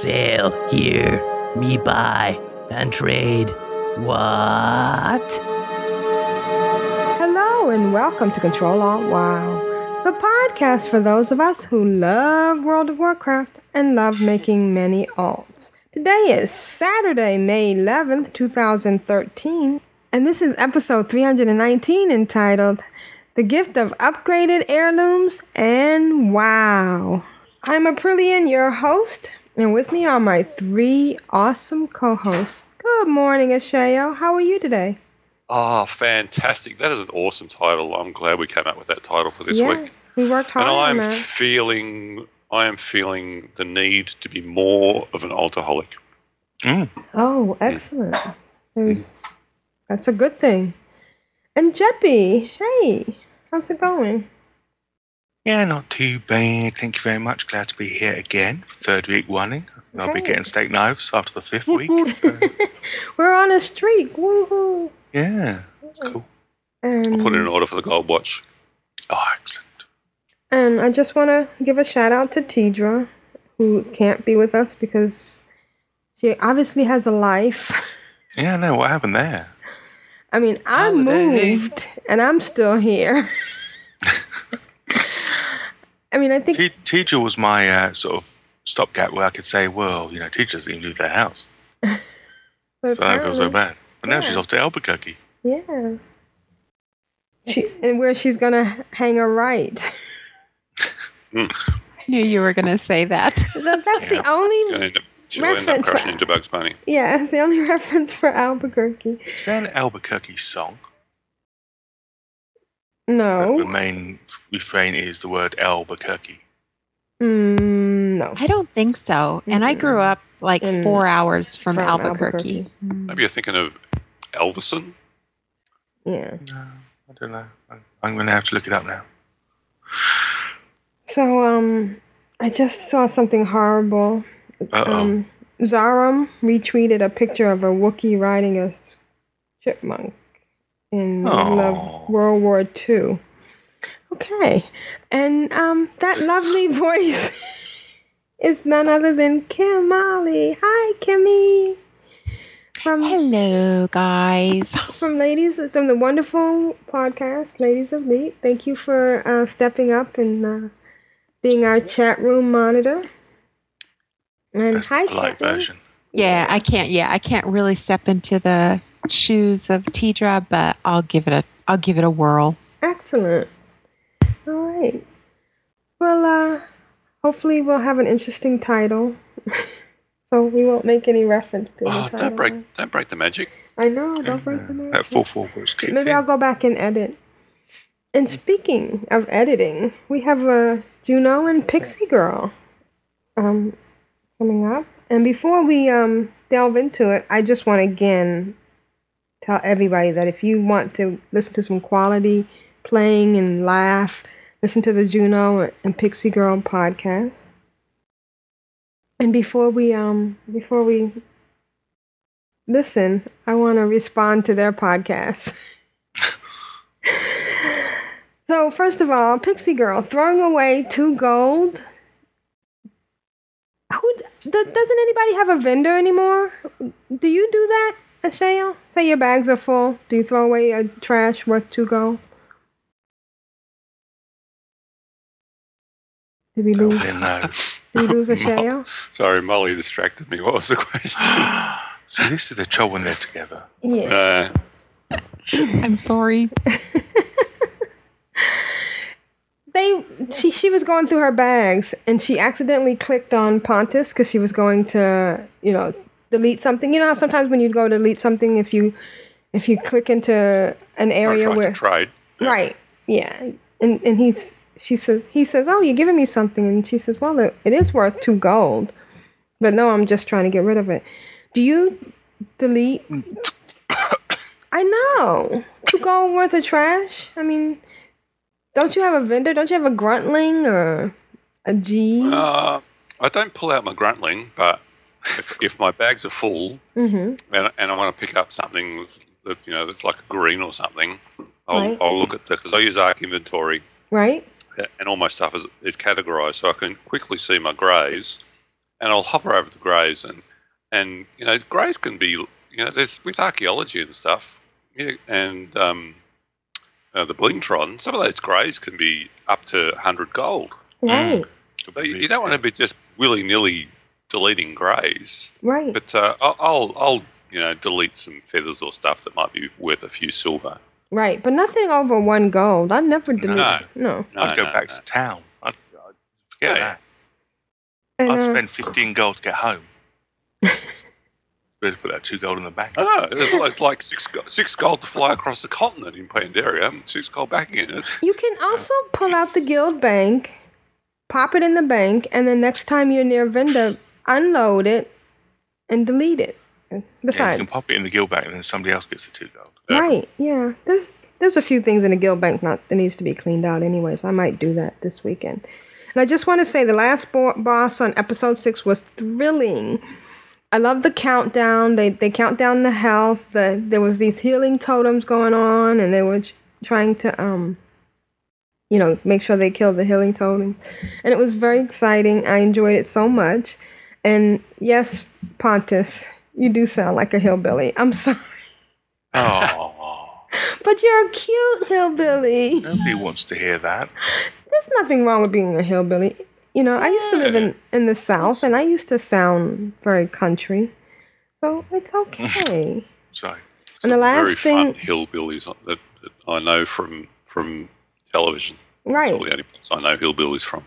Sail here, me buy, and trade. What? Hello and welcome to Control Alt WoW, the podcast for those of us who love World of Warcraft and love making many alts. Today is Saturday, May 11th, 2013, and this is episode 319 entitled The Gift of Upgraded Heirlooms and WoW. I'm Aprillian, your host, and with me are my three awesome co-hosts. Good morning, Ashayo. How are you today? Oh, fantastic. That is an awesome title. I'm glad we came up with that title for this yes, week. we worked hard And I'm that. feeling I am feeling the need to be more of an altaholic. Mm. Oh, mm. excellent. There's, mm. that's a good thing. And Jeppy, hey, how's it going? Yeah, not too bad. Thank you very much. Glad to be here again for third week running. I'll be Okay. getting steak knives after the fifth week. So, We're on a streak, woohoo! yeah, it's cool. And, Put in an order for the gold watch. Oh, excellent. and I just want to give a shout out to Tidra, who can't be with us because she obviously has a life. Yeah, no, what happened there? I mean, I Holiday. moved and I'm still here. I mean, I think Te- teacher was my uh, sort of stopgap where I could say, well, you know, teachers doesn't even leave their house. So I don't feel so bad. But now she's off to Albuquerque. Yeah. She and where she's gonna hang a right. I knew you were going to say that. That- That's the only She'll end end up Reference for- into Bugs Bunny. yeah, it's the only reference for Albuquerque. Is there an Albuquerque song? The main refrain is the word Albuquerque. Mm, no. I don't think so. And I grew up like In- four hours from, from Albuquerque. Maybe you're thinking of Elvison? Yeah. No, I don't know. I'm, I'm going to have to look it up now. So um I just saw something horrible. Uh-oh. Um Zarum retweeted a picture of a Wookiee riding a chipmunk in the middle Aw. of World War II. Okay. And um that lovely voice is none other than Kim Molly. Hi Kimmie. From Hello, guys. from ladies from the wonderful podcast ladies of Leet thank you for uh, stepping up and uh, being our chat room monitor and That's hi the polite Kathy. version. Yeah, I can't. Yeah, I can't really step into the shoes of Tidra, but I'll give it a. I'll give it a whirl. excellent all right well uh hopefully we'll have an interesting title so we won't make any reference to the Oh, title. don't break, don't break the magic. i know don't break the That magic. full four was kicked Maybe in. I'll go back and edit. And speaking of editing, we have a Juno and Pixie Girl um, coming up. And before we um, delve into it, I just want to again tell everybody that if you want to listen to some quality playing and laugh, listen to the Juno and Pixie Girl podcast. And before we um before we listen, I want to respond to their podcast. so, first of all, Pixie Girl throwing away two gold. Who doesn't anybody have a vendor anymore? Do you do that, Ashayo? Say your bags are full. Do you throw away a trash worth two gold? Did we lose? Yeah, no. Did we lose Ashayo? Sorry, Molly distracted me. What was the question? See, this is the trouble when they're together. Yeah. Uh, I'm sorry. they she she was going through her bags and she accidentally clicked on Pontus because she was going to you know delete something. You know how sometimes when you go to delete something, if you if you click into an area where to trade. right, yeah, and and he's she says, he says, "Oh, you're giving me something," and she says, "Well, it, it is worth two gold, but no, I'm just trying to get rid of it." Do you delete? I know two gold worth of trash. I mean, don't you have a vendor? Don't you have a gruntling or a G? Uh, I don't pull out my gruntling, but if, if my bags are full Mm-hmm. and, and I want to pick up something that's you know that's like a green or something, I'll, Right. I'll look at that because I use ArkInventory Right? and all my stuff is, is categorized so I can quickly see my greys and I'll hover over the greys and and you know greys can be you know there's with archaeology and stuff yeah, and um, uh, the blingtron some of those greys can be up to 100 gold Right. so you, you don't want to be just willy-nilly deleting greys Right. but uh, I'll, I'll I'll you know delete some feathers or stuff that might be worth a few silver Right. But nothing over one gold. I'd never delete. No. No. No, I'd go no, back no. to town. I'd, I'd forget Yeah. that. And, I'd uh, spend 15 gold to get home. Better put that two gold in the bank. I know. It's like, like six, six gold to fly across the continent in Pandaria, six gold back again. It's, You can also pull out the guild bank, pop it in the bank, and then next time you're near a vendor, unload it and delete it. Yeah, you can pop it in the guild bank and then somebody else gets the two gold. right? Yeah, there's there's a few things in the guild bank not that needs to be cleaned out anyway, so I might do that this weekend. And I just want to say the last bo- boss on episode six was thrilling. I love the countdown. They they count down the health. The, there was these healing totems going on, and they were ch- trying to um, you know, make sure they killed the healing totems, and it was very exciting. I enjoyed it so much. And yes, Pontus, you do sound like a hillbilly. I'm sorry, Oh, but you're a cute hillbilly. nobody wants to hear that. There's nothing wrong with being a hillbilly. You know, I used to live in in the South, and I used to sound very country, so it's okay. So, And the last thing, hillbillies that, I know from from television. That's right? all the only place I know hillbillies from.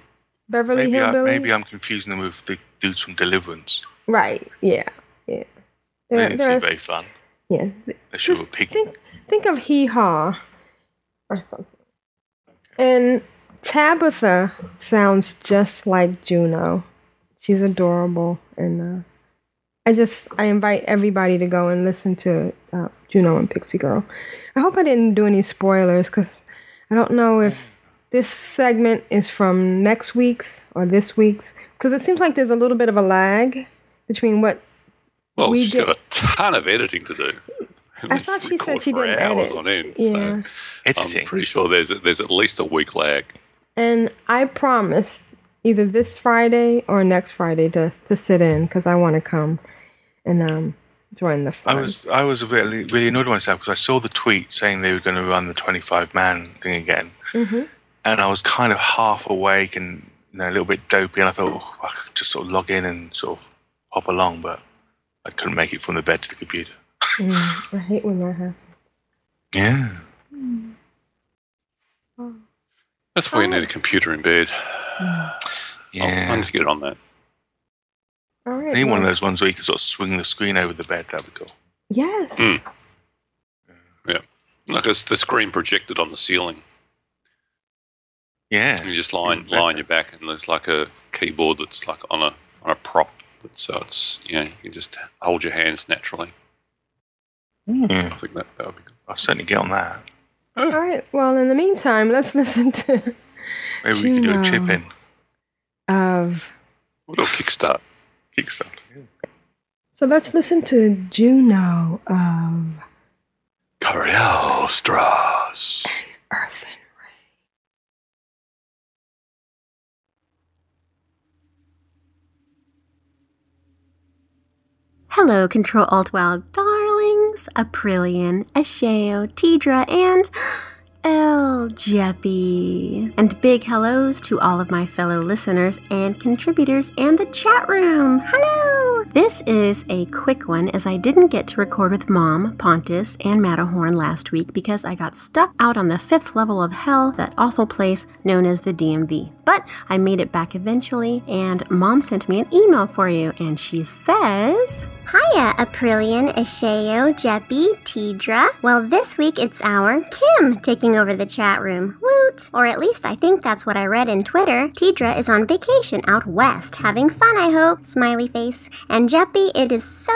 Beverly maybe, I, maybe I'm confusing them with the dudes from Deliverance. Right? Yeah, yeah. They They're- didn't seem very fun. yeah. They should have Just a pig. think think of Hee Haw or something. And Tabitha sounds just like Juno. She's adorable, and uh, I just I invite everybody to go and listen to uh, Juno and Pixie Girl. I hope I didn't do any spoilers because I don't know if this segment is from next week's or this week's because it seems like there's a little bit of a lag between what Well, We she's did- got a ton of editing to do. I thought she said she for didn't hours edit. on end. Yeah. So I'm pretty sure there's there's at least a week lag. And I promise either this Friday or next Friday to, to sit in because I want to come and um, join the fun. I was I was really really annoyed with myself because I saw the tweet saying they were going to run the 25 man thing again, Mhm. And I was kind of half awake and you know, a little bit dopey, and I thought oh, I could just sort of log in and sort of hop along, but I couldn't make it from the bed to the computer. Mm, I hate when that happens. Yeah, That's why you need a computer in bed. yeah. I need to get on that. All right. I need one of those ones where you can sort of swing the screen over the bed. That'd be cool. Yes. Mm. Yeah, like it's the screen projected on the ceiling. Yeah, You just line Even lie on your back, and there's like a keyboard that's like on a on a prop. That, so it's you know you can just hold your hands naturally. Yeah. I think that that would be good. I'll certainly get on that. All right. Well, in the meantime, let's listen to Maybe we could do a chip Gino. in of. We'll do a kickstart. Kickstarter. So let's listen to Juno of Korialstrasz. Earthen Hello, Control Alt WoW darlings, Aprillian, Ashayo, Tidra, and El Jeppy. And big hellos to all of my fellow listeners and contributors and the chat room. Hello! This is a quick one as I didn't get to record with Mom, Pontus, and Matterhorn last week because I got stuck out on the fifth level of hell, that awful place known as the DMV. But I made it back eventually, and Mom sent me an email for you, and she says. Hiya, Aprillian, Ashayo, Jeppy, Tidra. Well, this week it's our Kim taking over the chat room. Woot! Or at least I think that's what I read in Twitter. Tidra is on vacation out west, having fun, I hope. Smiley face. And Jeppy, it is so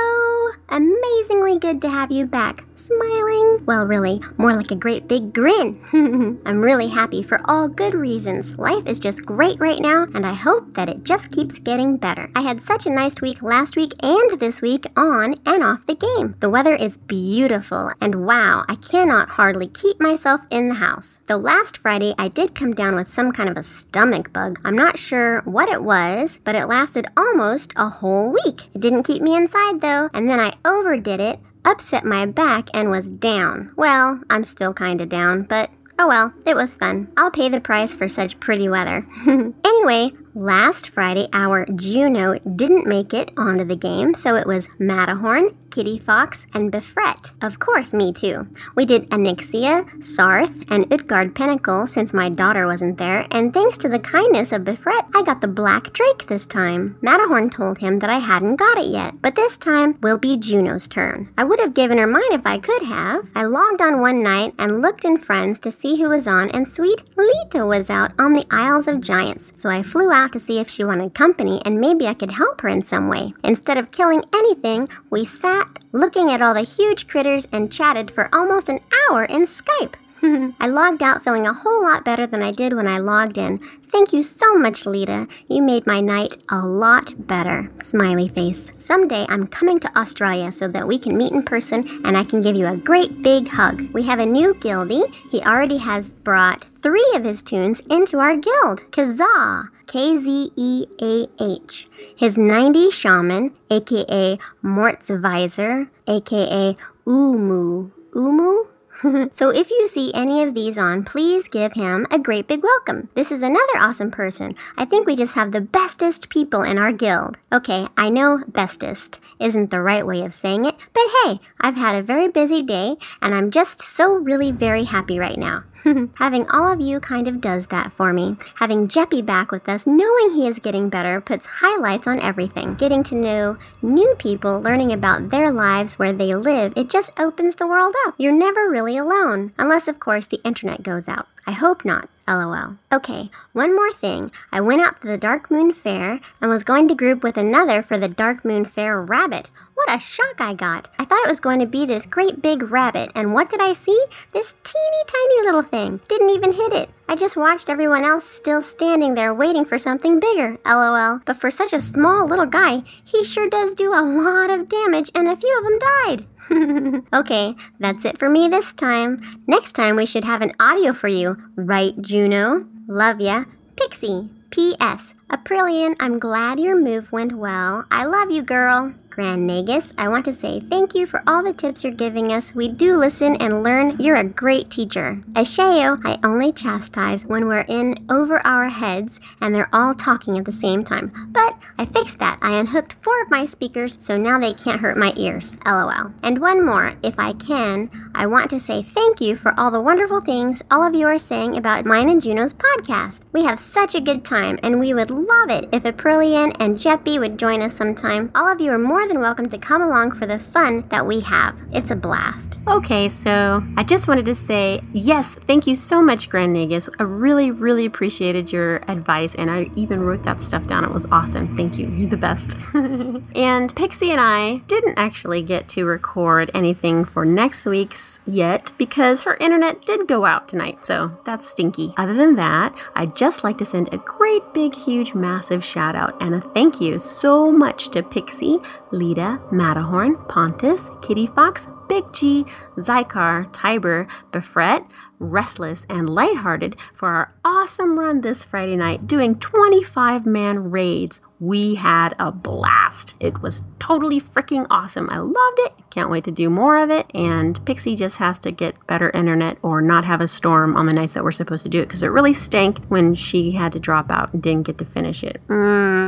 amazingly good to have you back. Smiling. Well, really, more like a great big grin. I'm really happy for all good reasons. Life is just great right now, and I hope that it just keeps getting better. I had such a nice week last week and this week on and off the game. The weather is beautiful, and wow, I cannot hardly keep myself in the house. Though last Friday I did come down with some kind of a stomach bug. I'm not sure what it was, but it lasted almost a whole week. It didn't keep me inside though, and then I overdid it upset my back and was down. Well, I'm still kinda down, but oh well, it was fun. I'll pay the price for such pretty weather. anyway, last Friday our Juno didn't make it onto the game, so it was Matterhorn, Kitty Fox, and Befret. Of course, me too. We did Onyxia, Sarth, and Utgard Pinnacle since my daughter wasn't there, and thanks to the kindness of Befret, I got the Black Drake this time. Matterhorn told him that I hadn't got it yet, but this time will be Juno's turn. I would have given her mine if I could have. I logged on one night and looked in Friends to see who was on, and sweet Lita was out on the Isles of Giants, so I flew out to see if she wanted company and maybe I could help her in some way. Instead of killing anything, we sat looking at all the huge critters and chatted for almost an hour in Skype. I logged out feeling a whole lot better than I did when I logged in. Thank you so much, Lita. You made my night a lot better. Smiley face. Someday I'm coming to Australia so that we can meet in person and I can give you a great big hug. We have a new guildie. He already has brought three of his tunes into our guild. Kazaa. K Z E A H. His 90 shaman, aka Mortzweiser, aka Umu. Umu? so if you see any of these on, please give him a great big welcome. This is another awesome person. I think we just have the bestest people in our guild. Okay, I know bestest isn't the right way of saying it, but hey, I've had a very busy day and I'm just so really very happy right now. Having all of you kind of does that for me. Having Jeppy back with us, knowing he is getting better, puts highlights on everything. Getting to know new people, learning about their lives, where they live, it just opens the world up. You're never really alone. Unless, of course, the internet goes out. I hope not. LOL. Okay, one more thing. I went out to the Darkmoon Faire and was going to group with another for the Darkmoon Faire rabbit. What a shock I got. I thought it was going to be this great big rabbit, and what did I see? This teeny tiny little thing. Didn't even hit it. I just watched everyone else still standing there waiting for something bigger, lol. But for such a small little guy, he sure does do a lot of damage, and a few of them died. okay, that's it for me this time. Next time we should have an audio for you, right, Juno? Love ya. Pixie. P.S. Aprillian, I'm glad your move went well. I love you, girl. Grand Nagus, I want to say thank you for all the tips you're giving us. We do listen and learn. You're a great teacher. Ashayo, I only chastise when we're in over our heads and they're all talking at the same time. But I fixed that. I unhooked four of my speakers so now they can't hurt my ears. LOL. And one more, if I can, I want to say thank you for all the wonderful things all of you are saying about mine and Juno's podcast. We have such a good time and we would love it if Aprillian and Jeppy would join us sometime. All of you are more than welcome to come along for the fun that we have. It's a blast. Okay, so I just wanted to say yes, thank you so much, Grand Nagus. I really, really appreciated your advice, and I even wrote that stuff down. It was awesome. Thank you. You're the best. and Pixie and I didn't actually get to record anything for next week's yet because her internet did go out tonight, so that's stinky. Other than that, I'd just like to send a great, big, huge, massive shout out and a thank you so much to Pixie, Lita, Matterhorn, Pontus, Kitty Fox, Big G, Zykar, Tiber, Befret, Restless, and Lighthearted for our awesome run this Friday night doing 25 man raids. We had a blast. It was totally freaking awesome. I loved it. Can't wait to do more of it. And Pixie just has to get better internet or not have a storm on the nights that we're supposed to do it because it really stank when she had to drop out and didn't get to finish it. Mm,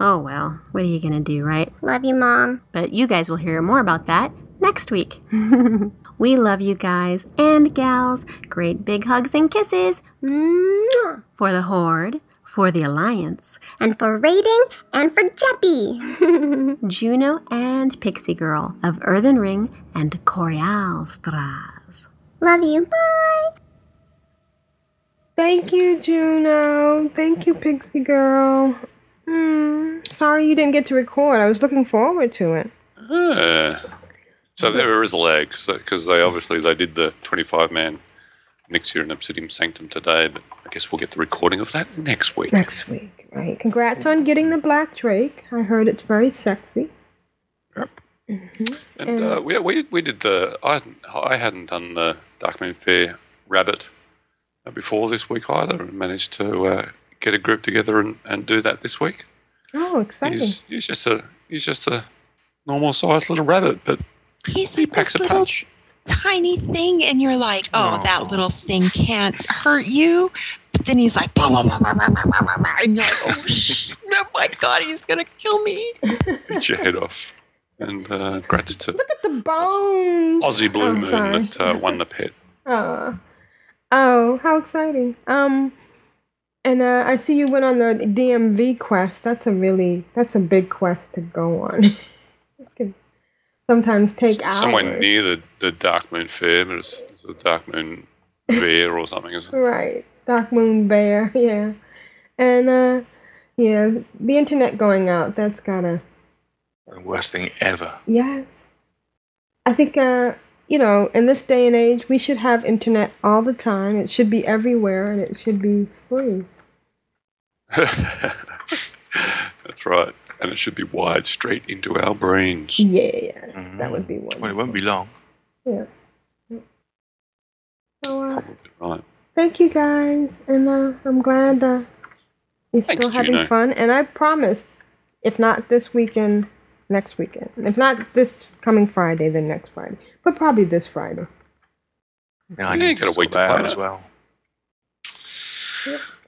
Oh well, what are you gonna do, right? Love you, Mom. But you guys will hear more about that next week. we love you guys and gals. Great big hugs and kisses. Mwah. For the Horde, for the Alliance, And for raiding and for Jeppy. Juno and Pixie Girl of Earthen Ring and Korialstrasz. Love you. Bye. Thank you, Juno. Thank you, Pixie Girl. Hmm. Sorry you didn't get to record. I was looking forward to it. Uh, so there is a lag because they obviously they did the 25 man year in Obsidian Sanctum today, but I guess we'll get the recording of that next week. Next week, right? Congrats on getting the Black Drake. I heard it's very sexy. Yep. And uh, we, we we did the I hadn't, I hadn't done the Darkmoon Faire Rabbit uh, before this week either, and managed to uh, get a group together and, and do that this week. Oh, exciting! He's, he's just a he's just a normal sized little rabbit, but he's like this little punch. tiny thing, and you're like, oh, oh, that little thing can't hurt you. But then he's like, bah, bah, bah, and you're like, oh, sh- oh my god, he's gonna kill me. Beat your head off. And uh, gratitude. Look at the bones. Aussie Blue oh, Moon that uh, won the pet. Oh. oh, how exciting! Um, and uh, I see you went on the DMV quest. That's a really that's a big quest to go on. it can sometimes take hours. Somewhere near the, the Darkmoon Faire, but it's, it's a Dark Moon Fair or something, isn't it? Right, Dark Moon Bear. Yeah, and uh, yeah, the internet going out. That's gotta The worst thing ever. yes. I think uh, you know, in this day and age, we should have internet all the time. It should be everywhere, and it should be free. That's right. And it should be wired straight into our brains. Yeah, yeah, that would be one. Well, it won't be long. Yeah. So, uh, Right. thank you guys, and uh, I'm glad uh, you're Thanks, still having Juno. fun. And I promise, if not this weekend, next weekend. If not this coming Friday, then next Friday. But probably this Friday. Yeah, I You need ain't to got a week to out plan as it. well.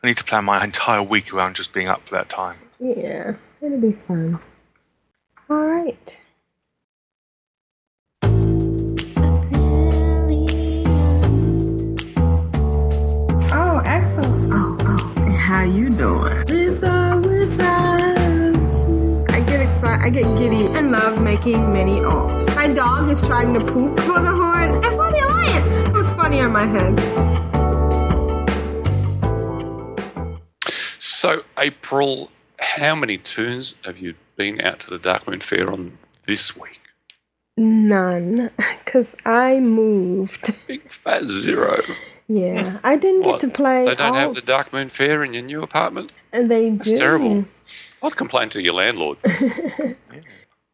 I need to plan my entire week around just being up for that time. Yeah, it'll be fun. All right. Oh, excellent. Oh, oh, how you doing? With or without you. I get excited. I get giddy and love making many alts. My dog is trying to poop for the horn and for the alliance. It was funny on my head. So, April, how many tunes have you been out to the Darkmoon Faire on this week? None, because I moved. Big fat zero. Yeah, I didn't What? get to play. They don't all, have the Darkmoon Faire in your new apartment? and they That's do. terrible. I'd complain to your landlord. I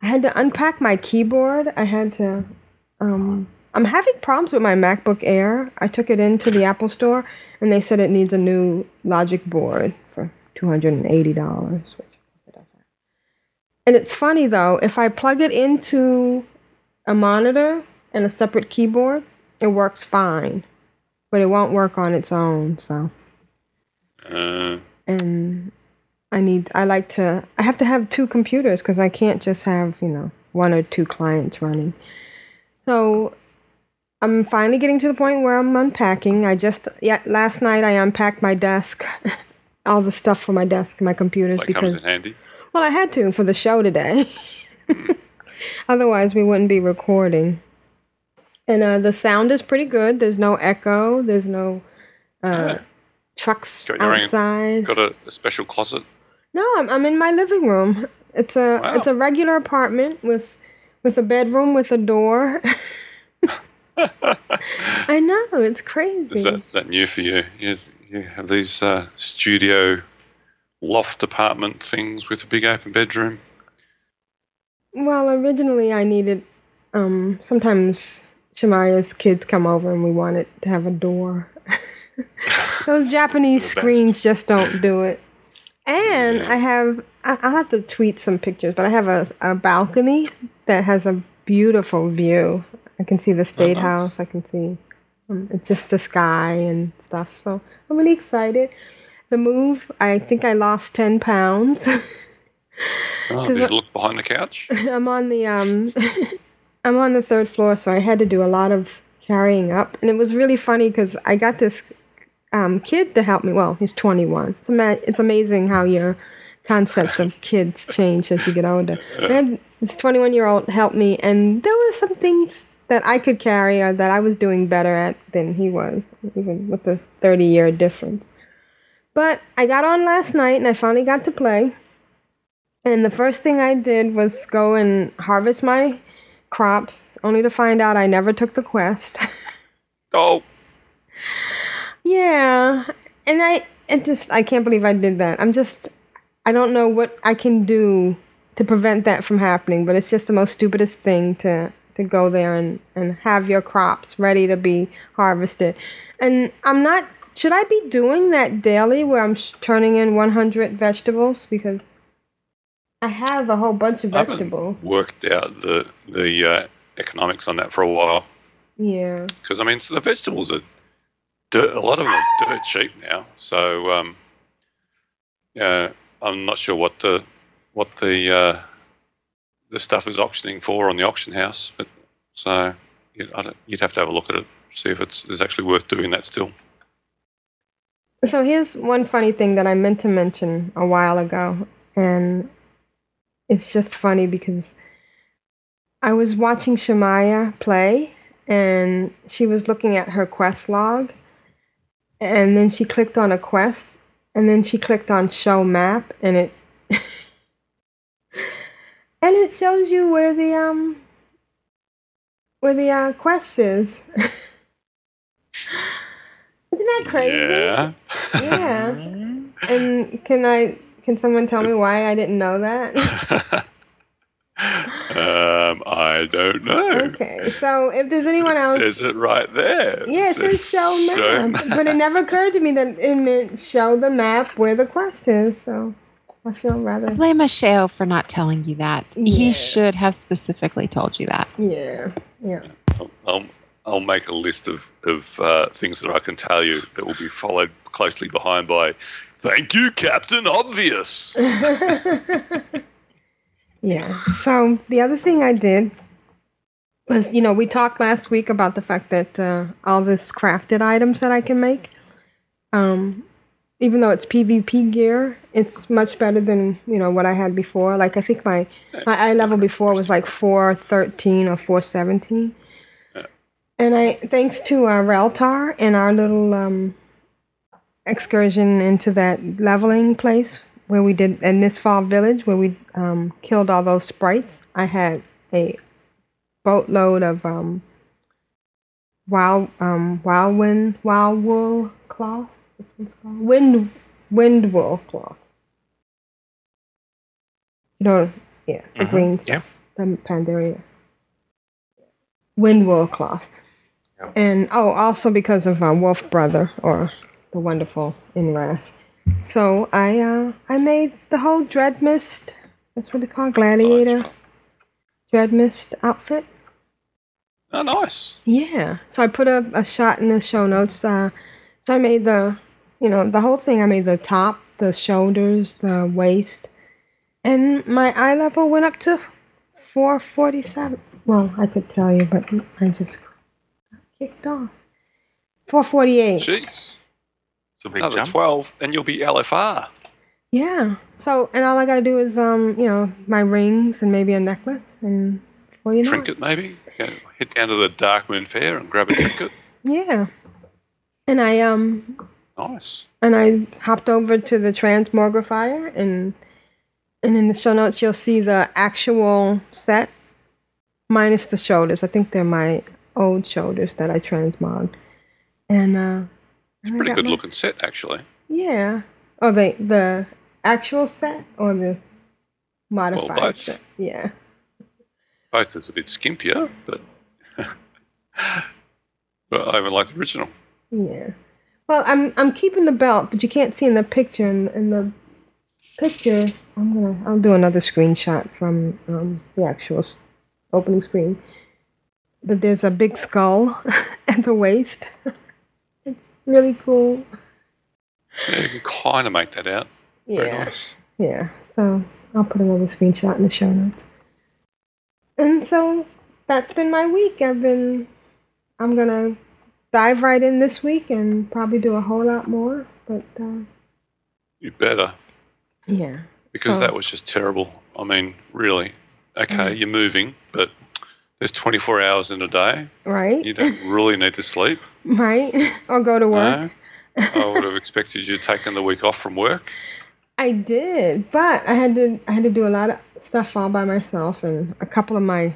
had to unpack my keyboard. I had to. Um, I'm having problems with my MacBook Air. I took it into the Apple Store, and they said it needs a new Logic board for two hundred and eighty dollars. And it's funny though, if I plug it into a monitor and a separate keyboard, it works fine, but it won't work on its own. So Uh, and I need I like to I have to have two computers because I can't just have you know one or two clients running. So I'm finally getting to the point where I'm unpacking. I just yeah last night I unpacked my desk, all the stuff for my desk, my computers because comes in handy. well I had to for the show today. Otherwise we wouldn't be recording. And uh, the sound is pretty good. There's no echo. There's no uh, trucks Got your own- outside. Got a, a special closet. No, I'm, I'm in my living room. It's a Wow. it's a regular apartment with with a bedroom with a door. I know it's crazy. Is that, that new for you? You, you have these uh, studio loft apartment things with a big open bedroom. Well, originally I needed. Um, sometimes Shamaya's kids come over and we wanted to have a door. Those Japanese screens just don't do it. And I have. I, I'll have to tweet some pictures, but I have a, a balcony that has a beautiful view. I can see the state nice. house. I can see um, it's just the sky and stuff. So I'm really excited. The move. I think I lost ten pounds. Oh, did you look behind the couch? I'm on the um I'm on the third floor, so I had to do a lot of carrying up, and it was really funny because I got this um, kid to help me. Well, he's 21. It's, ama- it's amazing how your concept of kids change as you get older. And this 21 year old helped me, and there were some things that I could carry or that I was doing better at than he was, even with the 30 year difference. But I got on last night and I finally got to play. And the first thing I did was go and harvest my crops, only to find out I never took the quest. Oh, yeah, and I it just I can't believe I did that. I'm just I don't know what I can do to prevent that from happening, but it's just the most stupidest thing to to go there and and have your crops ready to be harvested. And I'm not should I be doing that daily where I'm sh- turning in 100 vegetables because I have a whole bunch of vegetables. worked out the the uh, economics on that for a while Yeah. because I mean, so the vegetables are dirt, a lot of them are dirt cheap now. So um, yeah, I'm not sure what the what the uh, the stuff is auctioning for on the auction house, but so you I don't, you'd have to have a look at it, see if it's, it's actually worth doing that still. So here's one funny thing that I meant to mention a while ago, and it's just funny because I was watching Shemaya play, and she was looking at her quest log, and then she clicked on a quest, and then she clicked on show map, and it and it shows you where the um where the uh, quest is. Isn't that crazy? Yeah. Yeah. And can I can someone tell me why I didn't know that? Um, I don't know. okay. So if there's anyone It else says it right there. Yeah, it says show map. but it never occurred to me that it meant show the map where the quest is, so I feel rather I blame Ashayo for not telling you that. He should have specifically told you that. Yeah. Yeah. I'll, I'll make a list of, of uh, things that I can tell you that will be followed closely behind by, thank you, Captain Obvious. Yeah. So the other thing I did was, you know, we talked last week about the fact that uh, all this crafted items that I can make, um, even though it's PvP gear, it's much better than you know what I had before. Like I think my my eye level before was like four thirteen or four seventeen, and I thanks to uh, Reltar and our little um, excursion into that leveling place where we did in Mistfall Village, where we um, killed all those sprites. I had a boatload of um, wild um, wild wind wild wool cloth. This one's called? Wind wind cloth. You know, yeah, the Mhm, green stuff, the Pandaria. Wind cloth. And oh, also because of uh, Wolf Brother or the wonderful In Wrath. So I uh, I made the whole Dread Mist. That's what they call Gladiator. Dread Mist outfit. Oh, nice. Yeah. So I put a, a shot in the show notes. Uh, so I made the, you know, the whole thing. I mean, the top, the shoulders, the waist, and my eye level went up to 447. Well, I could tell you, but I just got kicked off. 448. Jeez. It's a big Another jump. 12 and you'll be LFR. Yeah. So, and all I gotta do is, um, you know, my rings and maybe a necklace, and well, you know, Trinket, maybe. Go, head down to the Darkmoon Faire and grab a trinket. yeah. And I um Nice. and I hopped over to the transmogrifier and and in the show notes you'll see the actual set minus the shoulders. I think they're my old shoulders that I transmog. And uh It's a pretty good my- looking set, actually. Yeah. Oh the the actual set or the modified both. set? Yeah. Both is a bit skimpier, but, but I even like the original. Yeah. Well, I'm I'm keeping the belt, but you can't see in the picture. In, in the picture, I'm gonna I'll do another screenshot from um, the actual opening screen. But there's a big skull at the waist. it's really cool. Yeah, you can kind of make that out. Very Yeah. nice. Yeah. So I'll put another screenshot in the show notes. And so that's been my week. I've been I'm gonna dive right in this week and probably do a whole lot more. But uh, You better, yeah, because So- that was just terrible. I mean, really. Okay, you're moving, but there's 24 hours in a day. right, You don't really need to sleep. right, or go to work. No? I would have expected you taking the week off from work. I did, but I had to I had to do a lot of stuff all by myself, and a couple of my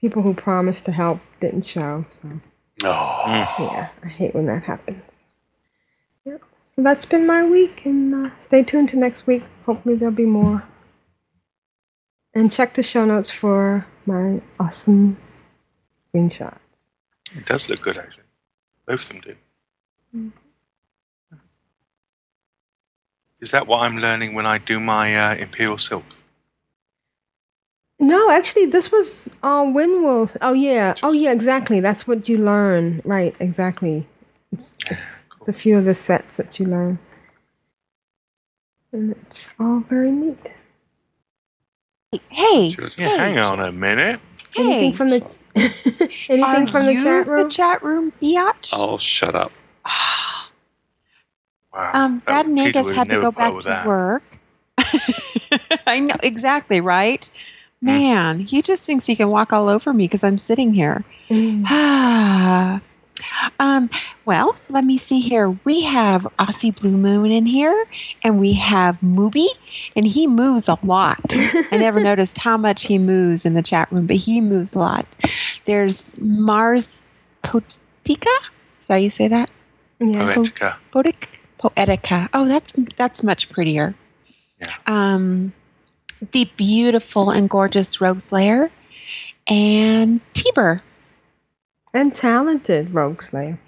people who promised to help didn't show. So Oh, yeah, I hate when that happens. Yep. So that's been my week, and uh, stay tuned to next week. Hopefully there'll be more. And check the show notes for my awesome screenshots. It does look good, actually. Both of them do. Is that what I'm learning when I do my uh, Imperial Silk? No, actually, this was uh, Windwell. Oh yeah, oh yeah, exactly. That's what you learn, right? Exactly. It's, it's, it's a few of the sets that you learn, and it's all very neat. Hey, Yeah, hang on a minute. Anything hey, from the anything are from the chat room? the chat room, biatch? oh, shut up. Wow. Um, that Brad would- Nagus had to go back to that. work. I know exactly, right? Man, he just thinks he can walk all over me because I'm sitting here. Ah. um, well, let me see here. We have Aussie Blue Moon in here, and we have Mooby, and he moves a lot. I never noticed how much he moves in the chat room, but he moves a lot. There's Mars Potica. Is that how you say that? Yeah. Poetica. Poetic, Poetica. Oh, that's that's much prettier. Yeah. Um, the beautiful and gorgeous Rogue Slayer, and Tiber. And talented Rogue Slayer.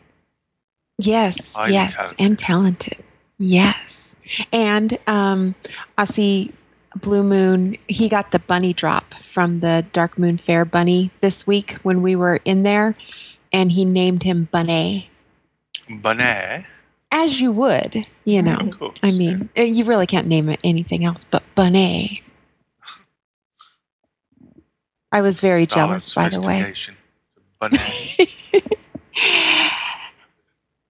Yes, Highly yes, talented. and talented. Yes, and um, Aussie Blue Moon. He got the bunny drop from the Darkmoon Faire bunny this week when we were in there, and he named him Bunny. Bonaire. As you would, you know. Of course. I mean, uh, you really can't name it anything else but Bunny. I was very Starlight jealous, by the way.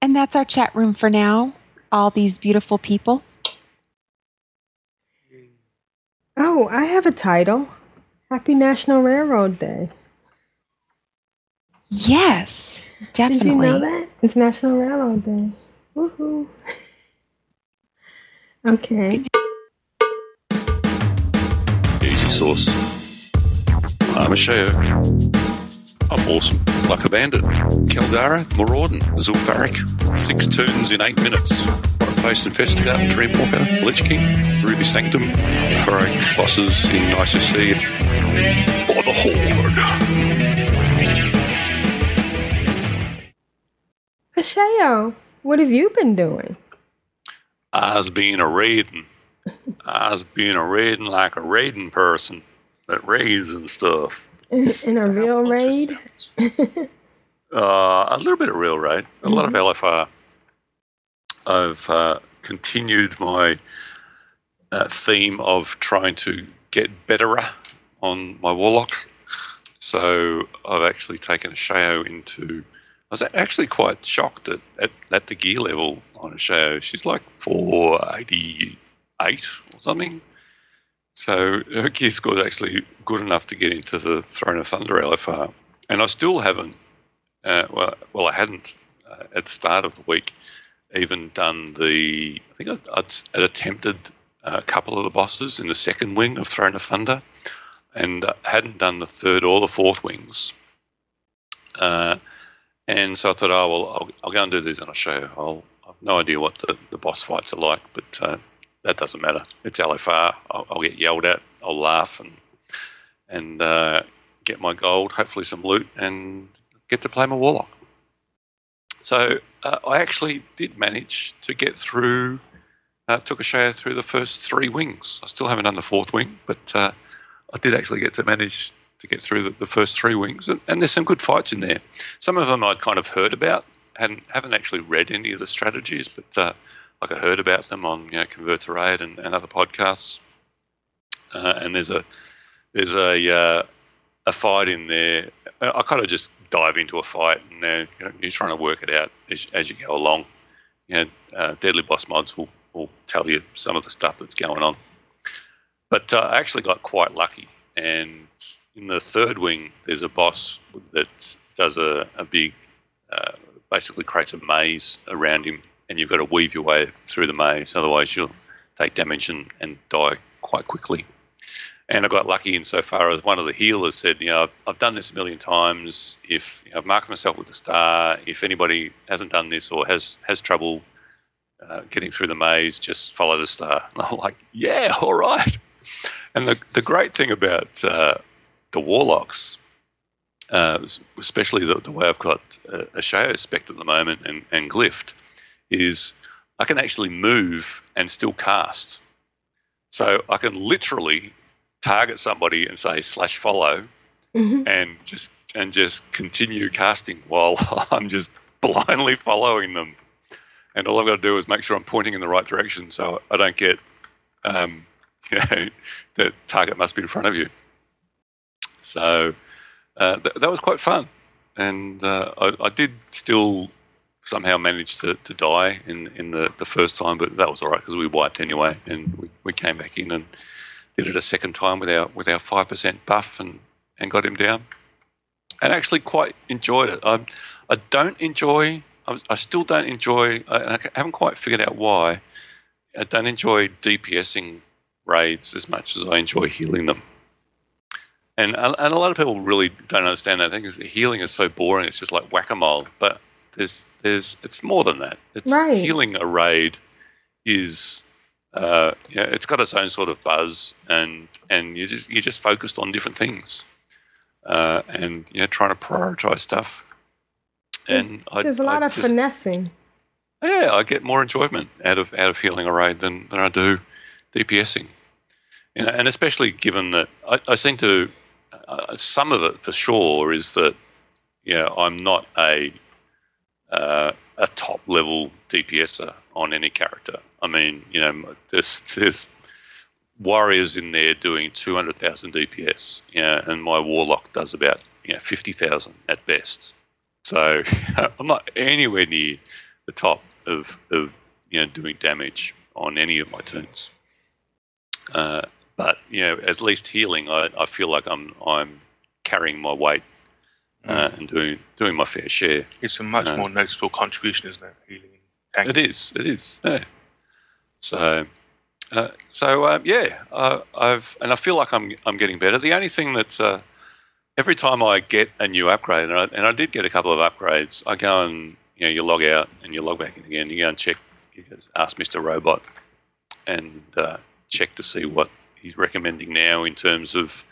And that's our chat room for now. All these beautiful people. Oh, I have a title. Happy National Railroad Day. Yes, definitely. Did you know that? It's National Railroad Day. Woohoo. Okay. Easy sauce. I'm Ashayo. I'm awesome. Like a bandit. Keldara, Maraudon, Zul'Farrak. Six turns in eight minutes. Face Investigator, Dreamwalker, Lich King, Ruby Sanctum, Heroic Bosses in ICC. For the Horde. Ashayo, what have you been doing? I's being a raiding. I's being a raiding like a raiding person that raids and stuff. In, in a real raid? Uh, a little bit of real raid, a lot of LFR. I've uh, continued my uh, theme of trying to get betterer on my warlock. So I've actually taken Ashayo into. I was actually quite shocked at, at, at the gear level on Ashayo. She's like 488 or something. So her gear score is actually good enough to get into the Throne of Thunder LFR. And I still haven't, uh, well, well, I hadn't uh, at the start of the week even done the, I think I'd, I'd, I'd attempted a couple of the bosses in the second wing of Throne of Thunder and uh, hadn't done the third or the fourth wings. Uh, and so I thought, oh, well, I'll, I'll go and do these on Ashayo. I'll, I've no idea what the, the boss fights are like, but uh, that doesn't matter. It's LFR. I'll, I'll get yelled at. I'll laugh and and uh, get my gold, hopefully some loot, and get to play my warlock. So uh, I actually did manage to get through. Uh, took Ashayo through the first three wings. I still haven't done the fourth wing, but uh, I did actually get to manage to get through the, the first three wings, and, and there's some good fights in there. Some of them I'd kind of heard about, hadn't haven't actually read any of the strategies, but uh, like I heard about them on you know Convert to Raid and, and other podcasts. Uh, and there's a there's a uh, a fight in there. I kind of just dive into a fight and uh, you know, you're trying to work it out as, as you go along. You know, uh, Deadly Boss Mods will, will tell you some of the stuff that's going on. But uh, I actually got quite lucky. And in the third wing, there's a boss that does a, a big, uh, basically creates a maze around him, and you've got to weave your way through the maze. Otherwise, you'll take damage and, and die quite quickly. And I got lucky insofar as one of the healers said, you know, I've, I've done this a million times. If you know, I've marked myself with a star, if anybody hasn't done this or has has trouble uh, getting through the maze, just follow the star. And I'm like, yeah, all right. And the the great thing about uh, the warlocks, uh, especially the, the way I've got a, Ashayo spec at the moment and, and glyphed, is I can actually move and still cast. So I can literally target somebody and say slash follow Mhm. and just and just continue casting while I'm just blindly following them. And all I've got to do is make sure I'm pointing in the right direction so I don't get um, you know the target must be in front of you. So uh, th- that was quite fun. And uh, I, I did still somehow managed to, to die in, in the, the first time, but that was all right because we wiped anyway. And we, we came back in and did it a second time with our with our five percent buff and, and got him down. And actually quite enjoyed it. I I don't enjoy. I, I still don't enjoy. I, I haven't quite figured out why. I don't enjoy DPSing raids as much as I enjoy healing them. And a- and a lot of people really don't understand that. I think healing is so boring. It's just like whack a mole. But there's there's it's more than that. It's Right. healing a raid is uh, yeah, it's got its own sort of buzz, and and you just you're just focused on different things, uh, and you know trying to prioritize stuff. And I, There's a lot I of just- finessing. yeah, I get more enjoyment out of out of healing a raid than, than I do DPSing. You know, and especially given that I, I seem to uh, some of it for sure is that you know I'm not a uh, a top level DPSer on any character. I mean, you know, there's there's warriors in there doing 200,000 DPS, you know, and my warlock does about you know 50,000 at best. So I'm not anywhere near the top of, of you know doing damage on any of my turns. Uh, but you know, at least healing, I, I feel like I'm I'm carrying my weight uh, and doing doing my fair share. It's a much Uh, more noticeable contribution, isn't it? Healing It is. It is. Yeah. So, uh, so um, yeah, uh, I've and I feel like I'm I'm getting better. The only thing that uh, every time I get a new upgrade, and I, and I did get a couple of upgrades, I go and you know you log out and you log back in again. You go and check. You ask Mister Robot and uh, check to see what he's recommending now in terms of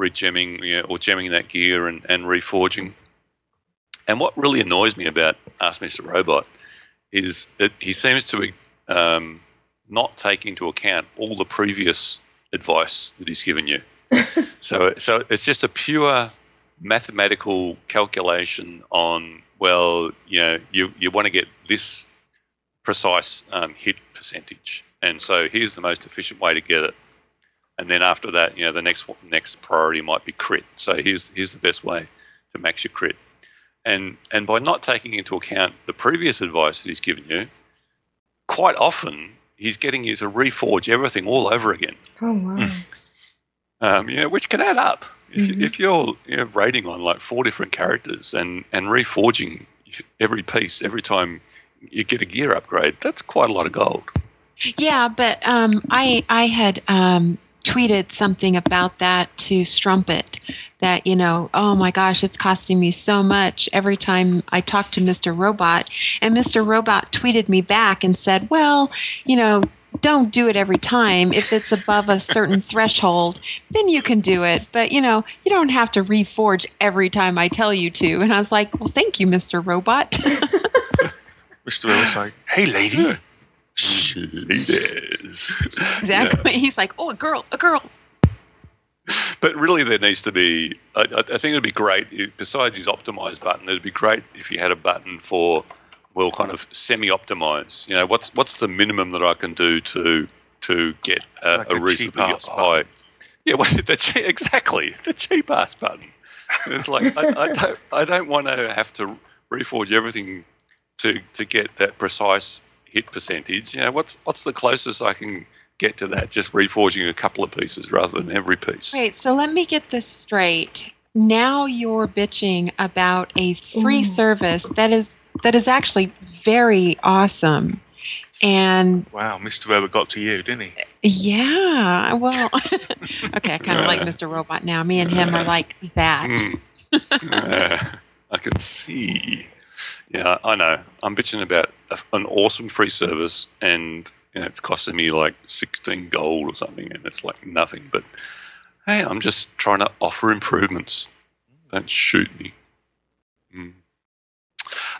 regemming you know, or gemming that gear and, and reforging. And what really annoys me about Ask Mr. Robot is that he seems to be um, not take into account all the previous advice that he's given you. so, so it's just a pure mathematical calculation on well, you know, you you want to get this precise um, hit percentage, and so here's the most efficient way to get it. And then after that, you know, the next next priority might be crit. So here's here's the best way to max your crit. And and by not taking into account the previous advice that he's given you, quite often he's getting you to reforge everything all over again. Oh wow. Um, you know, which can add up. If, you, if you're you know, rating on like four different characters and, and reforging every piece every time you get a gear upgrade, that's quite a lot of gold. Yeah, but um, I I had um, tweeted something about that to Strumpet that you know oh my gosh it's costing me so much every time I talk to Mr. Robot and Mr. Robot tweeted me back and said well you know don't do it every time if it's above a certain threshold then you can do it but you know you don't have to reforge every time I tell you to and I was like well thank you Mr. Robot Mr. Robot's like, hey, lady. Ladies. exactly he's like oh a girl a girl But really, there needs to be. I, I I think it'd be great. Besides his optimize button, it'd be great if you had a button for, well, kind of semi-optimize. You know, what's what's the minimum that I can do to to get a, Like a a reasonably ass high? Yeah, well, the che- exactly the cheap ass button. It's like I, I don't I don't want to have to reforge everything to to get that precise hit percentage. You know, what's what's the closest I can get to that? Just reforging a couple of pieces rather than every piece. Wait, so let me get this straight. Now you're bitching about a free Ooh. service that is that is actually very awesome. And Wow, Mr. Robot got to you, didn't he? yeah, well, okay, I kind of like Mr. Robot now. Me and him are like that. Mm. Yeah, I can see. Yeah, I know. I'm bitching about a, an awesome free service, and you know, it's costing me like 16 gold or something, and it's like nothing. But hey, I'm just trying to offer improvements. Don't shoot me. Mm.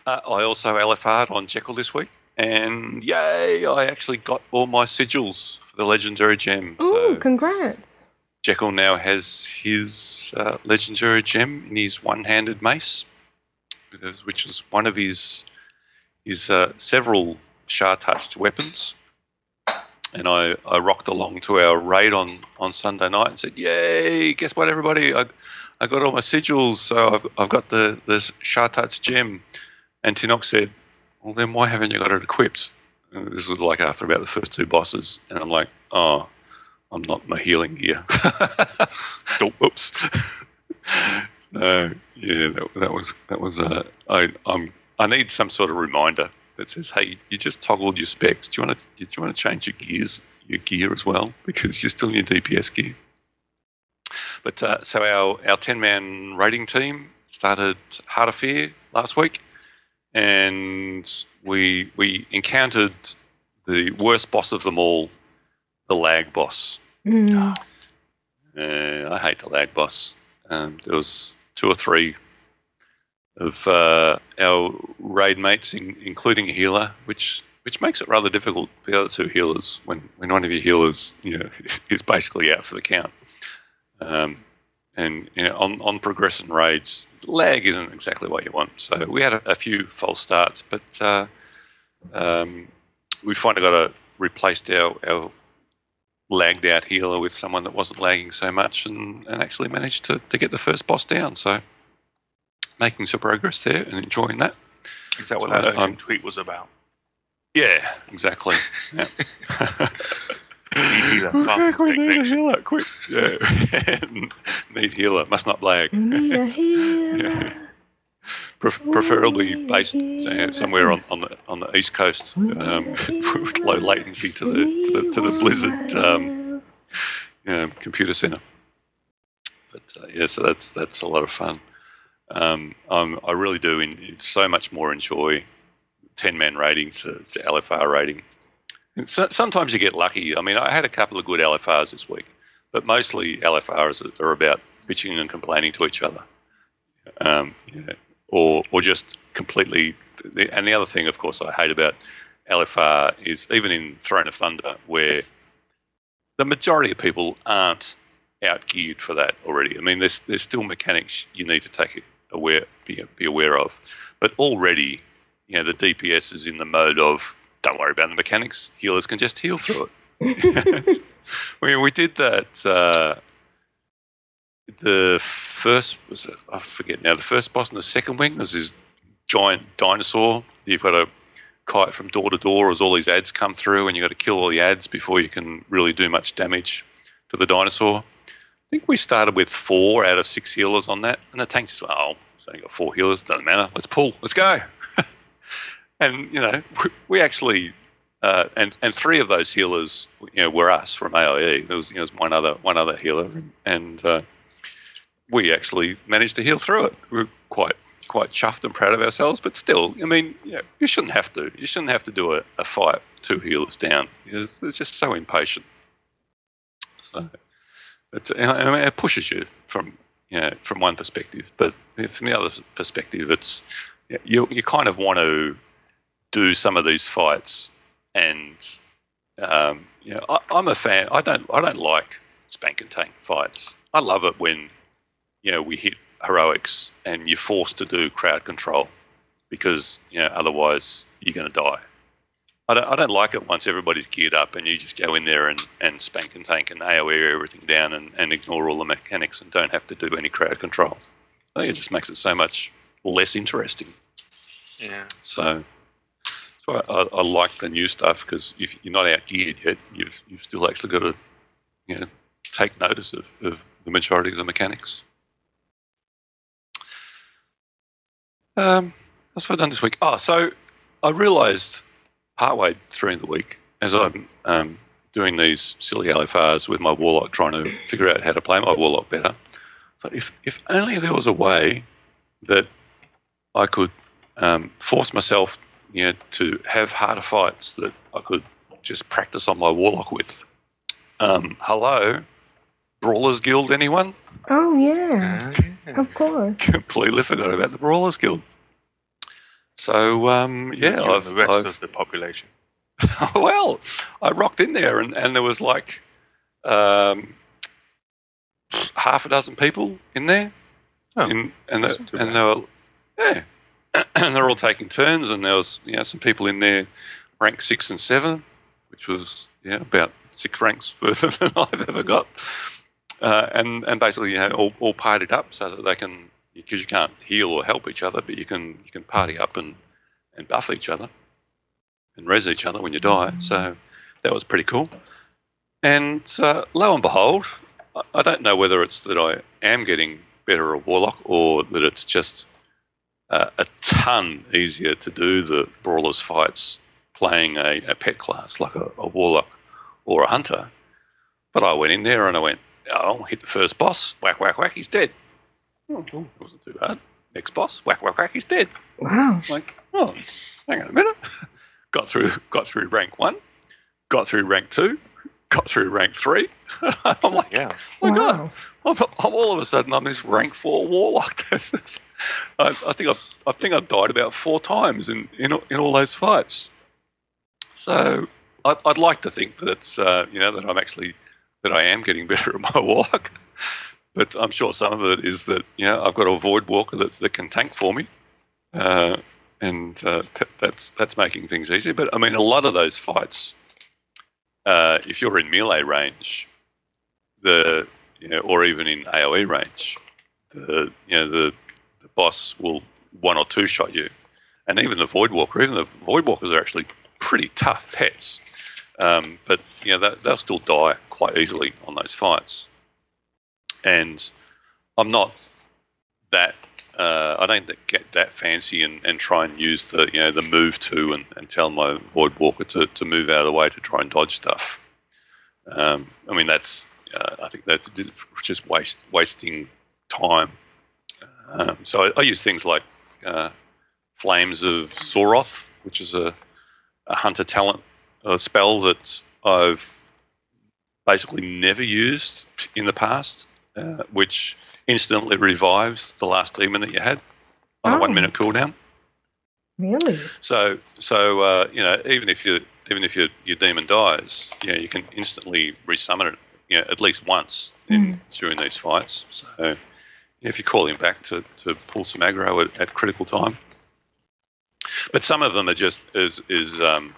Uh, I also LFR'd on Jekyll this week, and yay! I actually got all my sigils for the legendary gem. Ooh, So congrats. Jekyll now has his uh, legendary gem in his one-handed mace, with his- which is one of his his uh, several Sha-touched weapons. And I, I rocked along to our raid on, on Sunday night and said, "Yay! Guess what, everybody? I, I got all my sigils, so I've, I've got the the Sha-touched gem." And Tinox said, "Well, then why haven't you got it equipped?" And this was like after about the first two bosses, and I'm like, "Oh, I'm not my healing gear." whoops. so yeah, that, that was that was. Uh, I I'm I need some sort of reminder that says, "Hey, you just toggled your specs. Do you want to do you want to change your gears, your gear as well, because you're still in your DPS gear." But uh, so our our ten man rating team started Heart of Fear last week, and we we encountered the worst boss of them all, the lag boss. Mm. Uh, I hate the lag boss. Um, there was two or three of uh, our raid mates, in, including a healer, which which makes it rather difficult for the other two healers when, when one of your healers you know is basically out for the count. Um, and you know, on, on progression raids, lag isn't exactly what you want. So we had a, a few false starts, but uh, um, we finally got a replaced our, our lagged out healer with someone that wasn't lagging so much and, and actually managed to, to get the first boss down. So making some progress there and enjoying that. Is that what So, that urgent um, tweet was about? Yeah, exactly. Yeah. Need healer, fast we take need a healer, quick. Yeah. need healer, must not lag. Need a healer. Yeah. Pref- preferably based uh, somewhere on, on the on the east coast um, with low latency to the to the, to the Blizzard um, um, computer center. But uh, yeah, so that's that's a lot of fun. Um, I'm, I really do in, so much more enjoy ten man rating to, to LFR rating. And so, sometimes you get lucky. I mean, I had a couple of good LFRs this week, but mostly LFRs are about bitching and complaining to each other um, you know, or or just completely. And the other thing, of course, I hate about LFR is even in Throne of Thunder, where the majority of people aren't out geared for that already. I mean, there's there's still mechanics you need to take aware be, be aware of, but already, you know, the DPS is in the mode of don't worry about the mechanics. Healers can just heal through it. we we did that. Uh, the first was it, I forget now. The first boss and the second wing was this giant dinosaur. You've got to kite from door to door as all these ads come through, and you've got to kill all the ads before you can really do much damage to the dinosaur. I think we started with four out of six healers on that, and the tank just went, "Oh, so you got four healers. Doesn't matter. Let's pull. Let's go." and you know, we, actually. Uh, and and three of those healers, you know, were us from AIE. There was, you know, was one other one other healer, and uh, we actually managed to heal through it. We're quite quite chuffed and proud of ourselves, but still, I mean, you, know, you shouldn't have to. You shouldn't have to do a, a fight two healers down. It's, it's just so impatient. So, it, I mean, it pushes you from you know from one perspective, but from the other perspective, it's you you kind of want to do some of these fights, and um, you know, I, I'm a fan. I don't I don't like spank and tank fights. I love it when you know we hit heroics and you're forced to do crowd control because you know otherwise you're going to die. I don't, I don't like it once everybody's geared up and you just go in there and, and spank and tank and AOE everything down and, and ignore all the mechanics and don't have to do any crowd control. I think it just makes it so much less interesting. Yeah. So that's why I, I like the new stuff because if you're not out geared yet, you've you've still actually got to you know take notice of, of the majority of the mechanics. Um, what's have I done this week? Oh, so I realised partway through the week as I'm um, doing these silly LFRs with my warlock, trying to figure out how to play my warlock better. But if if only there was a way that I could um, force myself, you know, to have harder fights that I could just practice on my warlock with. Um, hello, Brawlers Guild, anyone? Oh yeah, of course. Completely forgot about the Brawlers Guild. So um, yeah, You I've, the rest I've- of the population. well, I rocked in there and, and there was like um, half a dozen people in there. in, and that's and they were yeah, and they're all taking turns. And there was, you know, some people in there, rank six and seven, which was yeah about six ranks further than I've ever got. Uh, and and basically, you know, all, all partied up so that they can, because you can't heal or help each other, but you can you can party up and and buff each other and res each other when you die. So that was pretty cool. And uh, lo and behold, I- don't know whether it's that I am getting better at Warlock or that it's just uh, a ton easier to do the Brawlers fights playing a, a pet class like a, a Warlock or a Hunter. But I went in there and I went, oh, hit the first boss, whack, whack, whack, he's dead. Oh, oh, wasn't too bad. Next boss, whack, whack, whack, he's dead. Wow. Like, oh, hang on a minute. got through, got through rank one, got through rank two, got through rank three. I'm like, yeah. oh my god, I'm, I'm all of a sudden I'm this rank four warlock. I, I think I've, I think I've died about four times in in, all- in all those fights. So I'd, I'd like to think that it's uh, you know that I'm actually that I am getting better at my walk. But I'm sure some of it is that you know I've got a void walker that, that can tank for me, uh, and uh, that's that's making things easier. But I mean, a lot of those fights, uh, if you're in melee range, the you know, or even in AOE range, the you know the the boss will one or two shot you, and even the void walker, even the void walkers are actually pretty tough pets. Um, but you know they'll still die quite easily on those fights and I'm not that. Uh, I don't get that fancy and, and try and use the you know the move to and, and tell my void walker to, to move out of the way to try and dodge stuff. Um, I mean that's uh, I think that's just waste wasting time. Um, so I, I use things like uh, Flames of Xoroth, which is a, a hunter talent uh, spell that I've basically never used in the past, uh, which instantly revives the last demon that you had on a Oh. one minute cooldown. Really? So, so uh, you know, even if you even if your your demon dies, you know, you can instantly resummon it, you know, at least once in, during these fights. So, you know, if you call him back to, to pull some aggro at, at critical time, but some of them are just is is um,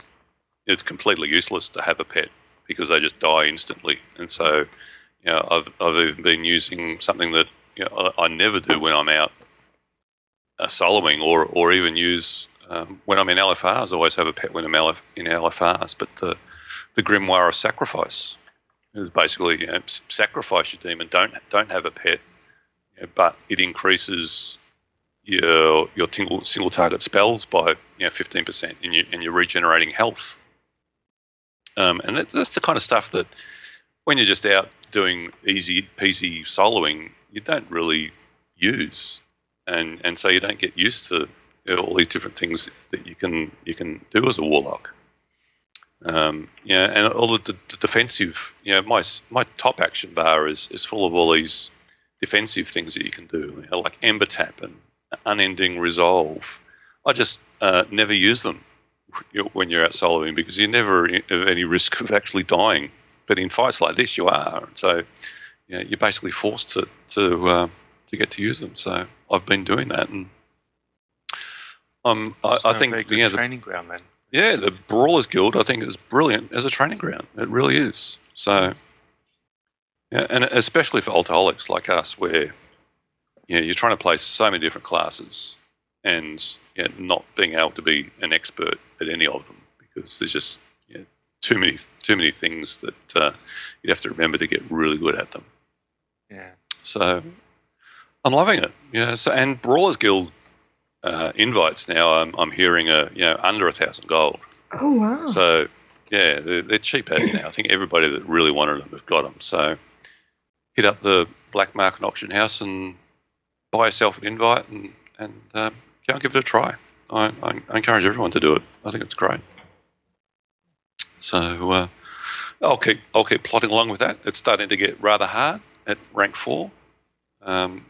it's completely useless to have a pet because they just die instantly, and so you know, I've I've even been using something that you know I, I never do when I'm out uh, soloing or or even use um, when I'm in LFRs. I always have a pet when I'm in LFRs, but the the Grimoire of Sacrifice is basically you know, sacrifice your demon. Don't don't have a pet, you know, but it increases your your tingle, single target spells by you know fifteen percent, and you and you're regenerating health. Um, and that, that's the kind of stuff that when you're just out doing easy peasy soloing, you don't really use, and and so you don't get used to all these different things that you can you can do as a warlock. Um, yeah, and all the, the defensive, you know, my my top action bar is is full of all these defensive things that you can do, you know, like Ember Tap and Unending Resolve. I just uh, never use them when you're out soloing because you're never at any risk of actually dying. But in fights like this, you are. So you know, you're basically forced to to uh, to get to use them. So I've been doing that, and um, I, I think you know, the- training ground then. yeah, the Brawlers Guild I think is brilliant as a training ground. It really is. So, yeah, and especially for altaholics like us, where you know, you're trying to play so many different classes and you know, not being able to be an expert at any of them because there's just you know, too many too many things that uh, you'd have to remember to get really good at them. Yeah. So I'm loving it. Yeah. So and Brawlers Guild uh, invites now. I'm, I'm hearing a you know under a thousand gold. Oh wow. So yeah, they're, they're cheap as now. I think everybody that really wanted them has got them. So hit up the black market auction house and buy yourself an invite and and um, and give it a try. I, I, I encourage everyone to do it. I think it's great. So uh, I'll keep I'll keep plodding along with that. It's starting to get rather hard at rank four, um,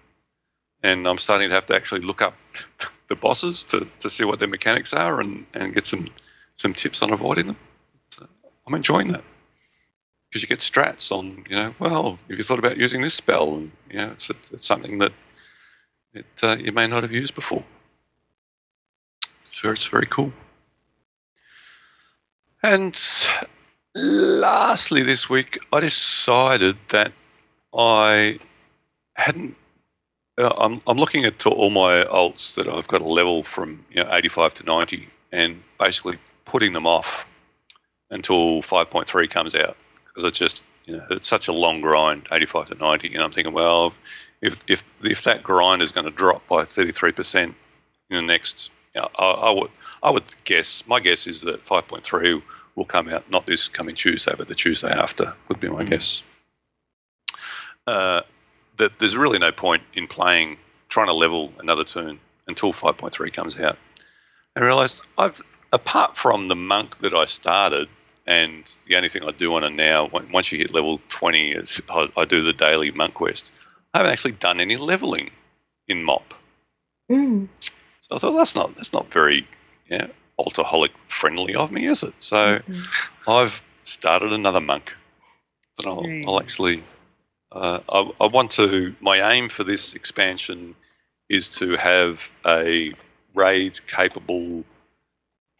and I'm starting to have to actually look up the bosses to, to see what their mechanics are and, and get some some tips on avoiding them. So I'm enjoying that because you get strats on you know well have you thought about using this spell and you know it's, it's something that it, uh, you may not have used before. So it's very cool. And lastly, this week, I decided that I hadn't. Uh, I'm, I'm looking at all my alts that I've got a level from you know, 85 to 90 and basically putting them off until 5.3 comes out because it's just you know it's such a long grind 85 to 90 and I'm thinking well if if if that grind is going to drop by 33% in the next I, I would I would guess my guess is that 5.3 will come out not this coming Tuesday but the Tuesday after would be my guess uh, that there's really no point in playing trying to level another tune until 5.3 comes out I realized I've apart from the monk that I started and the only thing I do on it now once you hit level 20 is I, I do the daily monk quest I haven't actually done any leveling in MOP. Mm. I thought that's not that's not very yeah, altaholic friendly of me, is it? So Mm-hmm. I've started another monk. But I'll, I'll actually uh, I, I want to my aim for this expansion is to have a raid capable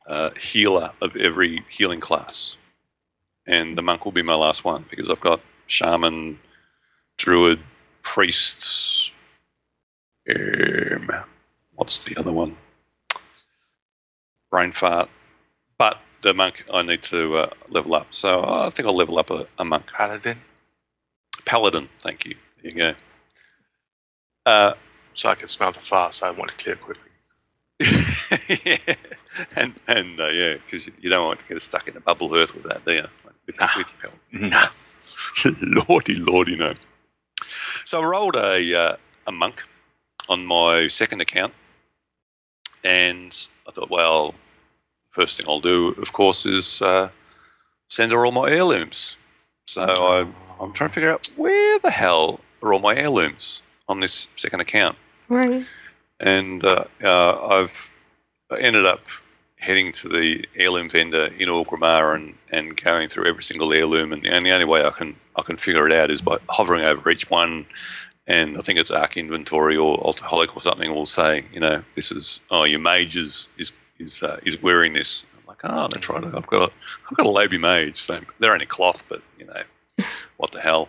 uh, healer of every healing class. And the monk will be my last one because I've got shaman, druid, priests. Um, what's the other one? Brain fart. But the monk I need to uh, level up. So I think I'll level up a, a monk. Paladin. Paladin, thank you. There you go. Uh, so I can smell the fart, so I want to clear quickly. yeah. And, and uh, yeah, because you don't want to get stuck in a bubble earth with that, do you? With, Nah. with help. lordy, lordy, no. So I rolled a, uh, a monk on my second account, and I thought, well, first thing I'll do, of course, is uh, send her all my heirlooms. So I, I'm trying to figure out where the hell are all my heirlooms on this second account Right. and uh, uh, I've ended up heading to the heirloom vendor in Orgrimmar and, and going through every single heirloom. And the only, only way I can I can figure it out is by hovering over each one. And I think it's ArkInventory or Altoholic or something will say, you know, this is oh your mage is is is, uh, is wearing this. I'm like, oh, that's right. I've got a, I've got a Laby mage. So they're only cloth, but you know, what the hell.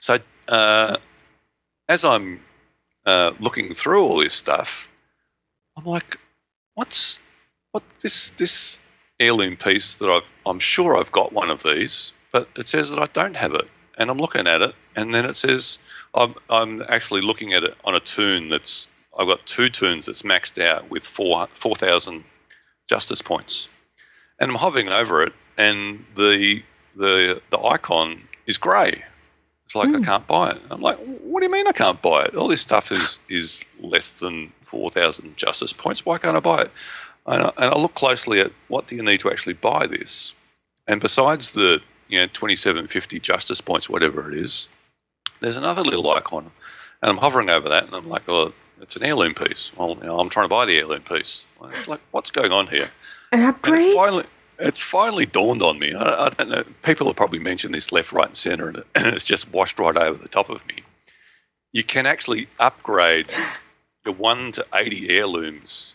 So uh, as I'm uh, looking through all this stuff, I'm like, what's what this this heirloom piece that I've I'm sure I've got one of these, but it says that I don't have it, and I'm looking at it, and then it says I'm I'm actually looking at it on a tune that's I've got two tunes that's maxed out with four four thousand justice points, and I'm hovering over it, and the the the icon is grey. It's like I hmm. can't buy it. I'm like, what do you mean I can't buy it? All this stuff is is less than four thousand justice points. Why can't I buy it? And I, and I look closely at what do you need to actually buy this. And besides the you know twenty seven fifty justice points, whatever it is, there's another little icon, and I'm hovering over that, and I'm like, oh, it's an heirloom piece. Well, you know, I'm trying to buy the heirloom piece. It's like, what's going on here? An And upgrade? it's finally, it's finally dawned on me. I, I don't know. People have probably mentioned this left, right, and centre, and, it, and it's just washed right over the top of me. You can actually upgrade your one to eighty heirlooms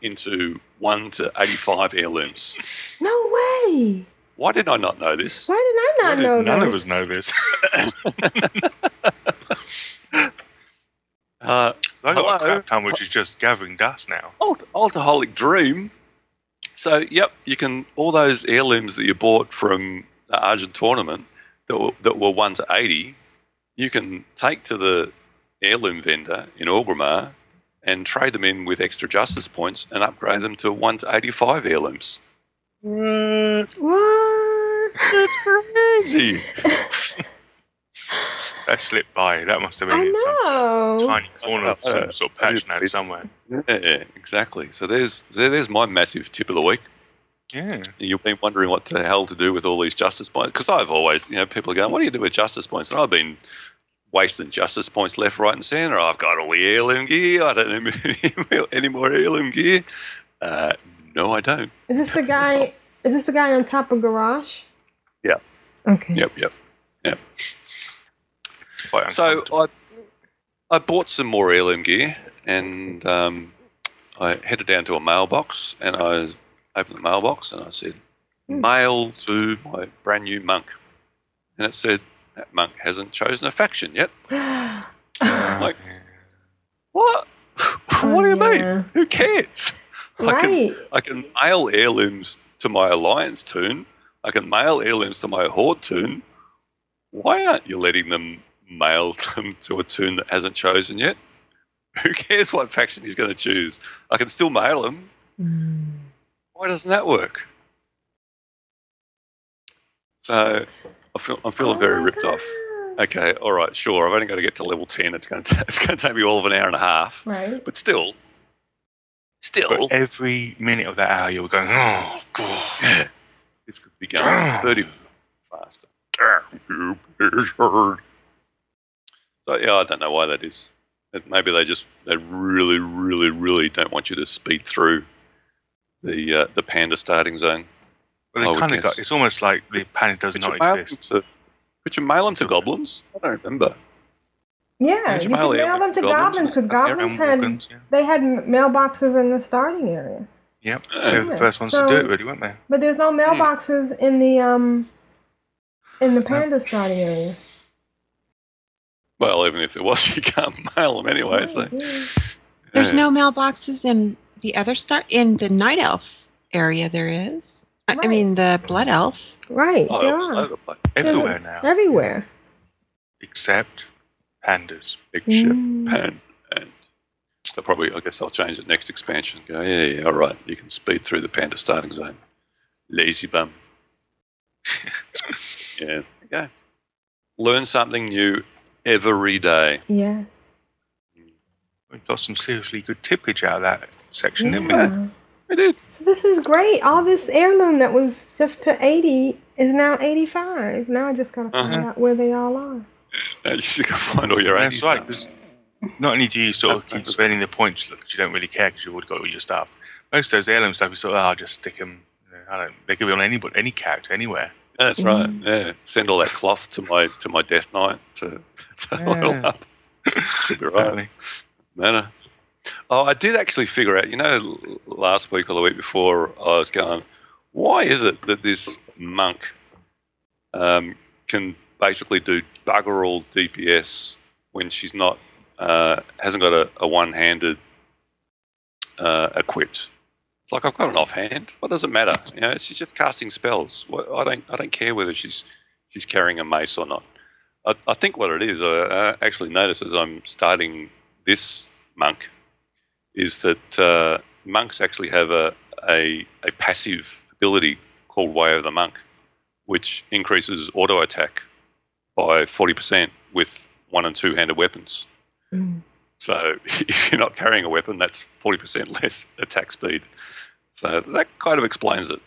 into one to eighty-five heirlooms. No way. Why did I not know this? Why did I not Why did know none that? of us know this? Uh, So I got a hello? crap ton which is just gathering dust now. Alt- Altaholic Dream. So, yep, you can all those heirlooms that you bought from the Argent tournament that were, that were one to eighty, you can take to the heirloom vendor in Orgrimmar and trade them in with extra justice points and upgrade them to one to eighty-five heirlooms. What? What? That's crazy. That slipped by. That must have been I in some sort of know. tiny corner of some sort of patch note somewhere. Yeah, exactly. So there's there- there's my massive tip of the week. Yeah. You've been wondering what the hell to do with all these justice points because I've always, you know, people are going, "What do you do with justice points?" And I've been wasting justice points left, right, and centre. I've got all the heirloom gear. I don't need any more heirloom gear. Uh, no, I don't. Is this the guy? Is this the guy on top of garage? Yeah. Okay. Yep. Yep. Yep. So I I bought some more heirloom gear and um, I headed down to a mailbox and I opened the mailbox and I said, "Mail to my brand new monk," and it said that monk hasn't chosen a faction yet. I'm like, what? what do you mean? Who cares? I can I can mail heirlooms to my alliance tune. I can mail heirlooms to my horde tune. Why aren't you letting them mail them to a tune that hasn't chosen yet? Who cares what faction he's going to choose? I can still mail him. Hmm. Why doesn't that work? So I feel, I'm feeling very oh ripped off. Okay, all right, sure. I've only got to get to level ten. It's going to it's going to take me all of an hour and a half. Right. But still, still, But every minute of that hour, you were going, oh, God. yeah, this could be going thirty faster. So yeah, I don't know why that is. Maybe they just they really, really, really don't want you to speed through the uh, the panda starting zone. Well, they kind of got, it's almost like the panda does Could not exist. to- Could you mail them to goblins? I don't remember. Yeah, you you can mail mail them to with goblins goblins because and goblins had Morgans, yeah. they had mailboxes in the starting area, Yep. They were the first ones So- to do it, really, weren't they? but there's no Hmm. mailboxes in the um in the panda starting area. Well, even if there was, you can't mail them anyway. So There's no mailboxes in the other star in the night elf area. There is. I, I mean the blood elf. Right, Oh, there are over the. Everywhere now, everywhere. except pandas. Big ship Mm. pan and they'll probably I guess I'll change it next expansion. Go, yeah, yeah, all right. You can speed through the panda starting zone. Lazy bum. yeah. Okay. Learn something new every day. Yeah. We got some seriously good tippage out of that section, didn't we? Yeah. We did. So this is great. All this heirloom that was just to 80 is now 85. Now I just gotta find Uh-huh. out where they all are. Uh, you can find all your That's 80s right. now. 'cause not only do you sort of keep spending the points because you don't really care because you've already got all your stuff. Most of those heirloom stuff, you sort of, oh, I'll just stick them. I don't. They could be on any any character anywhere. That's right. Yeah. Send all that cloth to my to my death knight to, to level Yeah. up. Should be right. Totally. Manner. Oh, I did actually figure out. You know, last week or the week before, I was going, why is it that this monk um, can basically do bugger all DPS when she's not uh, hasn't got a, a one-handed uh, equipped? It's like I've got an offhand. What does it matter? You know, she's just casting spells. I don't. I don't care whether she's she's carrying a mace or not. I, I think what it is, I, I actually notice as I'm starting this monk, is that uh, monks actually have a, a, a passive ability called Way of the Monk, which increases auto attack by 40% with one and two handed weapons. Mm. So if you're not carrying a weapon, that's 40% less attack speed. So that kind of explains it.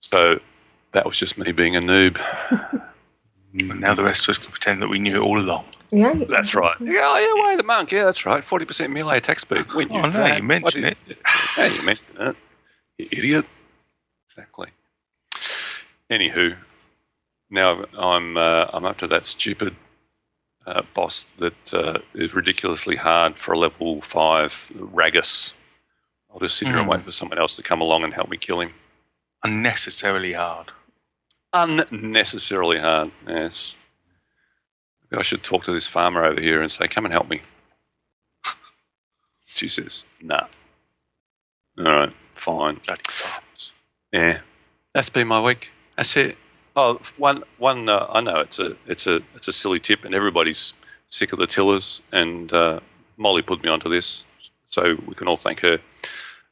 So that was just me being a noob. And now the rest of us can pretend that we knew it all along. Yeah. That's right. Yeah, oh, yeah, way the monk. Yeah, that's right. Forty percent melee attack speed. We knew Oh, no, you mentioned it. did- Yeah, you mentioned it. You idiot. Exactly. Anywho, now I'm uh, I'm up to that stupid uh, boss that uh, is ridiculously hard for a level five Ragus. I'll just sit here and Hmm. wait for someone else to come along and help me kill him. Unnecessarily hard. Unnecessarily hard. Yes. maybe I should talk to this farmer over here and say, come and help me. she says, nah. All right, fine. Bloody farms. Yeah, that's been my week. That's it. Oh, one, one. Uh, I know it's a, it's a, it's a silly tip, and everybody's sick of the tillers. And uh, Molly put me onto this, so we can all thank her.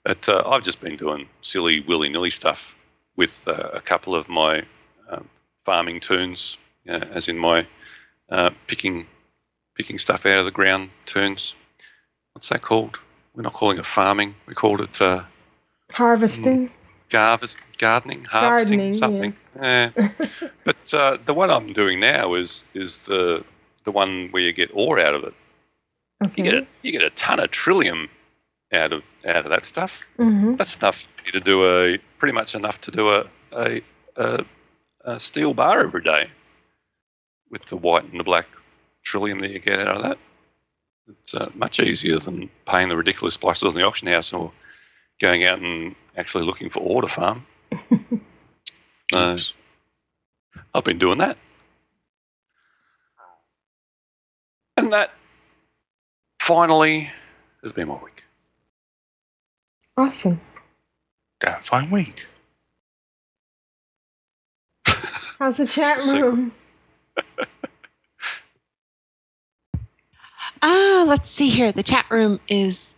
But uh, I've just been doing silly willy nilly stuff with uh, a couple of my um, farming tunes, uh, as in my uh, picking, picking stuff out of the ground tunes. What's that called? We're not calling it farming. We called it. Uh, Harvesting. garvers, gardening, harvesting, Gardening, something. Yeah. But uh, the one I'm doing now is is the the one where you get ore out of it. You get a, you get a ton of trillium out of out of that stuff. Mhm. That's enough for you to do a pretty much enough to do a a, a a steel bar every day with the white and the black trillium that you get out of that. It's uh, much easier than paying the ridiculous prices on the auction house or going out and actually looking for ore to farm. Uh, I've been doing that. And that finally has been my week. Awesome. Damn fine week. How's the chat It's room? Ah, let's see here. The chat room is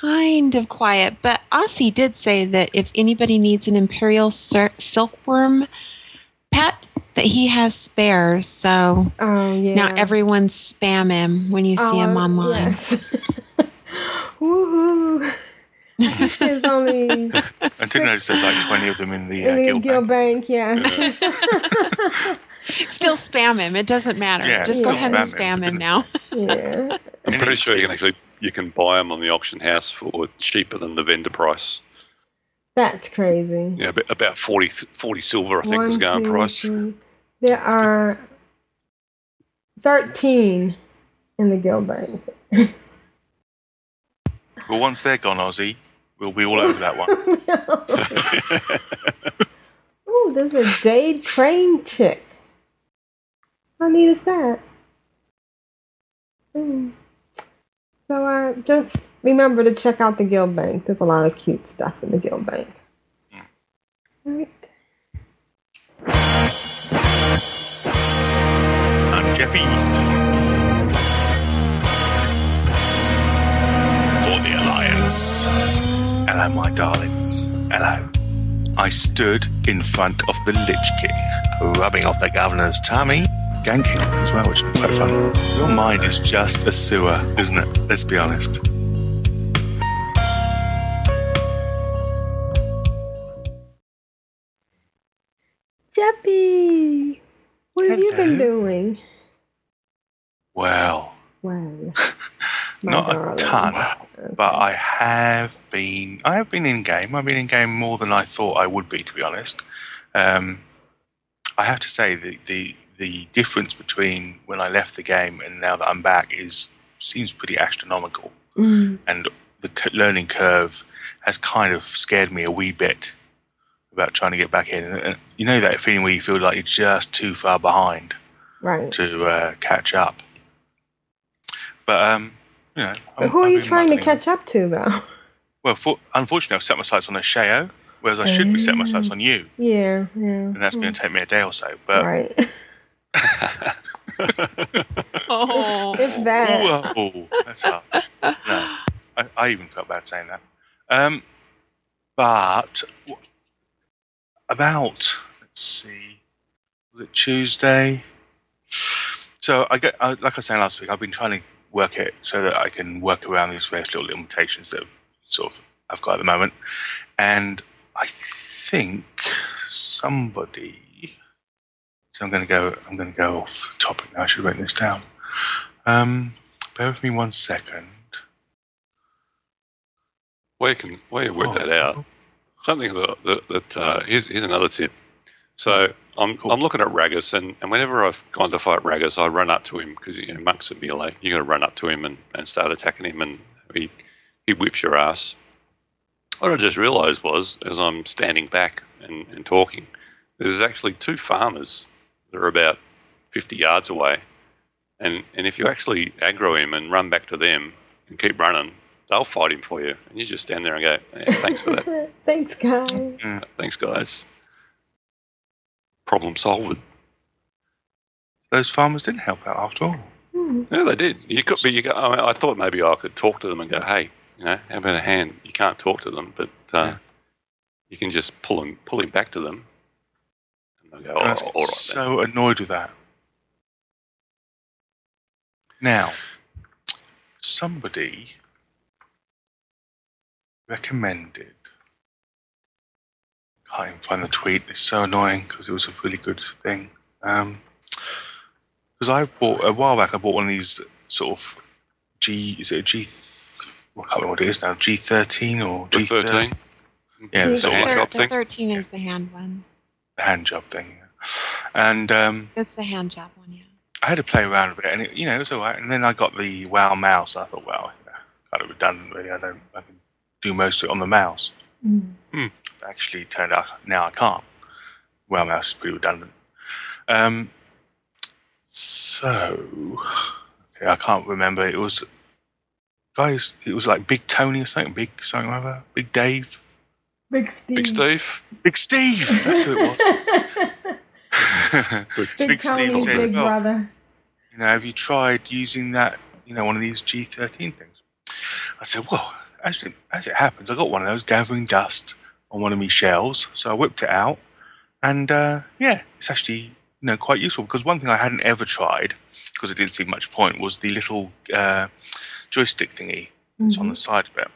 kind of quiet, but Aussie did say that if anybody needs an imperial sil- silkworm pet, that he has spares. So Oh yeah. now everyone spam him when you see him Oh, online. Yes. Woohoo! There's only I did notice there's like 20 of them in the uh, in the guild. Gill Bank, yeah. Still spam him. It doesn't matter. Yeah, Just go ahead and spam spam him, him now. yeah. I'm pretty sure you can actually you can buy them on the auction house for cheaper than the vendor price. That's crazy. Yeah, about- about 40, 40 silver, I think, is going two, price. three. There are thirteen in the Guild Bank. Well, once they're gone, Aussie, we'll be all over that one. Ooh, there's a jade crane chick. How neat is that? Hmm. So uh, just remember to check out the Guild Bank. There's a lot of cute stuff in the Guild Bank. Right. I'm Jeppy. For the Alliance. Hello, my darlings. Hello. I stood in front of the Lich King, rubbing off the governor's tummy, ganking him as well, which is quite fun. Your mind is just a sewer, isn't it? Let's be honest. Jeppy, what have you been doing? Well, Well, not darling. a ton, but I have been. I have been in game. I've been in game more than I thought I would be, to be honest. Um, I have to say the, the the difference between when I left the game and now that I'm back is seems pretty astronomical, Mm. and the learning curve has kind of scared me a wee bit about trying to get back in. And you know that feeling where you feel like you're just too far behind Right. to uh, catch up. But um, you know, But I'm- who are you trying to catch up to, though? well, for, unfortunately, I've set my sights on Ashayo, whereas I should be setting my sights on you, Yeah, yeah. and that's going to take me a day or so. But right. Oh. If that. Ooh, oh, that's harsh. No, I, I even felt bad saying that. Um, but about let's see, was it Tuesday? So I get, I, like I was saying last week, I've been trying to work it so that I can work around these various little limitations that I've sort of I've got at the moment, and I think somebody. So I'm going to go. I'm going to go off topic now. I should write this down. Um, bear with me one second. Where can where you work that out? Something that, that, that uh, here's, here's another tip. So I'm I'm looking at Ragus, and, and whenever I've gone to fight Ragus, I run up to him because you know monks at melee. You got to run up to him and, and start attacking him, and he he whips your ass. What I just realised was, as I'm standing back and, and talking, there's actually two farmers that are about 50 yards away And and if you actually aggro him and run back to them and keep running, they'll fight him for you. And you just stand there and go, yeah, thanks for that. Thanks, guys. Yeah, thanks, guys. Problem solved. Those farmers didn't help out after all. Yeah, they did. You could, but you. Go, I, mean, I thought maybe I could talk to them and go, "Hey, you know, how about a hand?" You can't talk to them, but uh, you can just pull him, pull him back to them, and they'll go, And oh, I was then." so annoyed with that. Now, somebody recommended. Can't even find the tweet. It's so annoying because it was a really good thing. Um, because I bought a while back, I bought one of these sort of G. Is it a G? th- I can't remember what it is now. G thirteen or G 13? Yeah, the The, sort of hand thir- job the thing? 13 is the hand one. Hand job thing. And um, That's the hand job one, yeah. I had to play around with it, and it, you know, it was all right. And then I got the WoW mouse. I thought, well, yeah, kind of redundant, really. I don't, I can do most of it on the mouse. Hmm. Actually, turned out now I can't. WoW mouse is pretty redundant. Um, so, okay, I can't remember. It was guys. It was like Big Tony or something. Big something or other. Big Dave. Big Steve. Big Steve. Big Steve. That's who it was. Big Tony, said, Big "Oh, Brother. you know, have you tried using that, you know, one of these G13 things? I said, well, actually, as it happens, I got one of those gathering dust on one of my shelves. So I whipped it out. And uh, yeah, it's actually, you know, quite useful because one thing I hadn't ever tried, because it didn't seem much point, was the little uh, joystick thingy that's on the side of it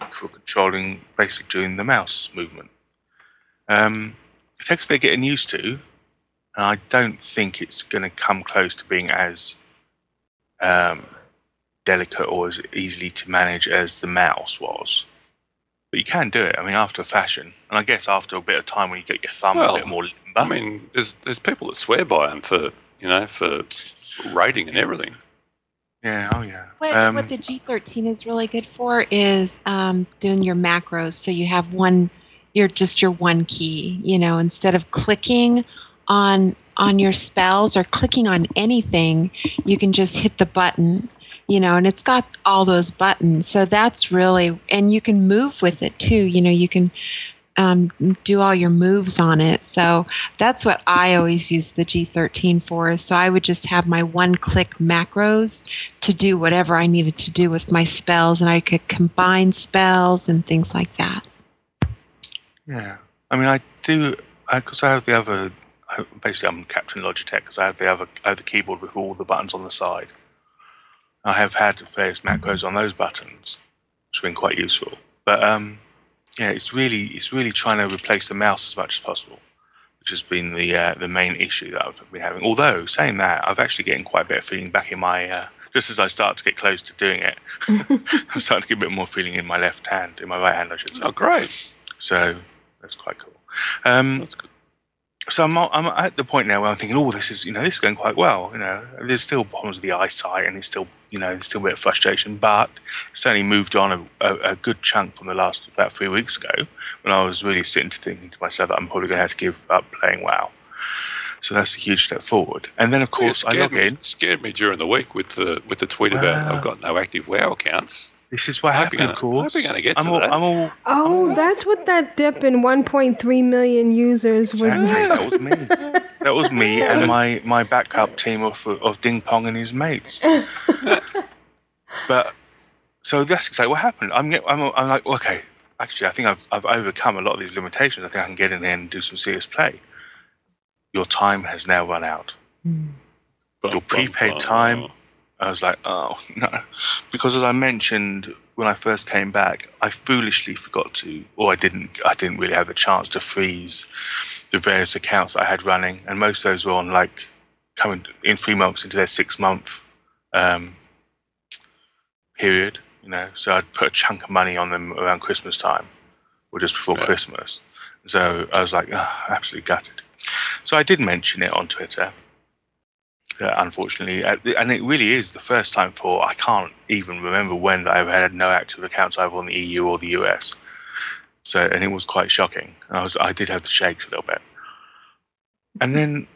for controlling, basically doing the mouse movement. Um, it takes a bit of getting used to, and I don't think it's going to come close to being as um, delicate or as easily to manage as the mouse was. But you can do it. I mean, after a fashion, and I guess after a bit of time when you get your thumb Well, a bit more limber. I mean, there's there's people that swear by them for you know for rating and everything. Yeah, oh yeah. What, Um, what the G13 is really good for is um, doing your macros. So you have one, you're just your one key. You know, instead of clicking on on your spells or clicking on anything, you can just hit the button. You know, and it's got all those buttons. So that's really, and you can move with it too. You know, you can um, do all your moves on it. So that's what I always use the G13 for. So I would just have my one click macros to do whatever I needed to do with my spells, and I could combine spells and things like that. Yeah, I mean, I do because I, have the other. I- Basically, I'm Captain Logitech because I have the other. I have the keyboard with all the buttons on the side. I have had various macros on those buttons, which have been quite useful. But um, yeah, it's really it's really trying to replace the mouse as much as possible, which has been the uh, the main issue that I've been having. Although saying that, I've actually getting quite a bit of feeling back in my. Uh, just as I start to get close to doing it, I'm starting to get a bit more feeling in my left hand, in my right hand, I should say. Oh, great! So that's quite cool. Um, That's good. so I'm, I'm at the point now where I'm thinking, oh, this is you know this is going quite well. You know, there's still problems with the eyesight, and it's still you know there's still a bit of frustration, but certainly moved on a, a, a good chunk from the last about three weeks ago when I was really sitting to thinking to myself that I'm probably going to have to give up playing WoW. So that's a huge step forward. And then of course I scared log me, in. Scared me during the week with the with the tweet about. I've got no active WoW accounts. This is what happened, of gonna- I hope course. gonna get I'm to all, that. I'm all Oh, that's what that dip in 1.3 million users was. That was me. That was me and my, my backup team of of Ding Pong and his mates. but so that's exactly what happened. I'm I'm I'm like okay, actually I think I've I've overcome a lot of these limitations. I think I can get in there and do some serious play. Your time has now run out. Hmm. Your prepaid time. Uh, I was like, oh no, because as I mentioned when I first came back, I foolishly forgot to, or I didn't, I didn't really have a chance to freeze the various accounts I had running, and most of those were on like coming in three months into their six month um, period. You know, so I'd put a chunk of money on them around Christmas time, or just before Christmas. So I was like, oh, absolutely gutted. So I did mention it on Twitter. Uh, unfortunately, uh, and it really is the first time for I can't even remember when that I've had no active accounts either on the EU or the US. So, and it was quite shocking. I was, I did have the shakes a little bit. And then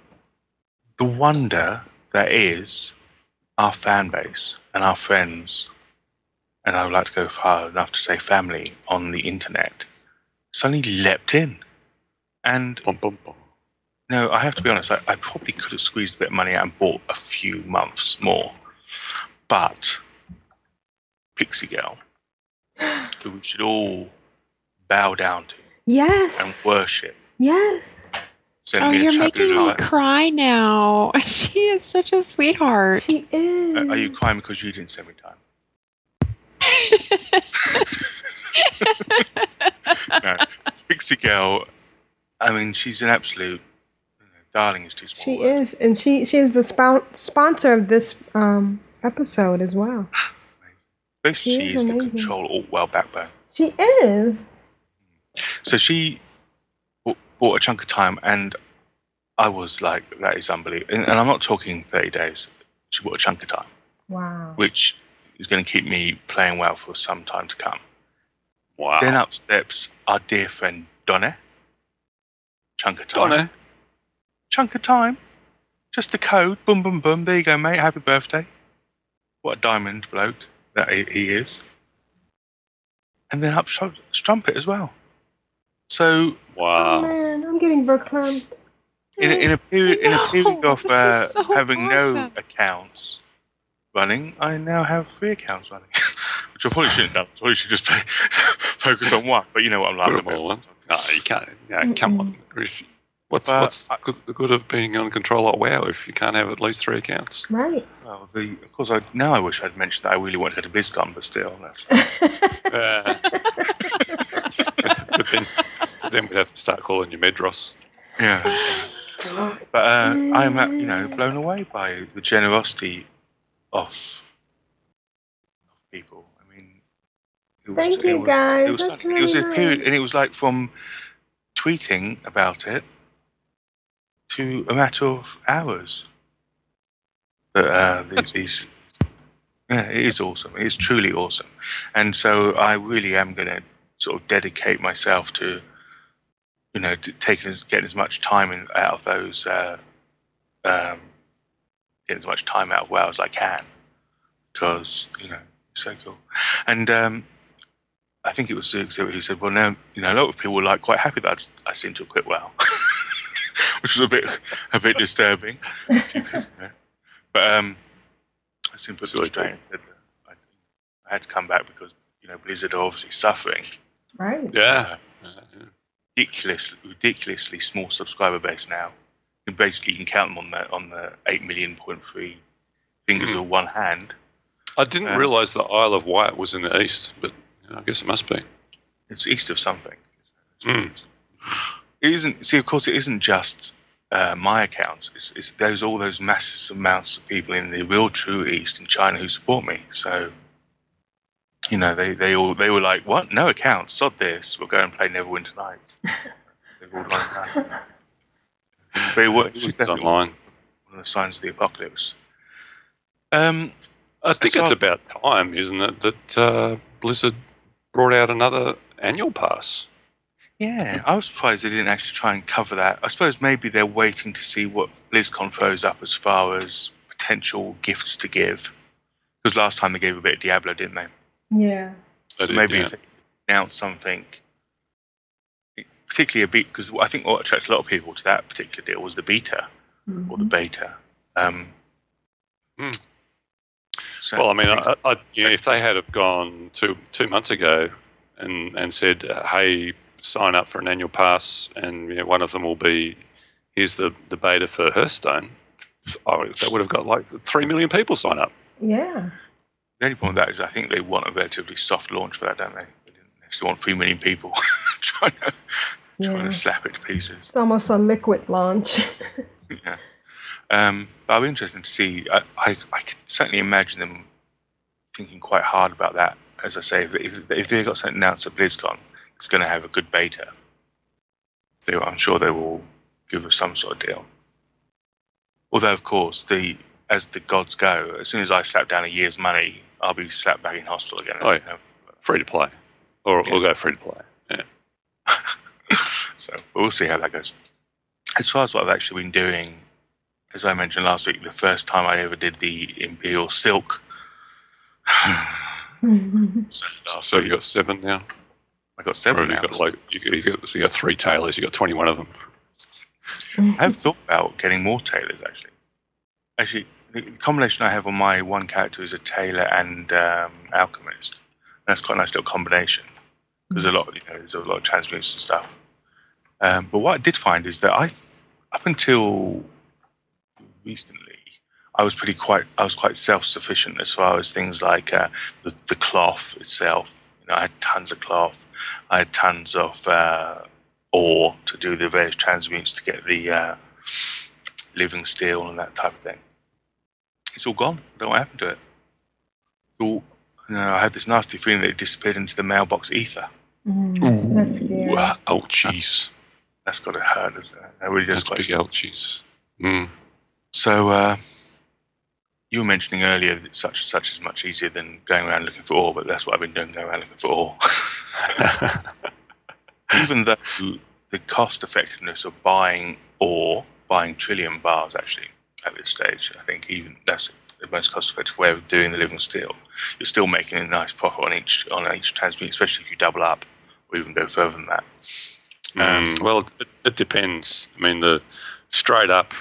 the wonder that is our fan base and our friends, and I would like to go far enough to say family on the internet, suddenly leapt in. And Bum, bum, bum. No, I have to be honest, I, I probably could have squeezed a bit of money out and bought a few months more. But Pixie Girl, who we should all bow down to yes, and worship, Yes. sent Oh, me a you're chat making me cry now. She is such a sweetheart. She is. Uh, Are you crying because you didn't send me time? no. Pixie Girl, I mean, she's an absolute you know, darling, is too small. She is, and she she is the spon- sponsor of this um episode as well. Basically, she she is is the amazing. control alt WoW backbone. She is. So she bought, bought a chunk of time, and I was like, that is unbelievable. And, and I'm not talking 30 days. She bought a chunk of time, Wow. which is going to keep me playing well for some time to come. Wow. Then up steps our dear friend Donna. Chunk of time. Donna. Chunk of time. Just the code. Boom, boom, boom. There you go, mate. Happy birthday. What a diamond bloke that he, he is. And then up Stru- Strumpet as well. So Oh Wow. man, I'm getting verklempt. in a, in a period in a know, period of uh, so having no accounts running, I now have three accounts running, which I probably shouldn't have done. I probably should just play, focus on one. But you know what I'm like. Put 'em all on. No, you can't. Yeah, come on. Chris. What's, But what's good- the good of being on control alt WoW if you can't have at least three accounts? Right. Well, the, of course, I, now I wish I'd mentioned that I really want to go to BlizzCon, but still, that's Uh, but then, then we'd have to start calling you Medros. yeah. But uh, I'm, uh, you know, blown away by the generosity of people. I mean, it was, Thank it you, was, guys. It was, That's something- it was a really period, nice. and it was like from tweeting about it to a matter of hours. But uh, these, these, yeah, it is awesome. It is truly awesome, and so I really am going to sort of dedicate myself to, you know, taking as, getting as much time in, out of those, uh, um, getting as much time out of WoW as I can, because you know it's so cool. And um, I think it was Zug who said, "Well, now you know a lot of people were like quite happy that I'd, I seem to have quit WoW," which was a bit a bit disturbing. but um, I seem to Silly strange that I, I had to come back because you know Blizzard are obviously suffering Right. Yeah. ridiculous, ridiculously small subscriber base now. And basically, you can count them on the on the eight million point three fingers Hmm. of one hand. I didn't Uh, realise the Isle of Wight was in the east, but you know, I guess it must be. It's east of something. Mm. It isn't. See, of course, it isn't just uh, my accounts. It's, it's there's all those massive amounts of people in the real true East in China who support me. So, you know, they, they all they were like, "What? No accounts? Sod this. We'll go and play Neverwinter Nights." They've all lined up. But it wa- it was definitely online. one of the signs of the apocalypse. Um, I think it's about time, isn't it, that uh, Blizzard brought out another annual pass? Yeah, I was surprised they didn't actually try and cover that. I suppose maybe they're waiting to see what BlizzCon throws up as far as potential gifts to give. Because last time they gave a bit of Diablo, didn't they? Yeah. So did, maybe yeah. if they announce something, particularly a beat, because I think what attracted a lot of people to that particular deal was the beta or the beta. Um, Hmm. so Well, I mean, I, I, you know, if they had have gone two two months ago and and said, "Hey, sign up for an annual pass," and you know, one of them will be, "Here's the, the beta for Hearthstone," oh, that would have got like three million people sign up. Yeah. The only problem with that is I think they want a relatively soft launch for that, don't they? They didn't want three million people trying to trying to slap it to pieces. It's almost a liquid launch. yeah. Um, but I'll be interested to see. I, I, I can certainly imagine them thinking quite hard about that. As I say, if, if, if they've got something announced at BlizzCon, it's going to have a good beta. They, I'm sure they will give us some sort of deal. Although, of course, the as the gods go, as soon as I slap down a year's money, I'll be slapped back in hospital again. Oh, yeah. Free to play, or Yeah. we'll go free to play. Yeah. so we'll see how that goes. As far as what I've actually been doing as I mentioned last week, the first time I ever did the Imperial Silk. so, So you got seven now. I got seven you got like you got, you got, you got three tailors. You got twenty one of them. I have thought about getting more tailors actually. Actually, the combination I have on my one character is a tailor and um, alchemist. That's quite a nice little combination because a lot, you know, there's a lot of transmutes and stuff. Um, but what I did find is that I, up until recently, I was pretty quite, I was quite self-sufficient as far as things like uh, the, the cloth itself. You know, I had tons of cloth. I had tons of uh, ore to do the various transmutes to get the uh, living steel and that type of thing. It's all gone. I don't know what happened to it. It's all, you know, I had this nasty feeling that it disappeared into the mailbox ether. Mm, that's scary. Wow, ouchies. That's got to hurt, doesn't it? That really does That's quite big ouchies. Mm. So, uh, you were mentioning earlier that such and such is much easier than going around looking for ore, but that's what I've been doing, going around looking for ore. Even though the cost effectiveness of buying ore, buying trillium bars actually at this stage, I think even that's the most cost effective way of doing the living steel. You're still making a nice profit on each on each transmute, especially if you double up or even go further than that. Um, Mm, well, it, it depends. I mean, the straight up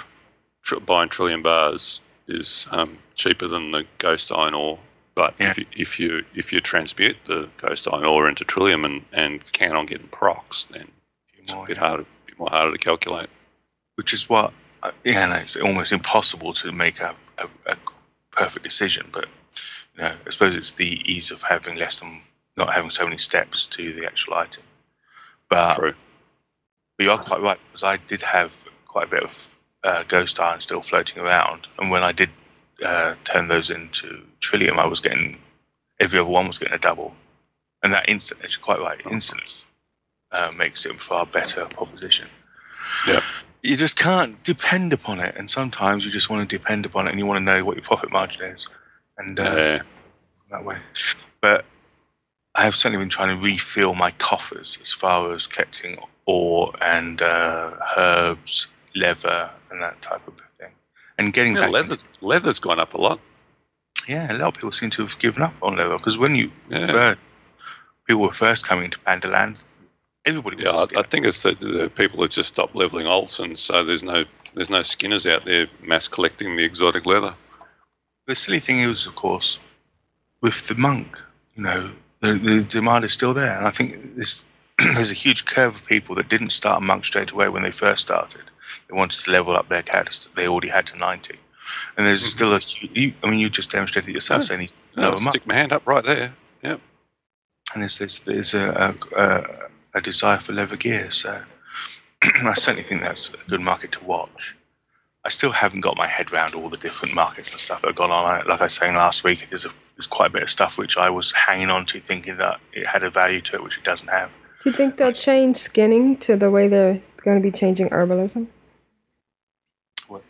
tr- buying trillium bars is um, cheaper than the ghost iron ore. But if, you, if you if you transmute the ghost iron ore into trillium and, and count on getting procs, then it's a bit harder, bit more harder to calculate. which is what yeah, no, it's almost impossible to make a, a, a perfect decision. But you know, I suppose it's the ease of having less than not having so many steps to the actual item. But, but you are quite right because I did have quite a bit of uh, ghost iron still floating around, and when I did uh, turn those into trillium, I was getting every other one was getting a double, and that instant, as you're quite right, instant uh, makes it a far better proposition Yeah. you just can't depend upon it. And sometimes you just want to depend upon it and you want to know what your profit margin is. And uh, Yeah. that way. But I have certainly been trying to refill my coffers as far as collecting ore and uh, herbs, leather, and that type of thing. And getting Yeah, back. leather's, leather's gone up a lot. Yeah, a lot of people seem to have given up on leather because when you Yeah. first, people were first coming to Pandaland, everybody was Yeah, I, I think it's that the people have just stopped leveling alts, and so there's no there's no skinners out there mass collecting the exotic leather. The silly thing is, of course, with the monk, you know, the, the demand is still there. And I think there's, there's a huge curve of people that didn't start a monk straight away when they first started. They wanted to level up their characters that they already had to 90. And there's mm-hmm. still a huge, you, I mean, you just demonstrated yourself Yeah. saying he's Yeah, lower I'll stick my hand up right there. Yep. And there's, there's, there's a, a, a, a desire for leather gear. So I certainly think that's a good market to watch. I still haven't got my head around all the different markets and stuff that have gone on. Like I was saying last week, there's, a, there's quite a bit of stuff which I was hanging on to, thinking that it had a value to it, which it doesn't have. Do you think they'll change skinning to the way they're going to be changing herbalism? What,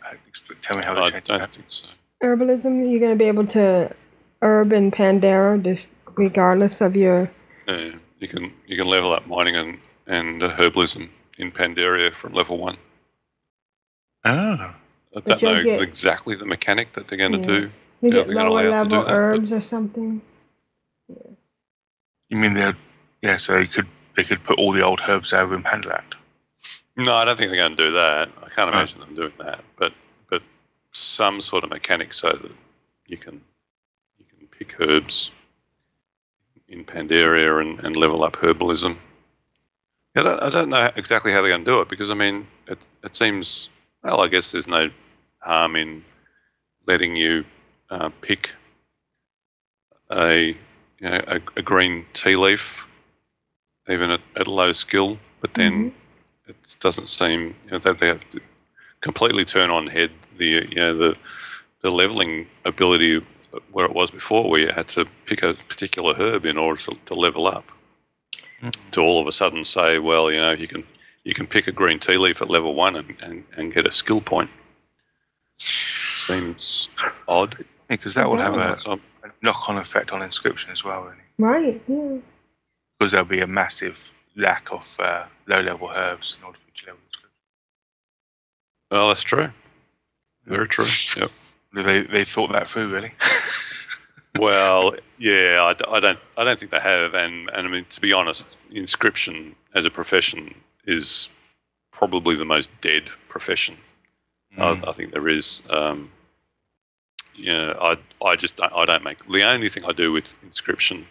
tell me how they I changed don't that. think so. Herbalism, you're going to be able to herb in Pandaria just regardless of your. Yeah, you can you can level up mining and and uh, herbalism in Pandaria from level one. Oh. I But don't you'll know get- exactly the mechanic that they're going to do. You how get they're gonna lower allow to do level that, herbs or something. You mean they're, yeah, so they could, they could put all the old herbs over in Pandaland. No, I don't think they're going to do that. I can't imagine them doing that. But but some sort of mechanic so that you can you can pick herbs in Pandaria and, and level up herbalism. I don't, I don't know exactly how they're going to do it because I mean it it seems well I guess there's no harm in letting you uh, pick a you know a, a green tea leaf even at, at low skill, but then it doesn't seem you know, that they have to completely turn on head the you know the the leveling ability where it was before, where you had to pick a particular herb in order to, to level up. Mm-hmm. To all of a sudden say, well, you know, you can you can pick a green tea leaf at level one and, and, and get a skill point. Seems odd. Because that will have a, a knock on effect on inscription as well, really. Right, yeah. Because there'll be a massive lack of uh, low level herbs in order for to level inscription. Well, that's true. Very true. Yep. They they thought that through, really. well, yeah, I, I don't, I don't think they have, and and I mean to be honest, inscription as a profession is probably the most dead profession. Mm. I, I think there is. Um, you know, I I just don't, I don't make the only thing I do with inscription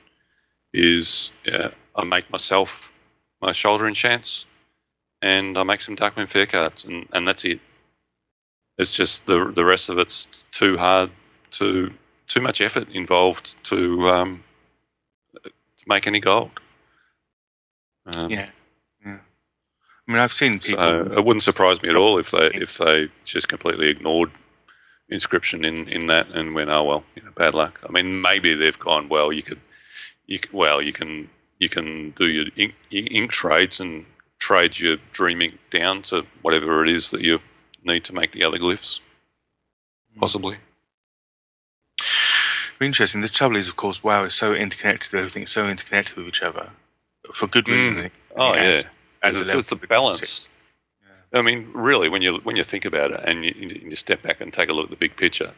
is yeah, I make myself my shoulder enchants, and I make some Darkmoon Faire cards, and, and that's it. It's just the the rest of it's too hard to too much effort involved to um, to make any gold. Um, Yeah. Yeah. I mean, I've seen people. so it wouldn't surprise me at all if they if they just completely ignored inscription in, in that and went, oh well, you know, bad luck. I mean, maybe they've gone, well, you could, you c- well, you can you can do your ink, ink trades and trade your dream ink down to whatever it is that you need to make the other glyphs, possibly. Interesting. The trouble is, of course, WoW is so interconnected. Everything's so interconnected with each other for good reason. Mm. Oh yeah, adds- adds it's, it's the balance. I mean, really, when you when you think about it and you, you step back and take a look at the big picture,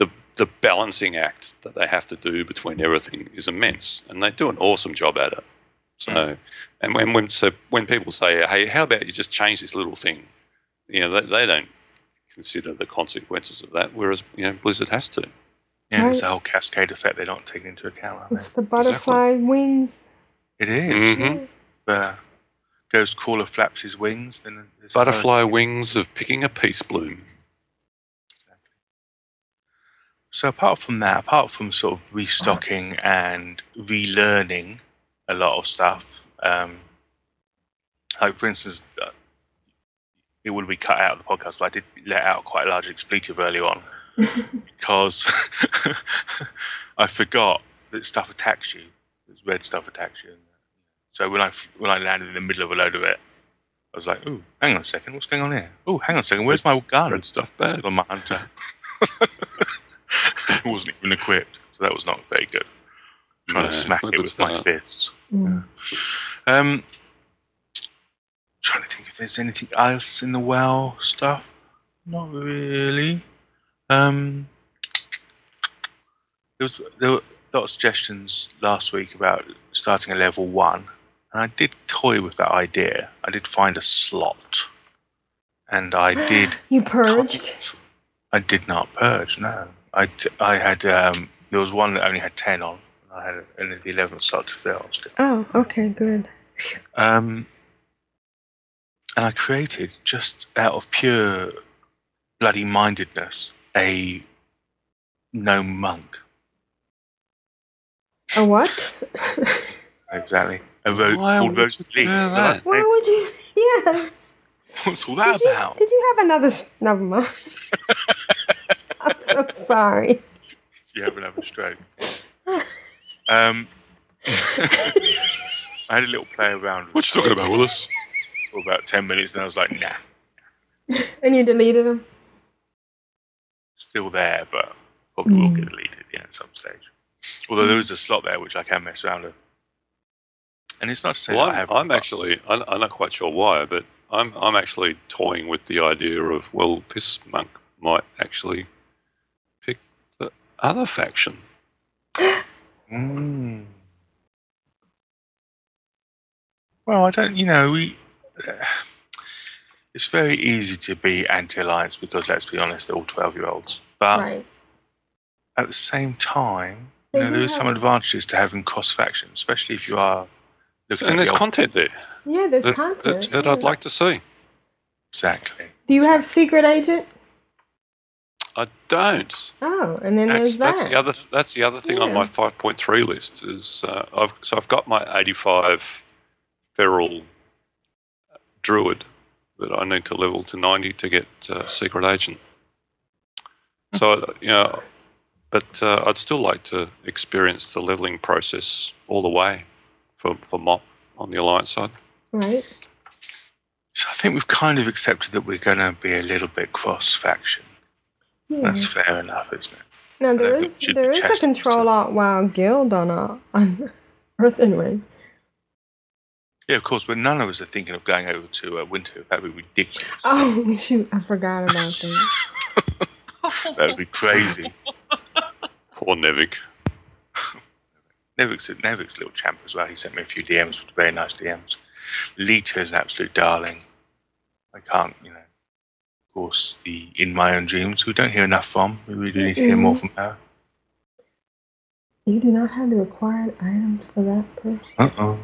the the balancing act that they have to do between everything is immense, and they do an awesome job at it. So, and when, when so when people say, "Hey, how about you just change this little thing?" You know, they, they don't consider the consequences of that, whereas you know Blizzard has to. Yeah, there's a whole cascade effect they don't take into account. aren't It's the butterfly wings. they? It is. Mhm. Uh, Ghostcrawler flaps his wings, then Butterfly wings of picking a Peacebloom. So apart from that, apart from sort of restocking and relearning a lot of stuff, um, like for instance, uh, it would be cut out of the podcast, but I did let out quite a large expletive early on because I forgot that stuff attacks you. That red stuff attacks you. So when I when I landed in the middle of a load of it, I was like, "Ooh, hang on a second, what's going on here? Ooh, hang on a second, where's my gun? Red stuff bad on my hunter." it wasn't even equipped, so that was not very good. trying No, to smack it good with my start. fists. Mm. Um, trying to think if there's anything else in the well stuff. Not really. Um, there was there were a lot of suggestions last week about starting a level one, and I did toy with that idea. I did find a slot, and I did. You purged? I did not purge. No, I, t- I had. Um, there was one that only had ten on. I had only the eleventh slot to fill. Still. Oh, okay, good. Um, and I created just out of pure bloody mindedness a gnome monk. A what? Exactly. A ro- Why called would Rose you Lee. that? Why would you? Yeah. What's all that Did you, about? did you have another? s- Never mind. I'm so sorry. You have another stroke. Um, I had a little play around with What you talking about, Willis? for about 10 minutes and I was like, nah, And you deleted them. still there, but probably will Mm. get deleted yeah, at some stage. Although there is a slot there which I can mess around with. And it's not to say Well, that I I'm, have. I'm actually, I'm, I'm not quite sure why, but I'm, I'm actually toying with the idea of, well, this monk might actually pick the other faction. Mm. Well, I don't, you know, we. it's very easy to be anti alliance because, let's be honest, they're all 12 year olds. But right. at the same time, you know, They there is some advantages to having cross factions, especially if you are looking And at there's the old- content there Yeah, there's that, content. that, that I'd like to see. Exactly. Do you have secret agent? I don't. Oh, and then That's, there's that. that's the other. That's the other thing on my 5.3 list is uh, I've so I've got my 85 feral druid that I need to level to 90 to get uh, secret agent. So you know, but uh, I'd still like to experience the leveling process all the way for for mop on the alliance side. Right. So I think we've kind of accepted that we're going to be a little bit cross faction. Yeah. That's fair enough, isn't it? Now I there don't think is we should there be is a control alt WoW guild on uh, on Earthen Ring. Yeah, of course, but none of us are thinking of going over to uh, Winter. That would be ridiculous. Oh shoot, I forgot about that. that would be crazy. Poor Nevik. Nevik's Nevik's a little champ as well. He sent me a few DMs, very nice DMs. Lita is an absolute darling. I can't, you know. Of course, the In My Own Dreams, who we don't hear enough from. We really need to hear more from her. You do not have the required items for that person. Uh oh.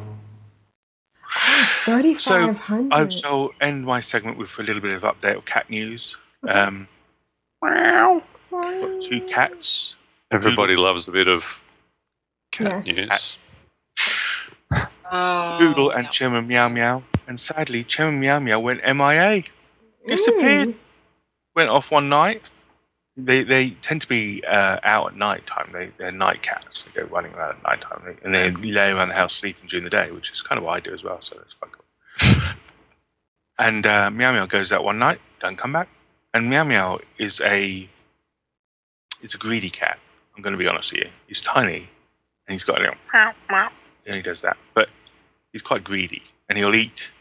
So, 3,500. I shall end my segment with a little bit of update of cat news. Um, Wow. got two cats. Everybody loves a bit of cat Yes. news. Oh, Poodle and Chimma Meow Meow. And sadly, Chimma Meow Meow went MIA. Disappeared. Went off one night. They they tend to be uh, out at night time. They, they're night cats. They go running around at night time. And they lay around the house sleeping during the day, which is kind of what I do as well. So that's quite cool. and uh, Meow Meow goes out one night, don't come back. And Meow Meow is a it's a greedy cat. I'm going to be honest with you. He's tiny, and he's got a little meow meow. And he does that, but he's quite greedy, and he'll eat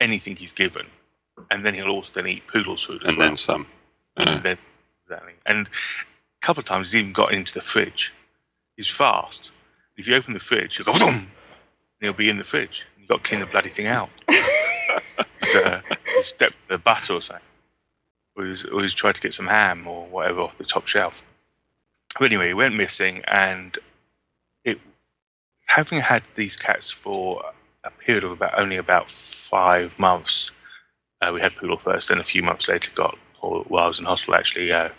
anything he's given, and then he'll also then eat poodle's food as And well. then some. And then, exactly. And a couple of times he's even got into the fridge. He's fast. If you open the fridge, he'll go, "Vroom," and he'll be in the fridge. You've got to clean the bloody thing out. he's, uh, he's stepped the butter or something. Or he's, or he's tried to get some ham or whatever off the top shelf. But anyway, he went missing, and it having had these cats for a period of about only about five months. Uh, we had Poodle first, then a few months later got, or while I was in hospital actually, uh,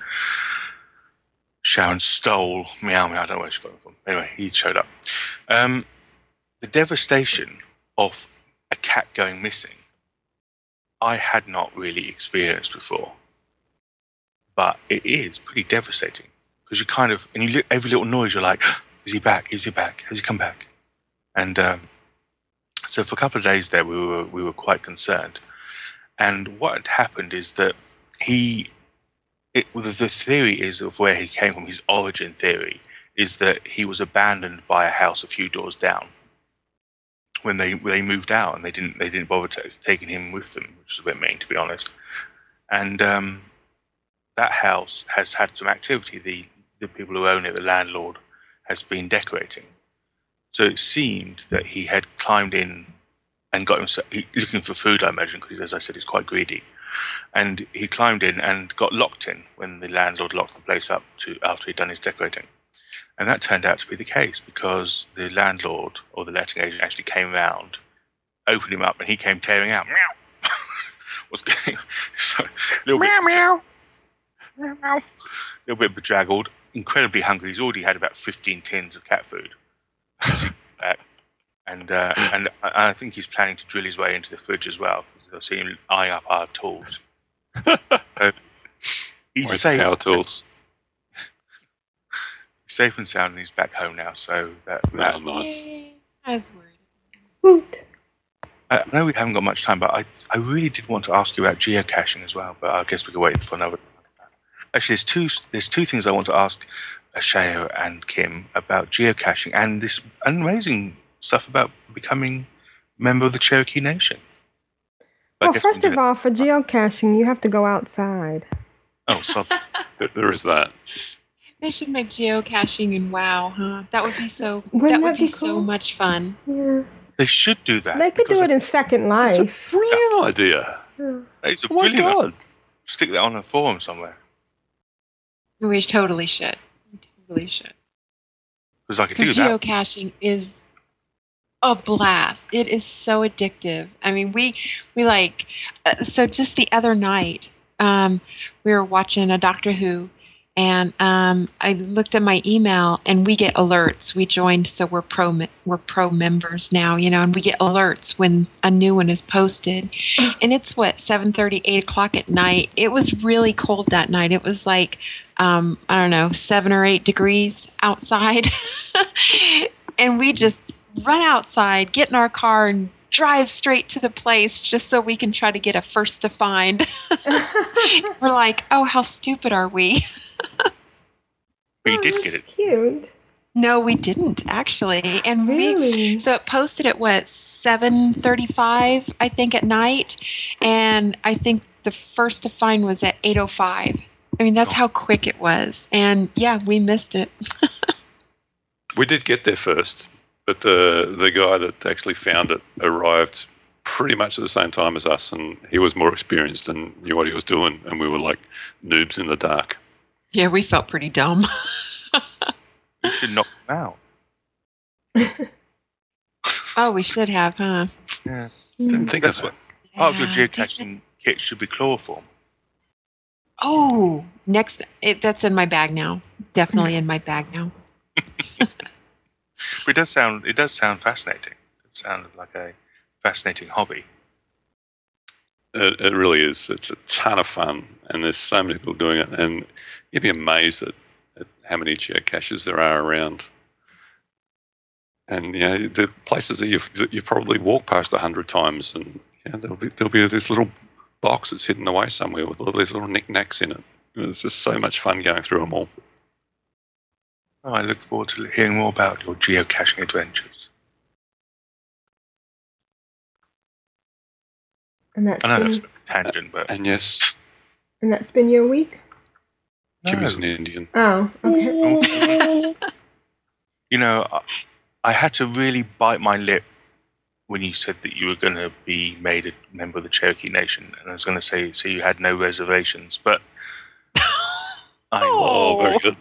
Sharon stole Meow Meow. I don't know where she got him from. Anyway, he showed up. Um, the devastation of a cat going missing, I had not really experienced before. But it is pretty devastating because you kind of, and you every little noise, you're like, is he back? Is he back? Has he come back? And um, so for a couple of days there, we were we were quite concerned. And what had happened is that he, it, the the theory is of where he came from. His origin theory is that he was abandoned by a house a few doors down when they they moved out, and they didn't they didn't bother ta taking him with them, which is a bit mean to be honest. And um, that house has had some activity. The the people who own it, the landlord, has been decorating. So it seemed that he had climbed in and got himself he, looking for food, I imagine, because as I said, he's quite greedy. And he climbed in and got locked in when the landlord locked the place up to after he'd done his decorating. And that turned out to be the case because the landlord or the letting agent actually came round, opened him up, and he came tearing out. Meow. What's going? So, little bit, meow. a little bit bedraggled, incredibly hungry. He's already had about 15 tins of cat food. As he- and uh, and I I think he's planning to drill his way into the fridge as well. I've seen him eyeing up our tools. So, he's safe. power tools? He's safe and sound, and he's back home now. So that, that Oh, nice. I was worried. Woot. I know we haven't got much time, but I I really did want to ask you about geocaching as well. But I guess we could wait for another. Actually, there's two there's two things I want to ask Ashayo and Kim about geocaching and this amazing stuff about becoming a member of the Cherokee Nation. I Well, guess we first of all, for geocaching, you have to go outside. oh, so There- there is that. They should make geocaching in WoW, huh? That would be so. Wouldn't that would that be, be so much fun. Yeah. they should do that. They could do because it in Second It's a Life. brilliant idea. Yeah. It's a Oh my brilliant. god. Stick that on a forum somewhere We totally should. We totally should. because I could do Because that. geocaching is a blast. It is so addictive. I mean, we we like uh, so just the other night, um, we were watching a Doctor Who, and um, I looked at my email, and we get alerts. We joined, so we're pro we're pro members now, you know, and we get alerts when a new one is posted. And it's what 7:30, 8 o'clock at night. It was really cold that night. It was like um, I don't know, seven or eight degrees outside. and we just run outside, get in our car, and drive straight to the place just so we can try to get a first to find. We're like, oh, how stupid are we? But you did get it. Oh, cute. No, we didn't actually. And we so it posted at what 7:35 I think at night and I think the first to find was at 8:05. I mean, that's how quick it was. And yeah, we missed it. We did get there first, but the the guy that actually found it arrived pretty much at the same time as us, and he was more experienced and knew what he was doing, and we were like noobs in the dark. Yeah, we felt pretty dumb. You should knock them out. oh, we should have, huh? Yeah. Didn't think That's what it. part of your Yeah, geocaching kit should be chloroform. Oh, next, it, that's in my bag now. Definitely in my bag now. But it does sound it does sound fascinating. It sounded like a fascinating hobby. It, it really is. It's a ton of fun, and there's so many people doing it, and you'd be amazed at, at how many geocaches there are around. And you know, the places that you've you've probably walked past a hundred times, and you know, there'll be there'll be this little box that's hidden away somewhere with all these little knickknacks in it. It's just so much fun going through them all. Oh, I look forward to hearing more about your geocaching adventures. And that's I know been, that's a tangent, but And yes, and that's been your week. Jimmy's an Indian. Oh, okay. you know, I, I had to really bite my lip when you said that you were going to be made a member of the Cherokee Nation, and I was going to say, so you had no reservations, but I, oh. oh, very good.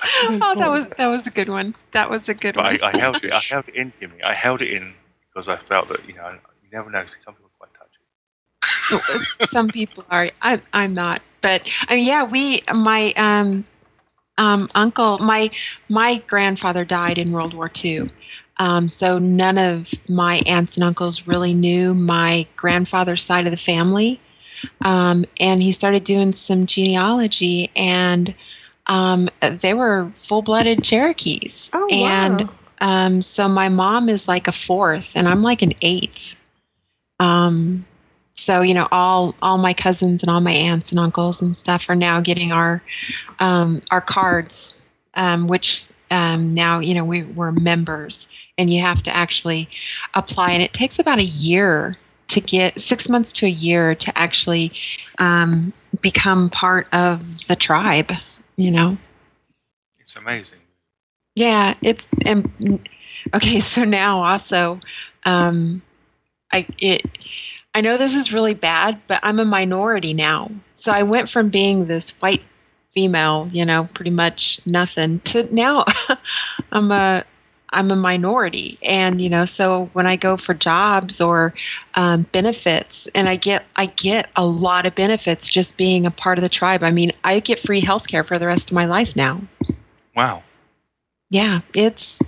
oh, that was that was a good one. That was a good but one. I, I held it. I held it in, Jimmy. I held it in because I felt that you know, you never know. Some people are quite touchy. Some people are. I, I'm not. But I mean, yeah, we my um um uncle my my grandfather died in World War II. Um, so none of my aunts and uncles really knew my grandfather's side of the family. Um, and he started doing some genealogy and um, they were full-blooded Cherokees. Oh, and um, so my mom is like a fourth and I'm like an eighth. Um, so you know, all all my cousins and all my aunts and uncles and stuff are now getting our um, our cards, um, which um, now you know we, we're members, and you have to actually apply, and it takes about a year to get six months to a year to actually um, become part of the tribe. You know. It's amazing. Yeah, it's and okay. So now also, um, I it I know this is really bad, but I'm a minority now. So I went from being this white female, you know, pretty much nothing, to now I'm a I'm a minority, and you know, so when I go for jobs or um, benefits, and I get I get a lot of benefits just being a part of the tribe. I mean, I get free healthcare for the rest of my life now. Wow. Yeah, it's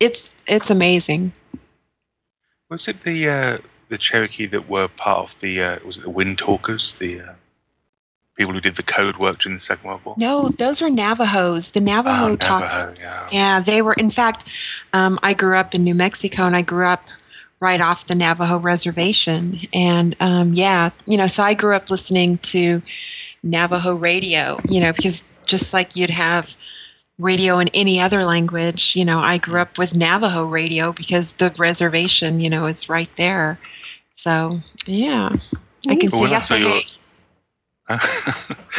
it's it's amazing. Was it the uh, the Cherokee that were part of the uh, was it the Wind Talkers, the uh, people who did the code work during the Second World War? No, those were Navajos. The Navajo Oh, talk. Navajo, yeah. Yeah, they were. In fact, um, I grew up in New Mexico, and I grew up right off the Navajo reservation. And um, yeah, you know, so I grew up listening to Navajo radio. You know, because just like you'd have radio in any other language, you know, I grew up with Navajo radio because the reservation, you know, is right there. So yeah, I can But see. Yes, saw your- okay. You can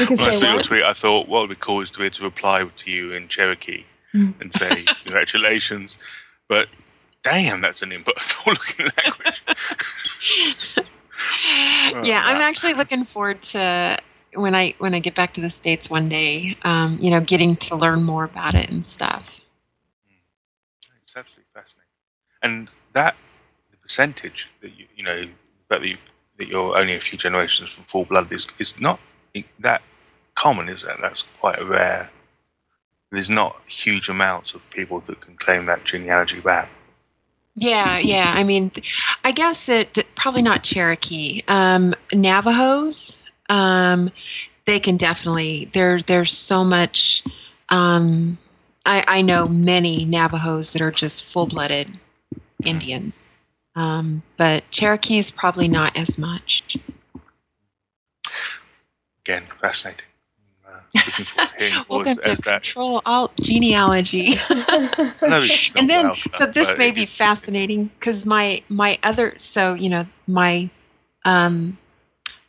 when I saw your tweet, I thought what would be cool is to be able to reply to you in Cherokee Mm. and say congratulations. But damn, that's an impossible looking language. yeah, I'm actually looking forward to when I when I get back to the states one day. Um, you know, getting to learn more about it and stuff. It's absolutely fascinating. And that the percentage that you you know that you that you're only a few generations from full blood is is not that common, is it? That's quite rare. There's not huge amounts of people that can claim that genealogy back. Yeah, yeah. I mean, I guess it probably not Cherokee. Um, Navajos, um, they can definitely. There, there's so much. Um, I, I know many Navajos that are just full-blooded Indians, um, but is probably not as much. Again, fascinating. Uh, looking forward to hearing Welcome yours to as that. Control Alt Genealogy. I know it's not and then well stuff, so this may be is- fascinating because my my other so you know my um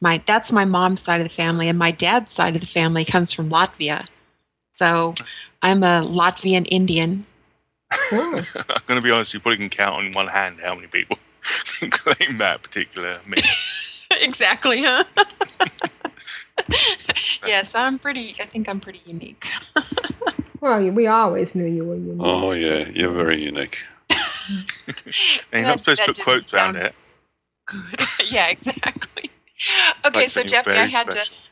my that's my mom's side of the family, and my dad's side of the family comes from Latvia. So I'm a Latvian Indian. I'm going to be honest, you probably can count on one hand how many people claim that particular mix. exactly, huh? yes, I'm pretty. I think I'm pretty unique. Well, we always knew you were unique. Oh yeah, you're very unique. And you're not supposed to put quotes around doesn't it. yeah, exactly. It's okay, like so saying Jeffy, I had special. to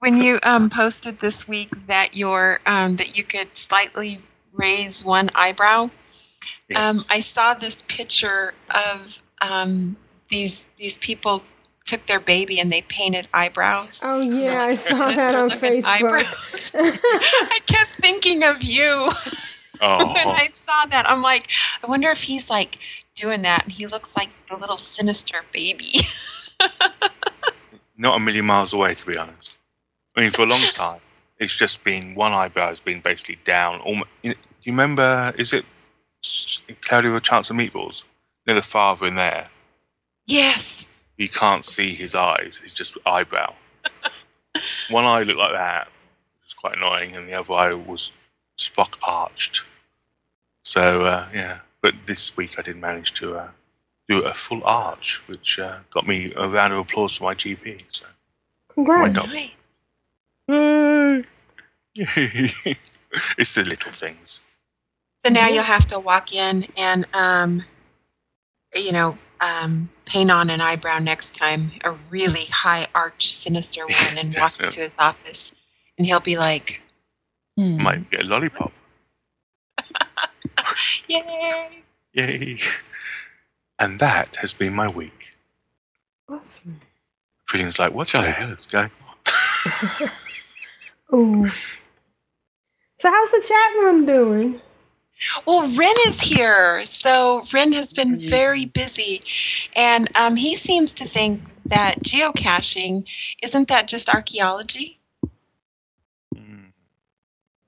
when you um, posted this week that your um, that you could slightly raise one eyebrow. Um, I saw this picture of um, these these people took their baby and they painted eyebrows. Oh yeah, I saw that on Facebook. I kept thinking of you Oh. when I saw that. I'm like, I wonder if he's like doing that, and he looks like the little sinister baby. not a million miles away, to be honest. I mean, for a long time, it's just been one eyebrow has been basically down. Almost, you know, do you remember? Is it S- Cloudy with a Chance of Meatballs? You know, the father in there. yes. You can't see his eyes. It's just eyebrow. one eye looked like that. It was quite annoying, and the other eye was Spock arched. So uh, yeah, but this week I did manage to uh, do a full arch, which uh, got me a round of applause from my GP. So Congrats. Went up. Nice. it's the little things. So now you'll have to walk in and, um, you know, um, paint on an eyebrow next time, a really high arch, sinister one, and walk Definitely. into his office, and he'll be like, hmm, Might get a lollipop. "Yay!" Yay! And that has been my week. Awesome. Trillian's like, what the hell is going on? Ooh. So how's the chat room doing? Well, Ren is here, so Ren has been very busy, and um, he seems to think that geocaching isn't that just archaeology?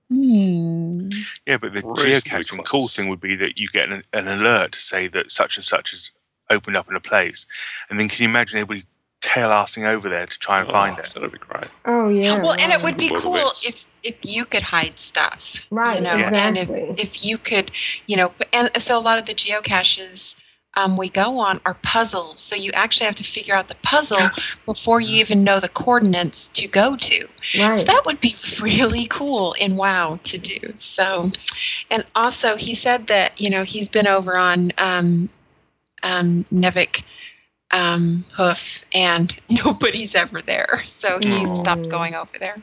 Hmm. Yeah, but the Reasonably geocaching cool thing would be that you get an, an alert to say that such and such has opened up in a place. And then can you imagine anybody tail assing over there to try and find Oh, it? That'd be great. Oh yeah. Well, and it would be cool if if you could hide stuff, Right, You know, and if if you could, you know, and so a lot of the geocaches um, we go on are puzzles. So you actually have to figure out the puzzle before you even know the coordinates to go to. Right. So that would be really cool in WoW to do. So, and also he said that you know he's been over on um, um, Nevik um, Hoof and nobody's ever there, so he Oh. stopped going over there.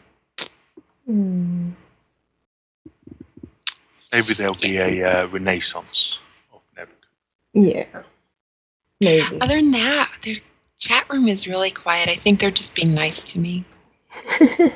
Hmm. Maybe there'll be a uh, renaissance of Nevik. Yeah. Maybe. Other than that, their chat room is really quiet. I think they're just being nice to me.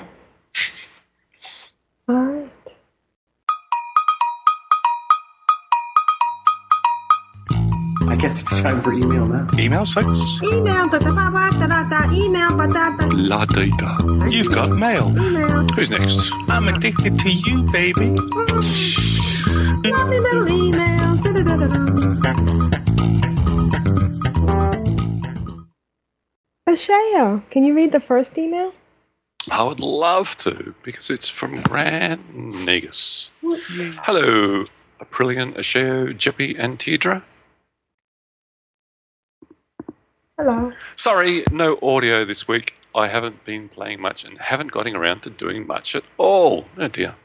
guess it's time for email now. Emails, folks? Email da da ba ba da da da email ba da da La data. You've got mail. email. Who's next? I'm addicted to you, baby. Mm. Lovely little email. Da da da da da. Ashayo, can you read the first email? I would love to because it's from Grand Nagus. Hello, Aprillian, Ashayo, Jeppy, and Teardra. Hello. Sorry, no audio this week. I haven't been playing much and haven't gotten around to doing much at all. Oh dear.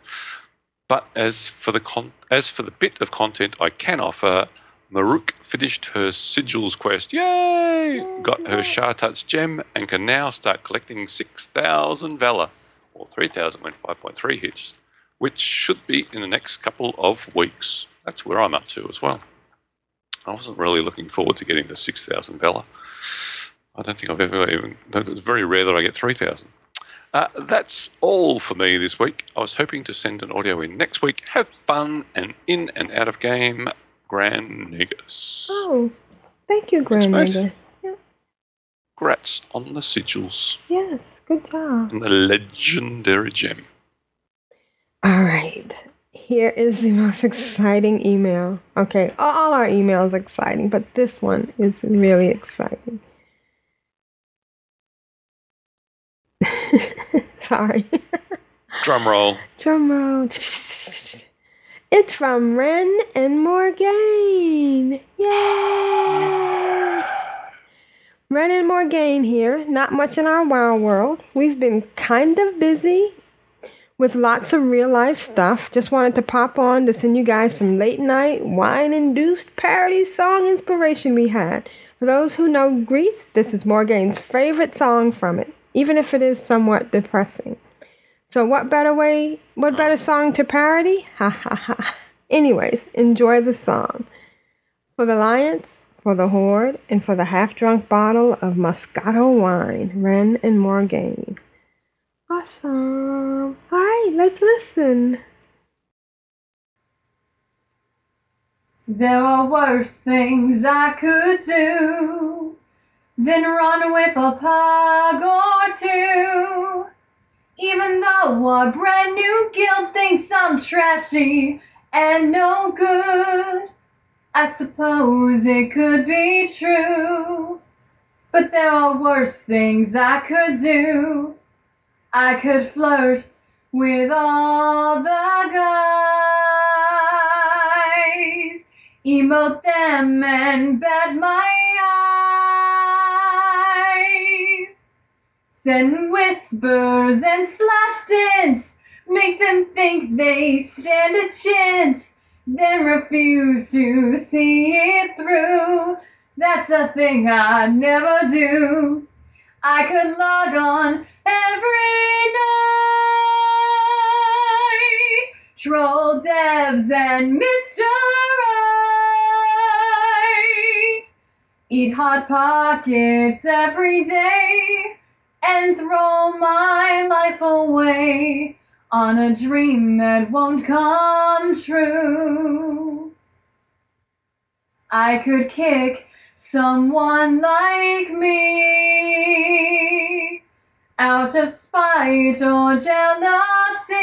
But as for the con- as for the bit of content I can offer, Maruk finished her sigils quest. Yay! Got her Sha-touched gem and can now start collecting 6,000 Valor, or 3,000 when 5.3 hits, which should be in the next couple of weeks. That's where I'm up to as well. I wasn't really looking forward to getting the 6,000 Valor. I don't think I've ever even. It's very rare that I get 3,000. Uh, that's all for me this week. I was hoping to send an audio in next week. Have fun and in and out of game. Grand Nagus. Oh, thank you, Thanks, mate. grandmother. Grats on the sigils Yes, good job. and the legendary gem. All right. Here is the most exciting email. Okay, all- our emails are exciting, but this one is really exciting. Sorry. Drum roll. Drum roll. It's from Ren and Morgaine. Yay! Ren and Morgaine here. Not much in our wild world. We've been kind of busy with lots of real life stuff. Just wanted to pop on to send you guys some late night wine induced parody song inspiration we had. For those who know Grease, this is Morgaine's favorite song from it, even if it is somewhat depressing. So what better way, what better song to parody? Ha ha ha. Anyways, enjoy the song. For the Lions, for the Horde, and for the half-drunk bottle of Moscato wine, Ren and Morgaine. Awesome. Alright, let's listen. There are worse things I could do than run with a pug or two. Even though our brand new guild thinks I'm trashy and no good, I suppose it could be true. But there are worse things I could do. I could flirt with all the guys, emote them and bat my eyes, send whispers and slash dance, make them think they stand a chance, then refuse to see it through. That's a thing I never do. I could log on every night, troll devs and Mr. Right, eat hot pockets every day, and throw my life away on a dream that won't come true. I could kick someone like me out of spite or jealousy.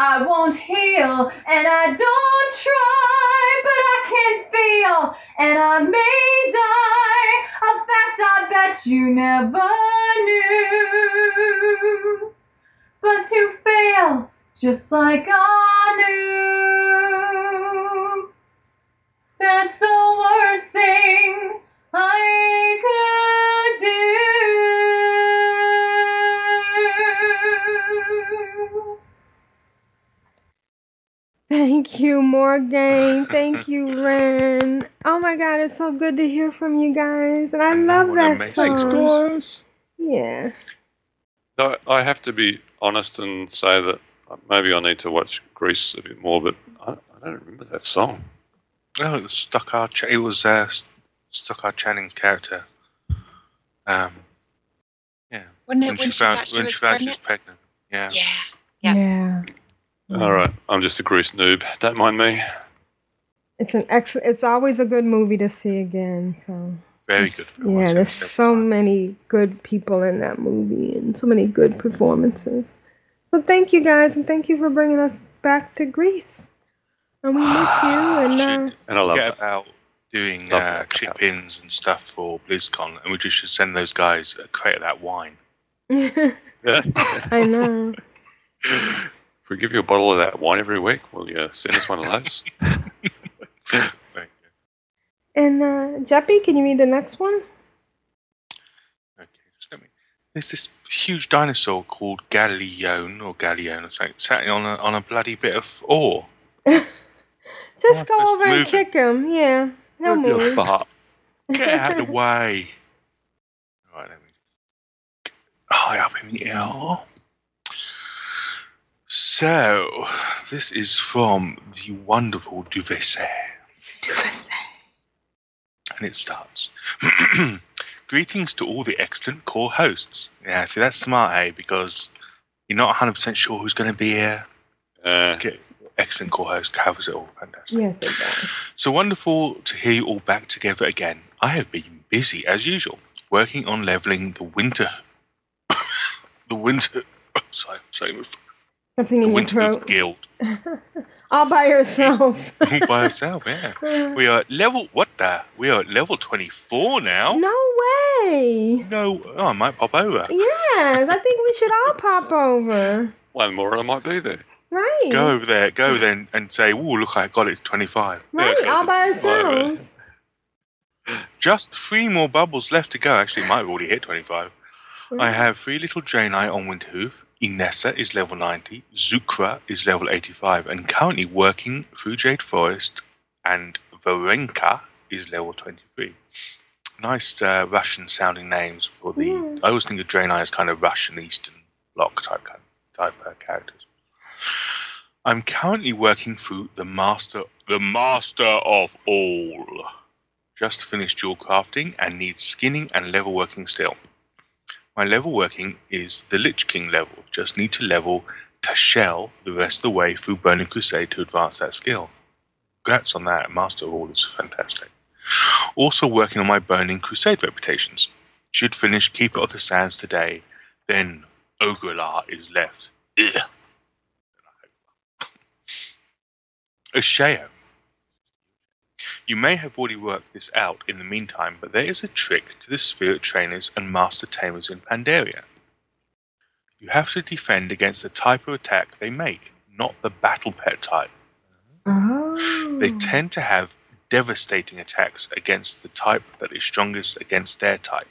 I won't heal and I don't try, but I can feel and I may die. A fact I bet you never knew. But to fail just like I knew. That's the worst thing I could Thank you, Morgan. Thank you, Ren. Oh my god, it's so good to hear from you guys. And I love that song. Yeah. So I have to be honest and say that maybe I need to watch Grease a bit more, but I, I don't remember that song. Oh, it was Stockard. Ch- it was uh, Stockard Channing's character. Um, yeah. Wasn't when, when she she found thought she when she found she was pregnant. Yeah. Yeah. Yeah. All right, I'm just a Grease noob. Don't mind me. It's an ex- it's always a good movie to see again, so Very good. film. yeah, there's so many good people in that movie and so many good performances. So thank you guys and thank you for bringing us back to Grease. And we miss you and uh, And I love Forget that. about doing uh, chip-ins and stuff for BlizzCon, and we just should send those guys a crate of that wine. I know. If we give you a bottle of that wine every week, will you send us one of those? And uh Jeppy, can you read the next one? Okay, just let me. There's this huge dinosaur called Galleon or Galleon or something, sat on a, on a bloody bit of ore. Just go over and moving. kick him. Yeah. He'll Move your move. butt. Get out of the way. Right, let me get high up in the air. So, this is from the wonderful Duvesset. And it starts. Greetings to all the excellent core hosts. Yeah, see, that's smart, eh? Because you're not 100% sure who's going to be here. Get excellent core host covers it all. Fantastic. Yes, it does. So wonderful to hear you all back together again. I have been busy as usual, working on leveling the winter. the winter. Sorry, sorry. Something The in your Winter throat. Guild. All by yourself. All by ourselves, yeah. We are level, what the? We are at level 24 now. No way. No, oh, I might pop over. Yes, I think we should all pop over. One more and I might be there. Right. Go over there, go over there and, and say, oh, look, I got it to 25. Right, all by ourselves. Just three more bubbles left to go. Actually, might have already hit 25. I have three little Draenei on Winterhoof. Inessa is level 90. Zukra is level 85 and currently working through Jade Forest. And Varenka is level 23. Nice uh, Russian sounding names for the. Yeah. I always think of Draenei as kind of Russian Eastern Bloc type, type uh, characters. I'm currently working through the master, the master of all. Just finished jewel crafting and needs skinning and leatherworking still. My leatherworking is the Lich King level. Just need to level Tashel the rest of the way through Burning Crusade to advance that skill. Congrats on that. Master of all is fantastic. Also working on my Burning Crusade reputations. Should finish Keeper of the Sands today. Then Ogri'la is left. Ugh. Ashayo. You may have already worked this out in the meantime, but there is a trick to the spirit trainers and master tamers in Pandaria. You have to defend against the type of attack they make, not the battle pet type. Oh. They tend to have devastating attacks against the type that is strongest against their type.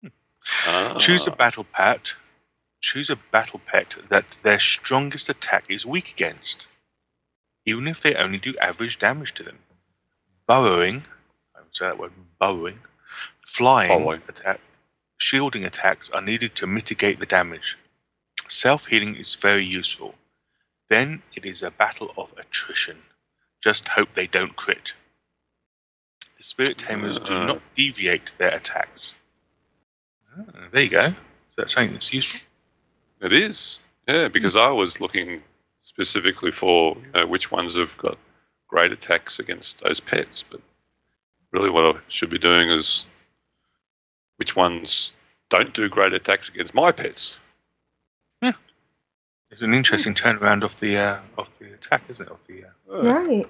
Hmm. Choose a ah. battle pet. Choose a battle pet that their strongest attack is weak against, even if they only do average damage to them. Burrowing, I would say that word, burrowing, flying attack, shielding attacks are needed to mitigate the damage. Self healing is very useful. Then it is a battle of attrition. Just hope they don't crit. The spirit tamers do Uh. not deviate their attacks. Ah, there you go. Is that something that's useful? It is, yeah, because I was looking specifically for you know, which ones have got great attacks against those pets, but really what I should be doing is which ones don't do great attacks against my pets. Yeah, it's an interesting turnaround of the uh, of the attack, isn't it? Of the uh, Right.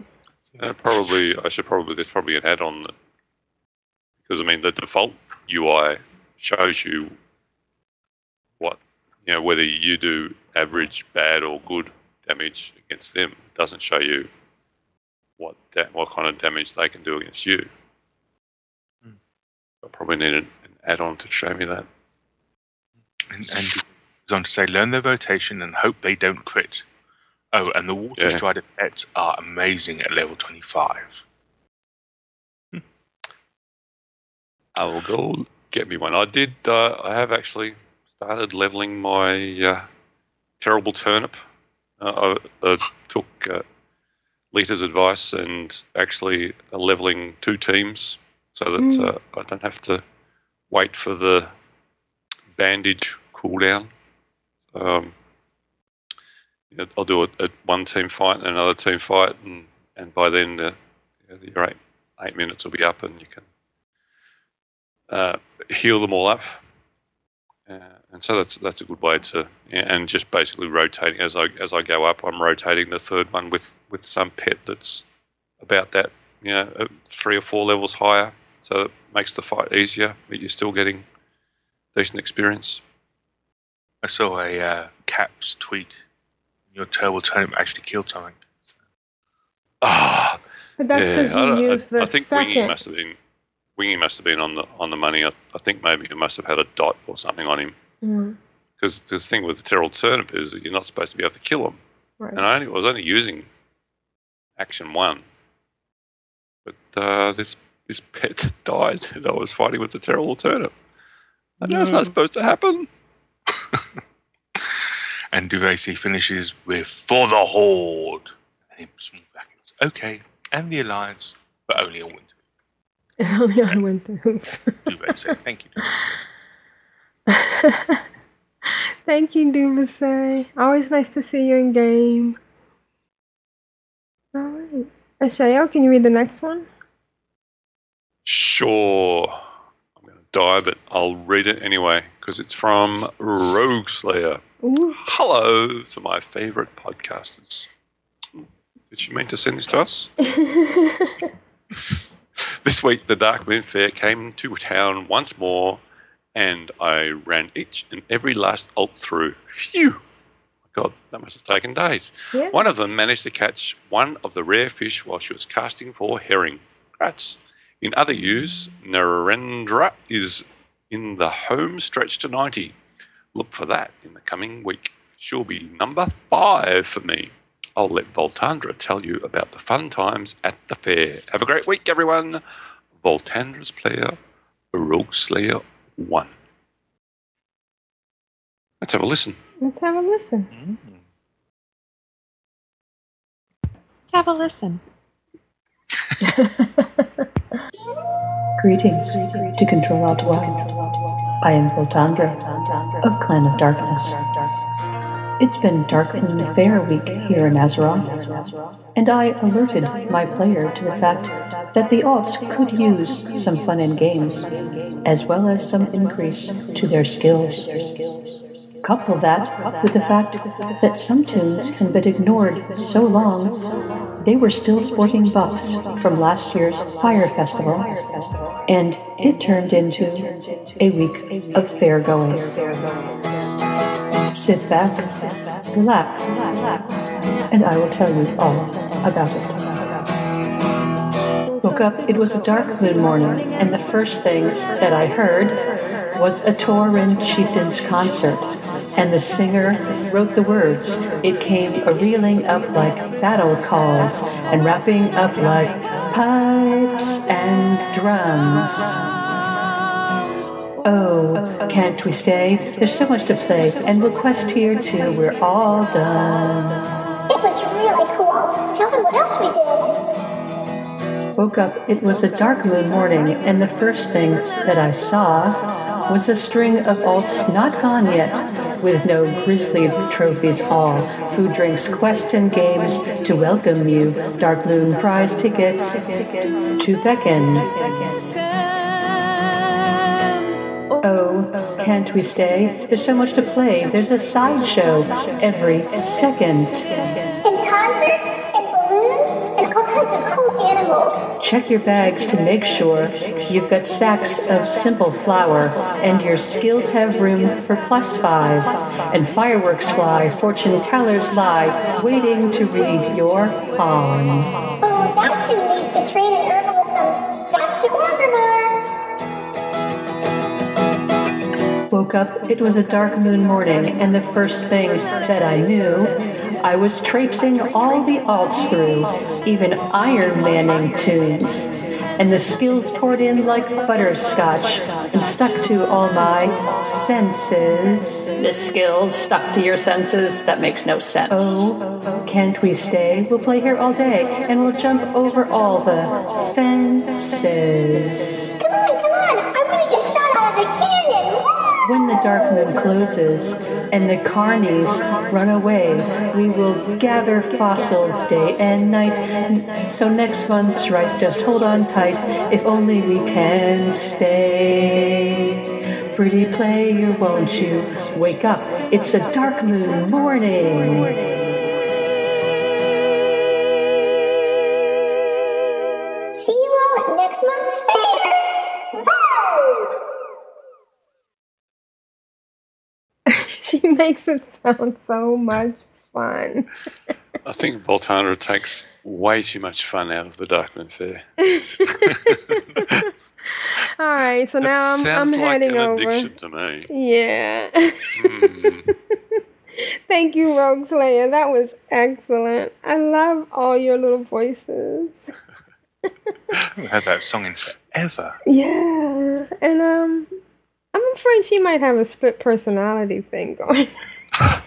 Uh, probably, I should probably there's probably an add-on that, because I mean the default UI shows you what you know whether you do average, bad, or good damage against them. It doesn't show you what da- what kind of damage they can do against you. I probably need an, an add-on to show me that. and, and goes on to say, learn their rotation and hope they don't crit. Oh, and the water Yeah. strider pets are amazing at level 25. I will go get me one. I did. Uh, I have actually started leveling my uh, terrible turnip. Uh, I uh, took uh, Lita's advice and actually leveling two teams so that Mm. uh, I don't have to wait for the bandage cooldown. Um, I'll do a, a one team fight and another team fight, and, and by then the, your eight, eight minutes will be up, and you can uh, heal them all up. Uh, and so that's that's a good way to and just basically rotating as I as I go up, I'm rotating the third one with with some pet that's about that you know uh, three or four levels higher, so it makes the fight easier, but you're still getting decent experience. I saw a uh, Caps tweet. Your terrible turnip actually killed something. Ah, But that's because I you I- used the I think Wingy second. must have been Wingy must have been on the on the money. I, I think maybe he must have had a dot or something on him. Mm, Because the thing with the Terrible Turnip is that you're not supposed to be able to kill him. right. And I only was only using action one. But uh, this this pet died and I was fighting with the terrible turnip. And that's not supposed to happen. And Duvesi finishes with For the Horde. And in small brackets. Okay, and the Alliance, but only a winter. Only on winter. Duvesi, thank you, Duvesi. Thank you, Duvasay. Always nice to see you in game. All right. Ashayo, can you read the next one? Sure. I'm going to die, but I'll read it anyway because it's from Rogue Slayer. Ooh. Hello to my favorite podcasters. Did she mean to send this to us? this week, the Darkmoon Faire came to town once more, and I ran each and every last alt through. Phew! God, that must have taken days. Yes. One of them managed to catch one of the rare fish while she was casting for herring. Congrats. In other news, Narendra is in the home stretch to 90. Look for that in the coming week. She'll be number five for me. I'll let Voltandra tell you about the fun times at the fair. Have a great week, everyone. Voltandra's player, Rogue Slayer 1. Let's have a listen. Let's have a listen. Mm-hmm. Have a listen. Greetings to Control Alt One. I am Voltandra of Clan of Darkness. It's been Darkmoon Faire week here in Azeroth, and I alerted my player to the fact that the alts could use some fun in games, as well as some increase to their skills. Couple that with the fact that some tunes had been ignored so long, they were still sporting buffs from last year's Fire Festival, and it turned into a week of fair going. Sit back, relax, and I will tell you all about it. Woke up, it was a dark moon morning, and the first thing that I heard was a Tauren Chieftain's concert, and the singer wrote the words. It came a reeling up like battle calls, and wrapping up like pipes and drums. Oh, can't we stay? There's so much to play, and we'll quest here till we're all done. It was really cool. Tell them what else we did. Woke up, it was a dark moon morning, and the first thing that I saw was a string of alts not gone yet, with no grisly trophies all, food, drinks, quests, and games to welcome you, Dark Moon prize tickets to beckon. Can't we stay? There's so much to play. There's a sideshow every second. And concerts, and balloons, and all kinds of cool animals. Check your bags to make sure you've got sacks of simple flour and your skills have room for plus five. And fireworks fly, fortune tellers lie, waiting to read your palm. Woke up, it was a dark moon morning, and the first thing that I knew, I was traipsing all the alts through, even Iron Manning tunes. And the skills poured in like butterscotch and stuck to all my senses. The skills stuck to your senses? That makes no sense. Oh, can't we stay? We'll play here all day, and we'll jump over all the fences. Come on, come on. I want to get shot out of the cannon. When the dark moon closes and the carnies run away, we will gather fossils day and night. So next month's right, just hold on tight, if only we can stay. Pretty player, won't you wake up? It's a dark moon morning. She makes it sound so much fun. I think Voltandra takes way too much fun out of the Darkmoon Faire. All right, so now I'm, I'm Sounds like heading an over. addiction to me. Yeah. Hmm. Thank you, Rogue Slayer. That was excellent. I love all your little voices. I haven't heard that song in forever. Yeah, and um, I'm afraid she might have a split personality thing going.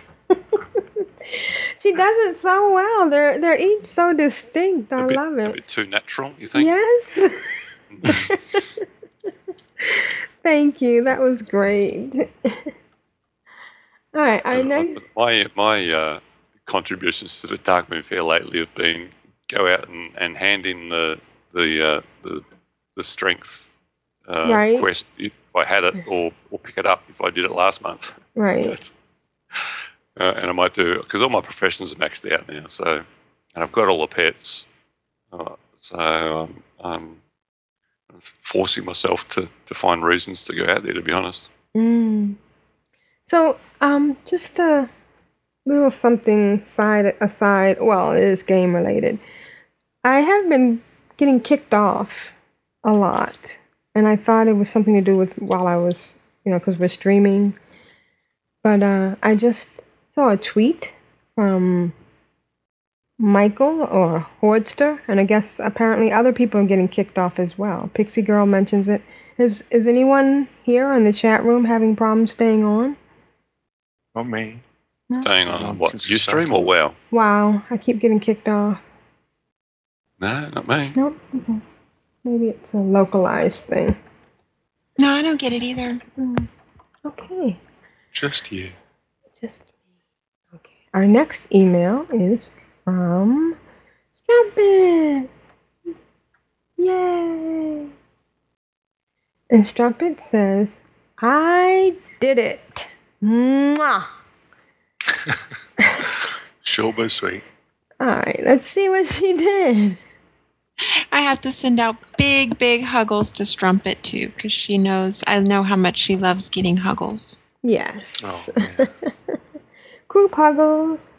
she does it so well. They're they're each so distinct. I bit, love a it. bit too natural, you think? Yes. Thank you. That was great. All right, I know. My my uh, contributions to the Darkmoon Faire lately have been go out and, and hand in the the uh, the, the strength uh, Right. quest if I had it, or or pick it up if I did it last month. Right. Uh, and I might do because all my professions are maxed out now. So and I've got all the pets. Uh, so um, I'm forcing myself to, to find reasons to go out there, to be honest. Mm. So, um, just a little something side aside. Well, it is game related. I have been getting kicked off a lot, and I thought it was something to do with while I was, you know, because we're streaming. But uh, I just saw a tweet from Michael or Hordster, and I guess apparently other people are getting kicked off as well. Pixie Girl mentions it. Is is anyone here in the chat room having problems staying on? Not me. Staying on what? You stream or WoW? Wow, I keep getting kicked off. No, not me. Nope. Okay. Maybe it's a localized thing. No, I don't get it either. Mm. Okay. Just you. Just me. Okay. Our next email is from Strumpet. Yay! And Strumpet says, I did it. Mwah. Short but sweet. All right, let's see what she did. I have to send out big, big huggles to Strumpet too, because she knows I know how much she loves getting huggles. Yes. Oh, Group huggles.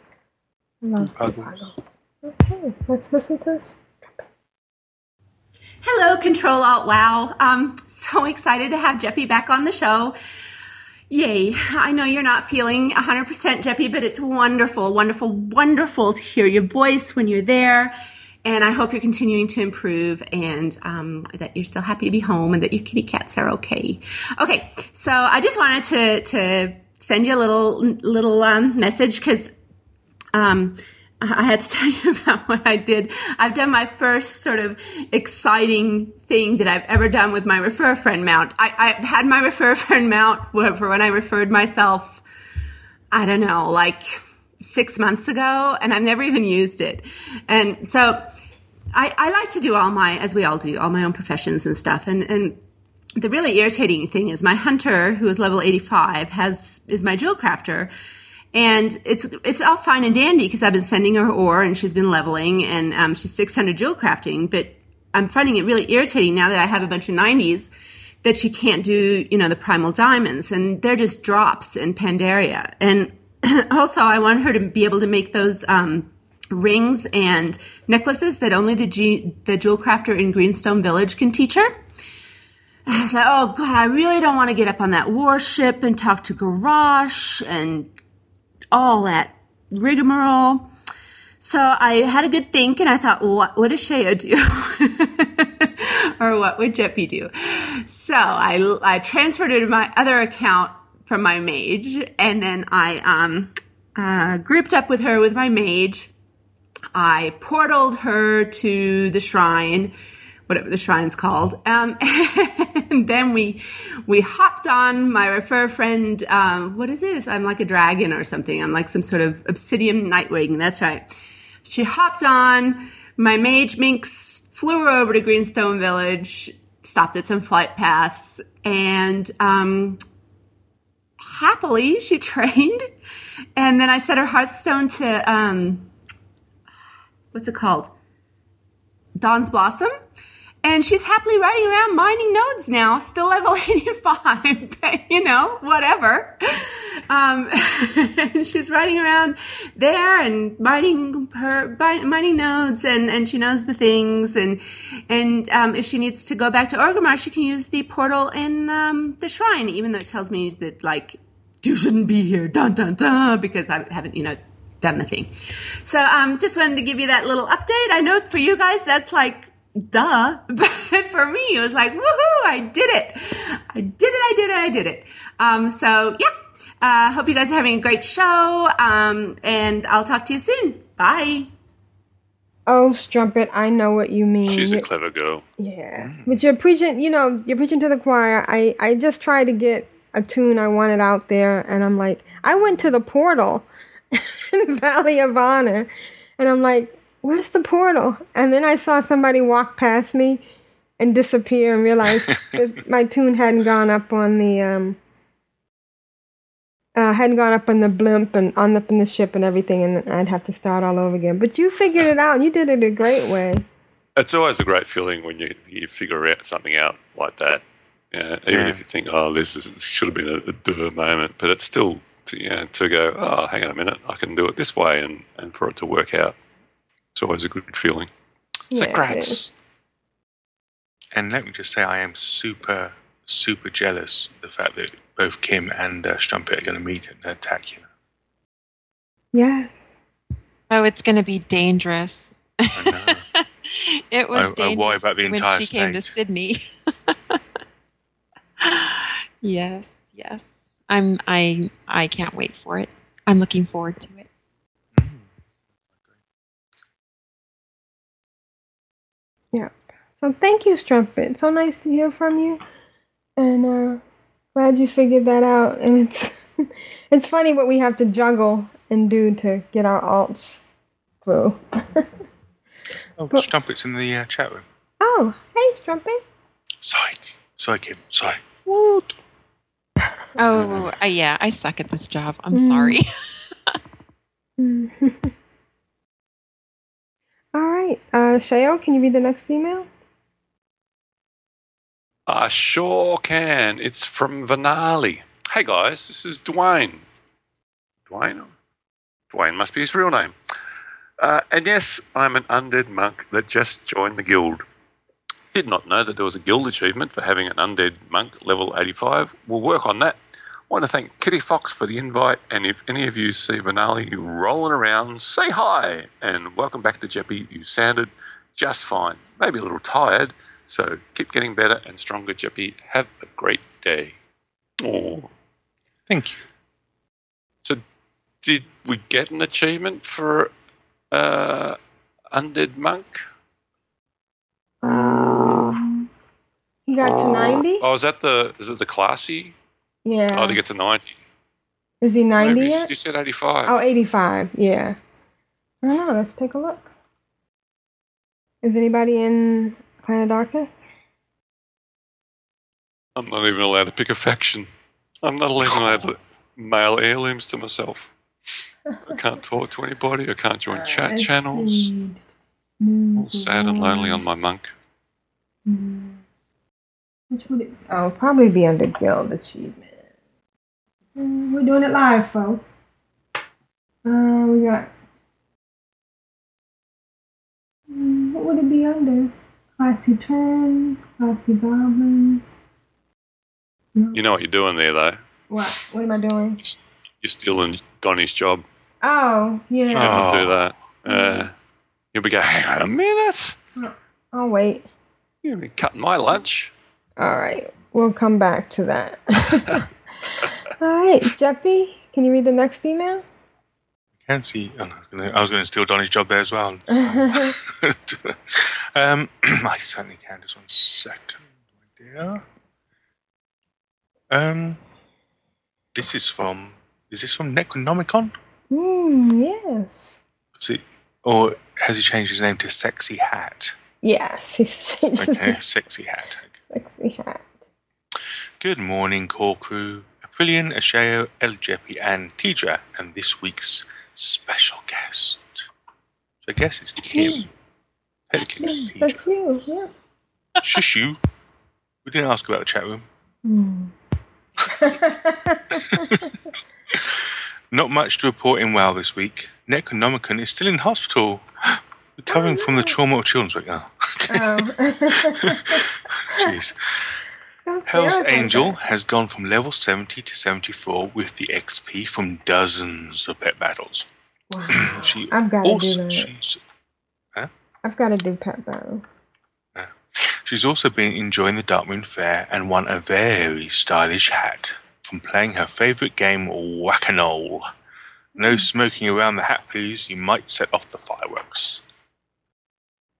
I love Group group huggles. Okay, let's listen to this. Hello, Control Alt Wow. Um, so excited to have Jeppy back on the show. Yay. I know you're not feeling 100% Jeppy, but it's wonderful, wonderful, wonderful to hear your voice when you're there. And I hope you're continuing to improve and um, that you're still happy to be home and that your kitty cats are okay. Okay, so I just wanted to, to send you a little, little um, message because um, I had to tell you about what I did. I've done my first sort of exciting thing that I've ever done with my refer a friend mount. I, I had my refer a friend mount for when I referred myself, I don't know, like six months ago, and I've never even used it. And so I, I like to do all my, as we all do, all my own professions and stuff. And, and the really irritating thing is my hunter, who is level 85, has, is my jewel crafter. And it's it's all fine and dandy because I've been sending her ore and she's been leveling and um, she's 600 jewel crafting. But I'm finding it really irritating now that I have a bunch of 90s that she can't do, you know, the primal diamonds and they're just drops in Pandaria. And also, I want her to be able to make those um, rings and necklaces that only the G- the jewel crafter in Greenstone Village can teach her. I was like, oh god, I really don't want to get up on that warship and talk to Garrosh and all that rigmarole. So I had a good think and I thought, what would Ashayo do? or what would Jeppy do? So I, I transferred it to my other account from my mage and then I um, uh, grouped up with her with my mage. I portaled her to the shrine, whatever the shrine's called. Um, and then we we hopped on my refer friend. Um, what is it? I'm like a dragon or something. I'm like some sort of obsidian nightwing. That's right. She hopped on. My mage minx flew her over to Greenstone Village, stopped at some flight paths, and um, happily she trained. And then I set her Hearthstone to um, what's it called? Dawn's Blossom. And she's happily riding around mining nodes now, still level 85, you know, whatever. Um, and she's riding around there and mining her, mining nodes and, and she knows the things. And, and, um, if she needs to go back to Orgrimmar, she can use the portal in, um, the shrine, even though it tells me that, like, you shouldn't be here, dun dun dun, because I haven't, you know, done the thing. So, um, just wanted to give you that little update. I know for you guys, that's like, duh. But for me, it was like, woohoo, I did it. I did it, I did it, I did it. Um, so yeah, uh, hope you guys are having a great show. Um, and I'll talk to you soon. Bye. Oh, Strumpet, I know what you mean. She's a clever girl. Yeah, but you're preaching. You know, you're preaching to the choir. I I just try to get a tune I wanted out there, and I'm like, I went to the portal in Valley of Honor, and I'm like, where's the portal? And then I saw somebody walk past me and disappear, and realized that my tune hadn't gone up on the um uh, hadn't gone up in the blimp and on up in the ship and everything, and I'd have to start all over again. But you figured it out. and You did it a great way. It's always a great feeling when you, you figure out something out like that. Yeah, even Yeah. if you think, oh, this is, should have been a, a duh moment, but it's still to, you know, to go, oh, hang on a minute, I can do it this way, and, and for it to work out. It's always a good feeling. So, Yeah, it grats. And let me just say, I am super, super jealous of the fact that both Kim and uh, Strumpet are going to meet and attack you. Yes. Oh, it's going to be dangerous. I know. it was I- I worry dangerous about the when entire she came to. Sydney. yes, yes. I'm I I can't wait for it. I'm looking forward to it. Yeah. So thank you, Strumpet. So nice to hear from you. And uh glad you figured that out. And it's it's funny what we have to juggle and do to get our alts through. Oh, Strumpet's in the uh, chat room. Oh, hey Strumpet. Psych. psych Kim. Sorry. What? Oh, uh, yeah, I suck at this job. I'm Mm. sorry. All right. Uh Shayo, can you read the next email? I sure can. It's from Vanali. Hey guys, this is Dwayne. Dwayne? Dwayne must be his real name. Uh, and yes, I'm an undead monk that just joined the guild. Did not know that there was a guild achievement for having an undead monk level 85. We'll work on that. want to thank Kitty Fox for the invite, and if any of you see Vanali rolling around, say hi and welcome back to Jeppy. You sounded just fine, maybe a little tired, so keep getting better and stronger, Jeppy. Have a great day. Oh, thank you. So, did we get an achievement for uh, undead monk? You got to 90? Oh, is that the is it the classy? Yeah. Oh, to get to ninety. Is he 90 Maybe yet? you said eighty-five. Oh, 85. Yeah. I don't know. Let's take a look. Is anybody in Planet Darkness? I'm not even allowed to pick a faction. I'm not even allowed to mail heirlooms to myself. I can't talk to anybody. I can't join chat channels. see. All sad and lonely on my monk. Hmm. Which would it? Oh, probably be under Guild Achievement. Mm, We're doing it live, folks. Uh, we got. Mm, What would it be under? Classy Turn, Classy Goblin. You know what you're doing there, though. What? What am I doing? You're stealing Donny's job. Oh, yeah. You don't do that. Uh, you'll be going, hang on a minute. I'll wait. You've been cutting my lunch. All right, we'll come back to that. All right, Jeppy, can you read the next email? I Can't see. Oh, no, I was gonna- I was going steal Donny's job there as well. um, I certainly can. Just one second, my dear. Um, this is from. Is this from Necronomicon? Hmm, yes. Is it, or has he changed his name to Sexy Hat? Yes, he's changed his Okay, Sexy Hat. Sexy hat. Good morning, core crew. Aprillian, Ashayo, El Jeppy, and Tidra, and this week's special guest. So I guess it's Kim. Technically, it's Tidra. That's you, yeah. Shush you. We didn't ask about the chat room. Hmm. Not much to report in WoW this week. Necronomicon is still in hospital, recovering from the trauma of Children's Week. Oh, Oh. jeez. Hell's Angel has gone from level 70 to 74 with the XP from dozens of pet battles. Wow. she I've gotta do that. she's, I've got to do pet battle. she's also been enjoying the Darkmoon Faire and won a very stylish hat from playing her favourite game, Whack-A-Gnoll. No hmm. smoking around the hat, please. You might set off the fireworks.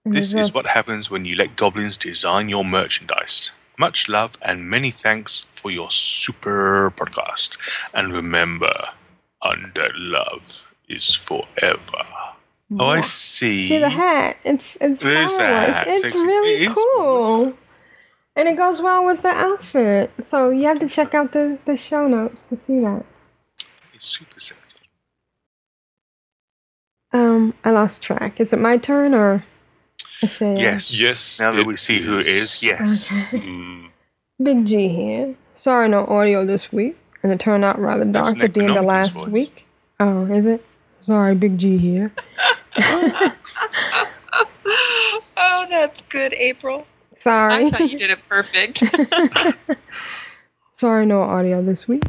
This is what happens when you let goblins design your merchandise. Much love and many thanks for your super podcast. And remember, undead love is forever. Oh, I see. See the hat? It's it's There's. It's Sexy. really It is. cool, and it goes well with the outfit. So you have to check out the the show notes to see that. It's super sexy. Um, I lost track. Is it my turn or? Ashayo? Yes. Yes. Now that we see who it is, yes. Mm. Big G here. Sorry, no audio this week, and it turned out rather That's dark at the end of last voice. week. Oh, is it? Sorry, Big G here. Oh, that's good, April. Sorry. I thought you did it perfect. Sorry, no audio this week.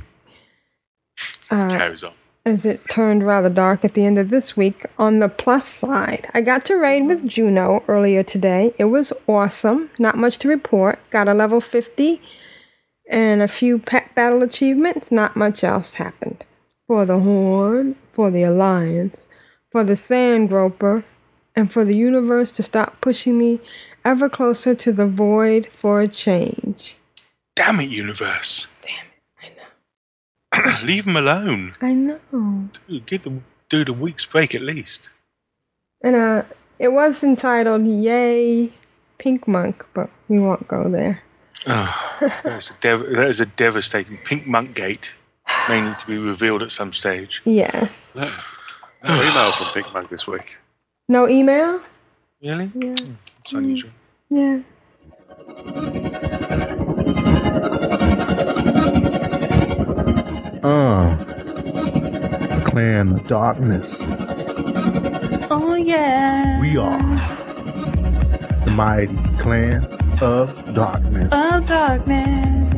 Uh, Carries on. As it turned rather dark at the end of this week. On the plus side, I got to raid with Juno earlier today. It was awesome. Not much to report. Got a level 50 and a few pet battle achievements. Not much else happened. For the Horde, for the Alliance, for the Sand Groper, and for the universe to stop pushing me ever closer to the void for a change. Damn it, universe. Damn it. Leave him alone. I know. Dude, give the dude a week's break at least. And uh, it was entitled "Yay, Pink Monk," but we won't go there. Oh, that, is a dev- that is a devastating pink monk gate. May need to be revealed at some stage. Yes. No, no email from Pink Monk this week. No email. Really? Yeah. It's unusual. Yeah. Uh, Clan of Darkness. Oh yeah. We are the mighty Clan of Darkness. Of darkness.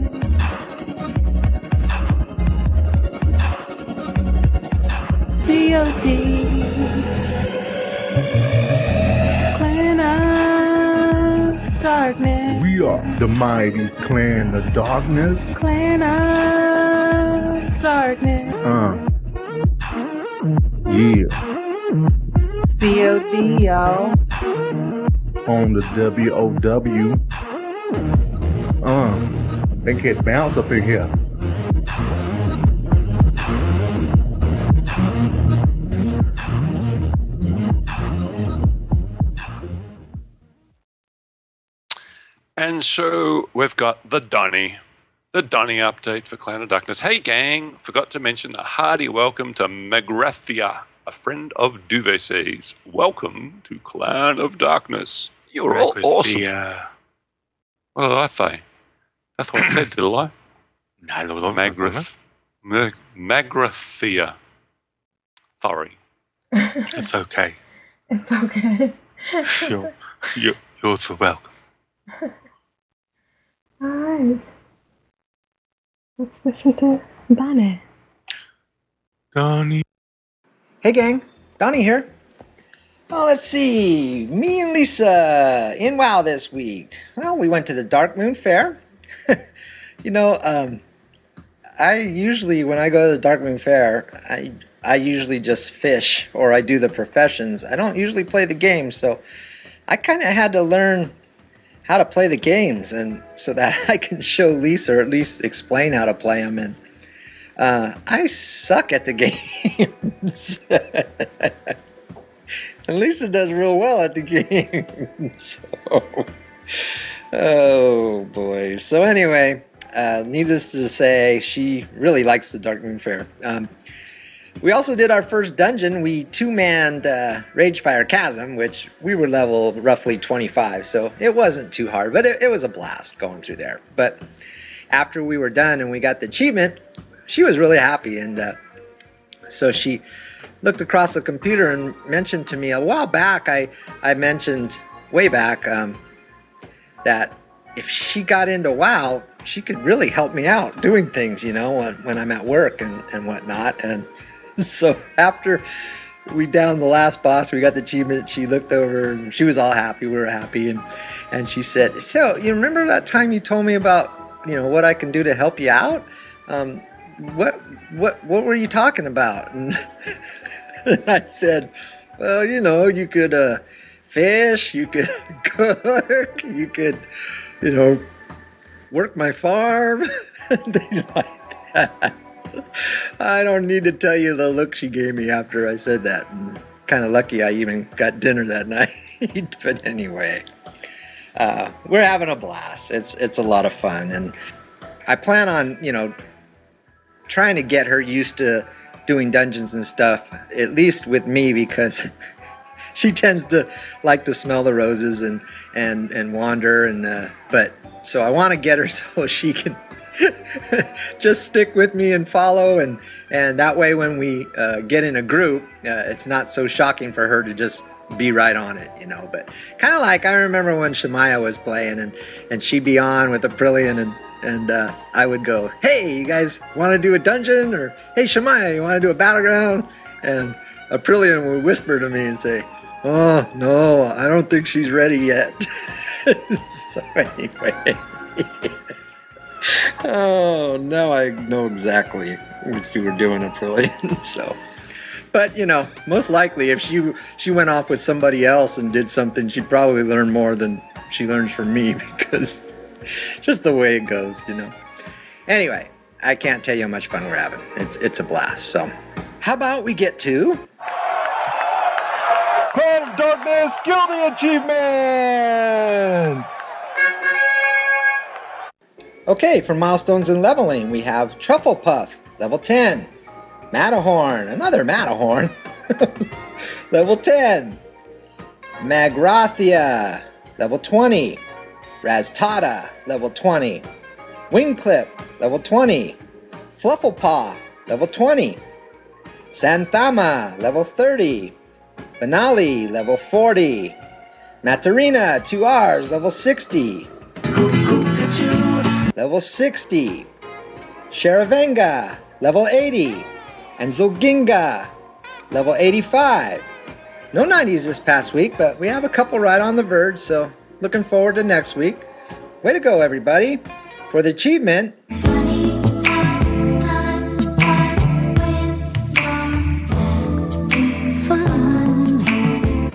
D.O.D. Clan of darkness. We are the mighty Clan of Darkness. Clan of darkness. Uh, yeah, C.O.D. y'all. on the WOW. Uh, they get bounce up in here. And so we've got the Dunny, the Dunny update for Clan of Darkness. Hey, gang, forgot to mention a hearty welcome to Magrathia, a friend of Duvesey's. Welcome to Clan of Darkness. You're all awesome. Magrathia. What did I say? That's what I said, did I? No, no, no, no, Magrath, Mag- Magrathia. Sorry. It's okay. It's okay. You're, you're, you're so welcome. All right. Let's listen to Bonnet. Donnie. Hey, gang. Donnie here. Oh, let's see. Me and Lisa in WoW this week. Well, we went to the Darkmoon Faire. you know, um, I usually, when I go to the Darkmoon Faire, I, I usually just fish or I do the professions. I don't usually play the game, so I kind of had to learn how to play the games and so that I can show Lisa or at least explain how to play them. And uh, I suck at the games. and Lisa does real well at the games. so, oh boy. So anyway, uh, needless to say, she really likes the Darkmoon Faire. Um, we also did our first dungeon. We two manned uh, Ragefire Chasm, which we were level roughly 25, so it wasn't too hard, but it, it was a blast going through there. But after we were done and we got the achievement, she was really happy. And uh, so she looked across the computer and mentioned to me a while back, I, I mentioned way back um, that if she got into WoW, she could really help me out doing things, you know, when, when I'm at work and, and whatnot. And so after we downed the last boss, we got the achievement. She looked over and she was all happy. We were happy. And, and she said, So, you remember that time you told me about, you know, what I can do to help you out? Um, what, what, what were you talking about? And I said, Well, you know, you could uh, fish, you could cook, you could, you know, work my farm, things like that. I don't need to tell you the look she gave me after I said that. Kind of lucky I even got dinner that night. but anyway, uh, we're having a blast. It's it's a lot of fun, and I plan on you know trying to get her used to doing dungeons and stuff, at least with me, because she tends to like to smell the roses and and and wander and uh, but so I want to get her so she can just stick with me and follow and and that way when we uh, get in a group uh, it's not so shocking for her to just be right on it you know but kind of like i remember when shemaya was playing and and she'd be on with Aprillian and and uh, i would go hey you guys want to do a dungeon? or hey shemaya you want to do a battleground? And Aprillian would whisper to me and say oh no i don't think she's ready yet. So anyway oh, now I know exactly what you were doing, Aprillian. so, but you know, most likely, if she she went off with somebody else and did something, she'd probably learn more than she learns from me because just the way it goes, you know. Anyway, I can't tell you how much fun we're having. It's it's a blast. So, how about we get to Clan of Darkness Guilty Achievements! Okay, for milestones and leveling, we have Truffle Puff, level 10. Matterhorn, another Matterhorn, level 10. Magrathia, level 20. Raztata, level 20. Wingclip, level 20. Flufflepaw, level 20. Santhama, level 30. Banali, level 40. Matarina, 2Rs, level 60. Level 60. Sharavenga, level 80. And Zoginga, level 85. No 90s this past week, but we have a couple right on the verge, so looking forward to next week. Way to go, everybody. For the achievement,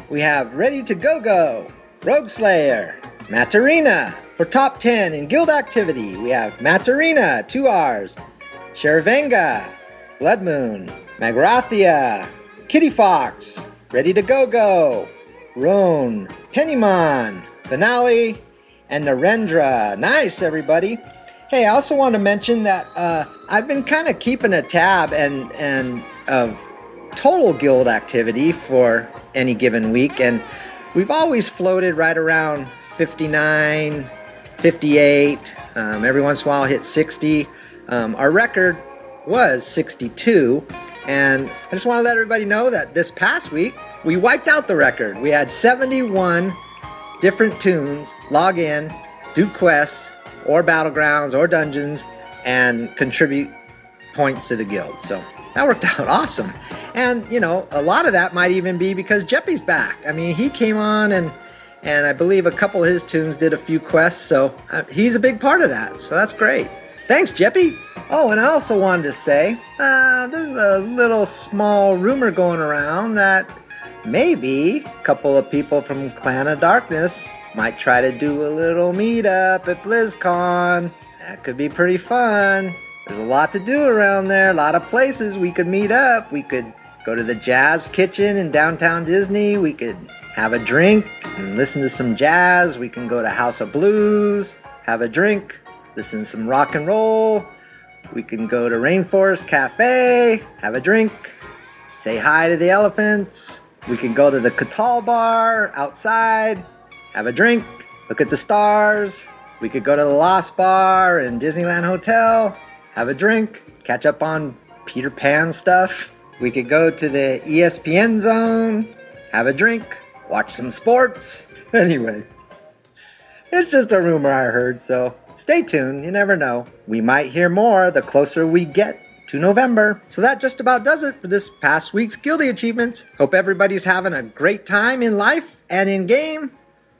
we have Ready to Go Go, Rogue Slayer, Matarina. For top 10 in guild activity, we have Matarina, 2 Rs, Sharavenga, Blood Moon, Magrathia, Kitty Fox, Ready to Go Go, Roan, Pennymon, Finale, and Narendra. Nice, everybody. Hey, I also want to mention that uh, I've been kind of keeping a tab and and of total guild activity for any given week, and we've always floated right around 59, 58. Um, every once in a while, hit 60. Um, our record was 62, and I just want to let everybody know that this past week we wiped out the record. We had 71 different tunes log in, do quests or battlegrounds or dungeons, and contribute points to the guild. So that worked out awesome. And you know, a lot of that might even be because Jeppy's back. I mean, he came on and and I believe a couple of his tunes did a few quests, so uh, he's a big part of that. So that's great. Thanks, Jeppy. Oh, and I also wanted to say, uh, there's a little small rumor going around that maybe a couple of people from Clan of Darkness might try to do a little meetup at BlizzCon. That could be pretty fun. There's a lot to do around there, a lot of places we could meet up. We could go to the Jazz Kitchen in downtown Disney. We could have a drink and listen to some jazz. We can go to House of Blues, have a drink, listen to some rock and roll. We can go to Rainforest Cafe, have a drink, say hi to the elephants. We can go to the Catal Bar outside, have a drink, look at the stars. We could go to the Lost Bar in Disneyland Hotel, have a drink, catch up on Peter Pan stuff. We could go to the ESPN zone, have a drink, watch some sports. Anyway, it's just a rumor I heard, so stay tuned. You never know. We might hear more the closer we get to November. So that just about does it for this past week's Guilty Achievements. Hope everybody's having a great time in life and in game.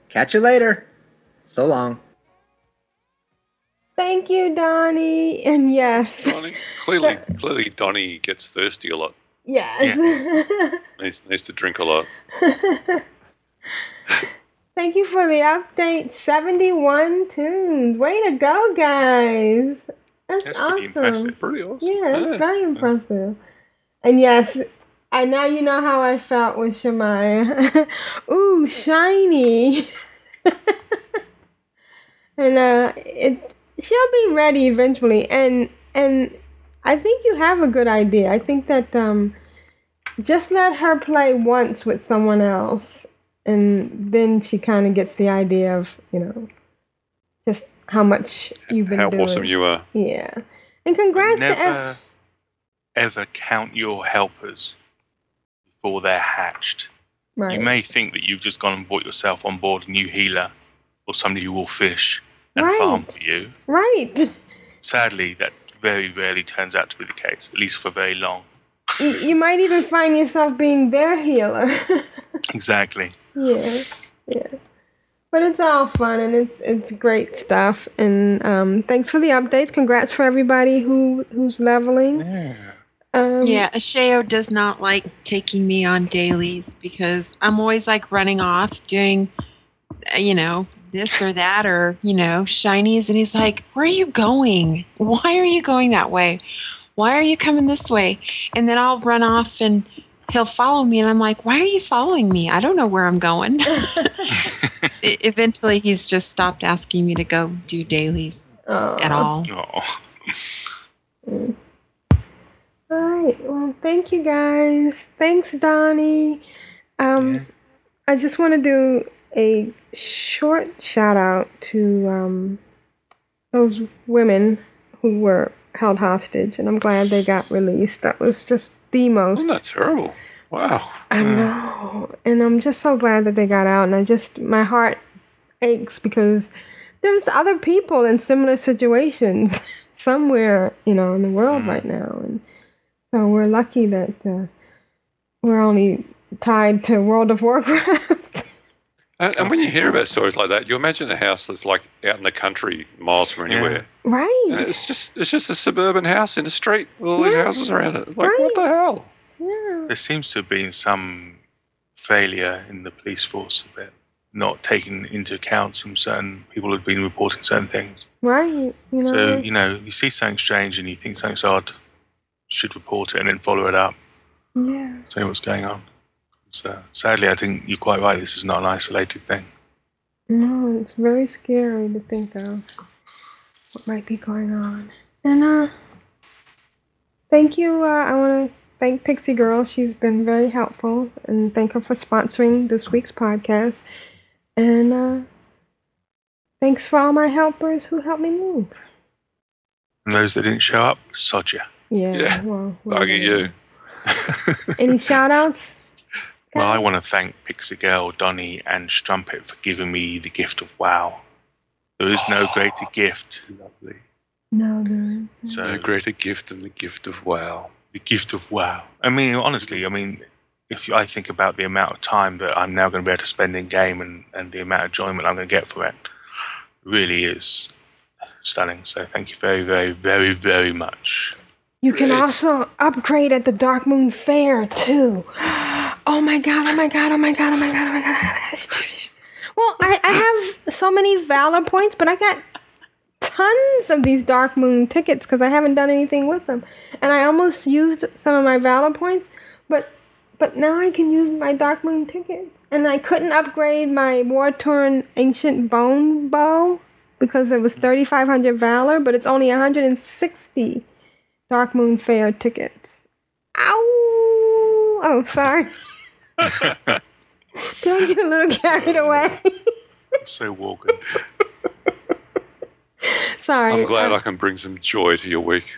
Catch you later. So long. Thank you, Donnie. And yes. Donnie, clearly, clearly, Donnie gets thirsty a lot. Yes. Needs, needs to drink a lot. Thank you for the update. 71 tunes. Way to go, guys. That's, That's awesome. pretty impressive. Pretty awesome. Yeah, it's Yeah. very impressive. And yes, and now you know how I felt with Shemaya. Ooh, shiny. and uh it she'll be ready eventually and and I think you have a good idea. I think that um, just let her play once with someone else, and then she kind of gets the idea of you know just how much you've been How doing. awesome you are. Yeah, and congrats to. Ev- Never ever count your helpers before they're hatched. Right. You may think that you've just gone and bought yourself on board a new healer or somebody who will fish and farm for you. right. Sadly, that very rarely turns out to be the case, at least for very long. You, you might even find yourself being their healer. Exactly. yeah, yeah. But it's all fun and it's it's great stuff. And um, thanks for the updates. Congrats for everybody who who's leveling. Um, yeah, Ashayo does not like taking me on dailies because I'm always like running off doing, uh, you know, this or that or, you know, shinies. And he's like, Where are you going? Why are you going that way? Why are you coming this way? And then I'll run off and he'll follow me. And I'm like, Why are you following me? I don't know where I'm going. Eventually, he's just stopped asking me to go do dailies at all. Mm. All right. Well, thank you guys. Thanks, Donnie. Um, I just want to do a short shout out to um, those women who were held hostage, and I'm glad they got released. That was just the most. Isn't that terrible? Wow. I know. And I'm just so glad that they got out. And I just, my heart aches because there's other people in similar situations somewhere, you know, in the world right now. And so we're lucky that uh, we're only tied to World of Warcraft. And, and oh. when you hear about stories like that, you imagine a house that's like out in the country, miles from anywhere. right. And it's just it's just a suburban house in a street with all these houses around it. Like what the hell? There seems to have been some failure in the police force a bit, not taking into account some certain people had been reporting certain things. Right. You know. So, you know, you see something strange and you think something's odd, should report it and then follow it up, yeah. say what's going on. So, sadly, I think you're quite right. This is not an isolated thing. No, it's very scary to think of what might be going on. And uh thank you. Uh, I want to thank Pixie Girl. She's been very helpful and thank her for sponsoring this week's podcast. And uh thanks for all my helpers who helped me move. And those that didn't show up, sod ya. Yeah. Yeah. Well, Bug at you. any shout outs? Well, I want to thank Pixie Girl, Donnie, and Strumpet for giving me the gift of WoW. There is no ah, greater gift. Lovely. No, no. So No greater gift than the gift of wow. the gift of WoW. I mean, honestly, I mean, if I think about the amount of time that I'm now going to be able to spend in game and, and the amount of enjoyment I'm going to get from it, really is stunning. So thank you very, very, very, very much. You can also upgrade at the Darkmoon Faire too. Oh my god, oh my god, oh my god, oh my god, oh my god. Well, I, I have so many Valor points, but I got tons of these Darkmoon tickets because I haven't done anything with them. And I almost used some of my Valor points, but but now I can use my Darkmoon tickets. And I couldn't upgrade my War Torn Ancient Bone Bow because it was 3,500 Valor, but it's only 160 Darkmoon Faire tickets. Ow! Oh, sorry. Did I get a little carried away? So Walken. sorry. I'm glad I can bring some joy to your week.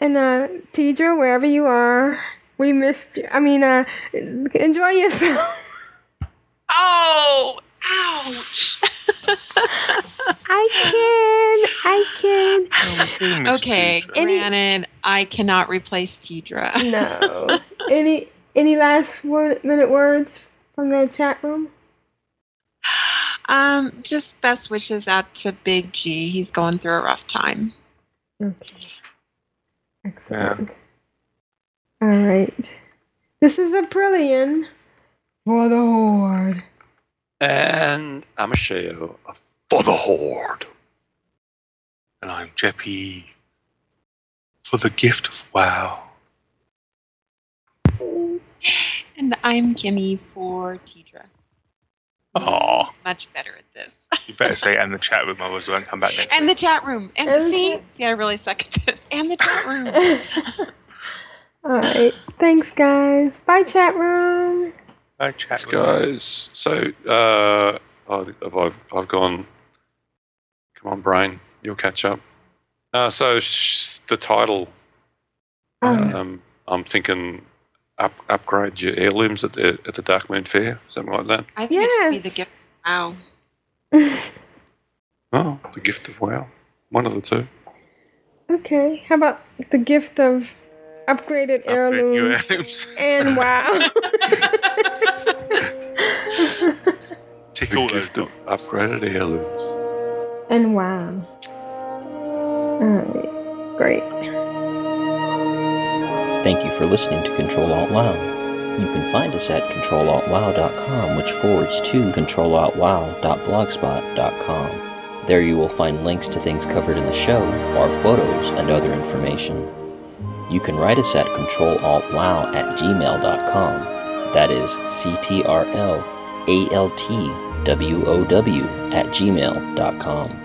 And uh, Tidra, wherever you are, we missed you. I mean, uh, enjoy yourself. Oh, ouch. I can. I can. okay, granted, I cannot replace Tidra. No. any any last word, minute words from the chat room? Um, just best wishes out to Big G. He's going through a rough time. Okay. Excellent. All right. This is Aprillian for the horde. And I'm Ashayo for the Horde. And I'm Jeppy for the gift of WoW. And I'm Kimmie for Tidra. Oh, Much better at this. You better say and the chat room, otherwise I won't come back next And the chat room. And, And the the see, chat- see, I really suck at this. And the chat room. All right. Thanks, guys. Bye, chat room. Bye, chat Thanks, guys. So, uh, I've, I've, I've gone. Come on, brain, you'll catch up. Uh, so sh- the title, um, I'm thinking, up, upgrade your heirlooms at the at the Darkmoon Faire, something like that. I think it should be the gift. Of wow. Oh, the gift of wow, one of the two. Okay. How about the gift of upgraded heirlooms heirlooms. and wow? the gift of upgraded heirlooms. and wow. All right. Great. Thank you for listening to Control Alt WoW. You can find us at controlaltwow.com, which forwards to controlaltwow.blogspot.com. There you will find links to things covered in the show, our photos, and other information. You can write us at controlaltwow at gmail.com. That is C-T-R-L-A-L-T-W-O-W at gmail.com.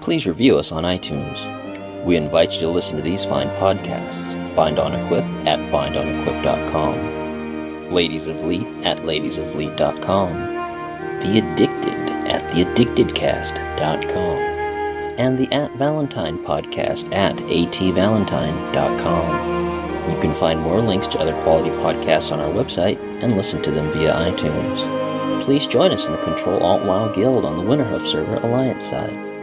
Please review us on iTunes. We invite you to listen to these fine podcasts. Bind on Equip at bindonequip.com. Ladies of Leet at ladiesofleet.com. The Addicted at theaddictedcast.com. And the At Valentine podcast at atvalentine.com. You can find more links to other quality podcasts on our website and listen to them via iTunes. Please join us in the Control Alt WoW Guild on the Winterhoof server Alliance side.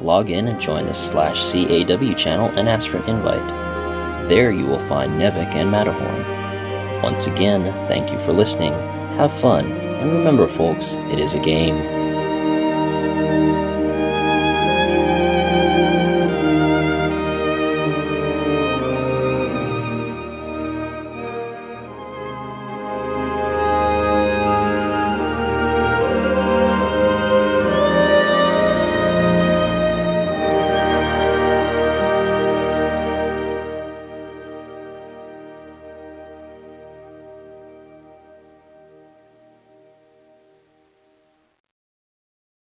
Log in and join the slash CAW channel and ask for an invite. There you will find Nevik and Matterhorn. Once again, thank you for listening, have fun, and remember, folks, it is a game.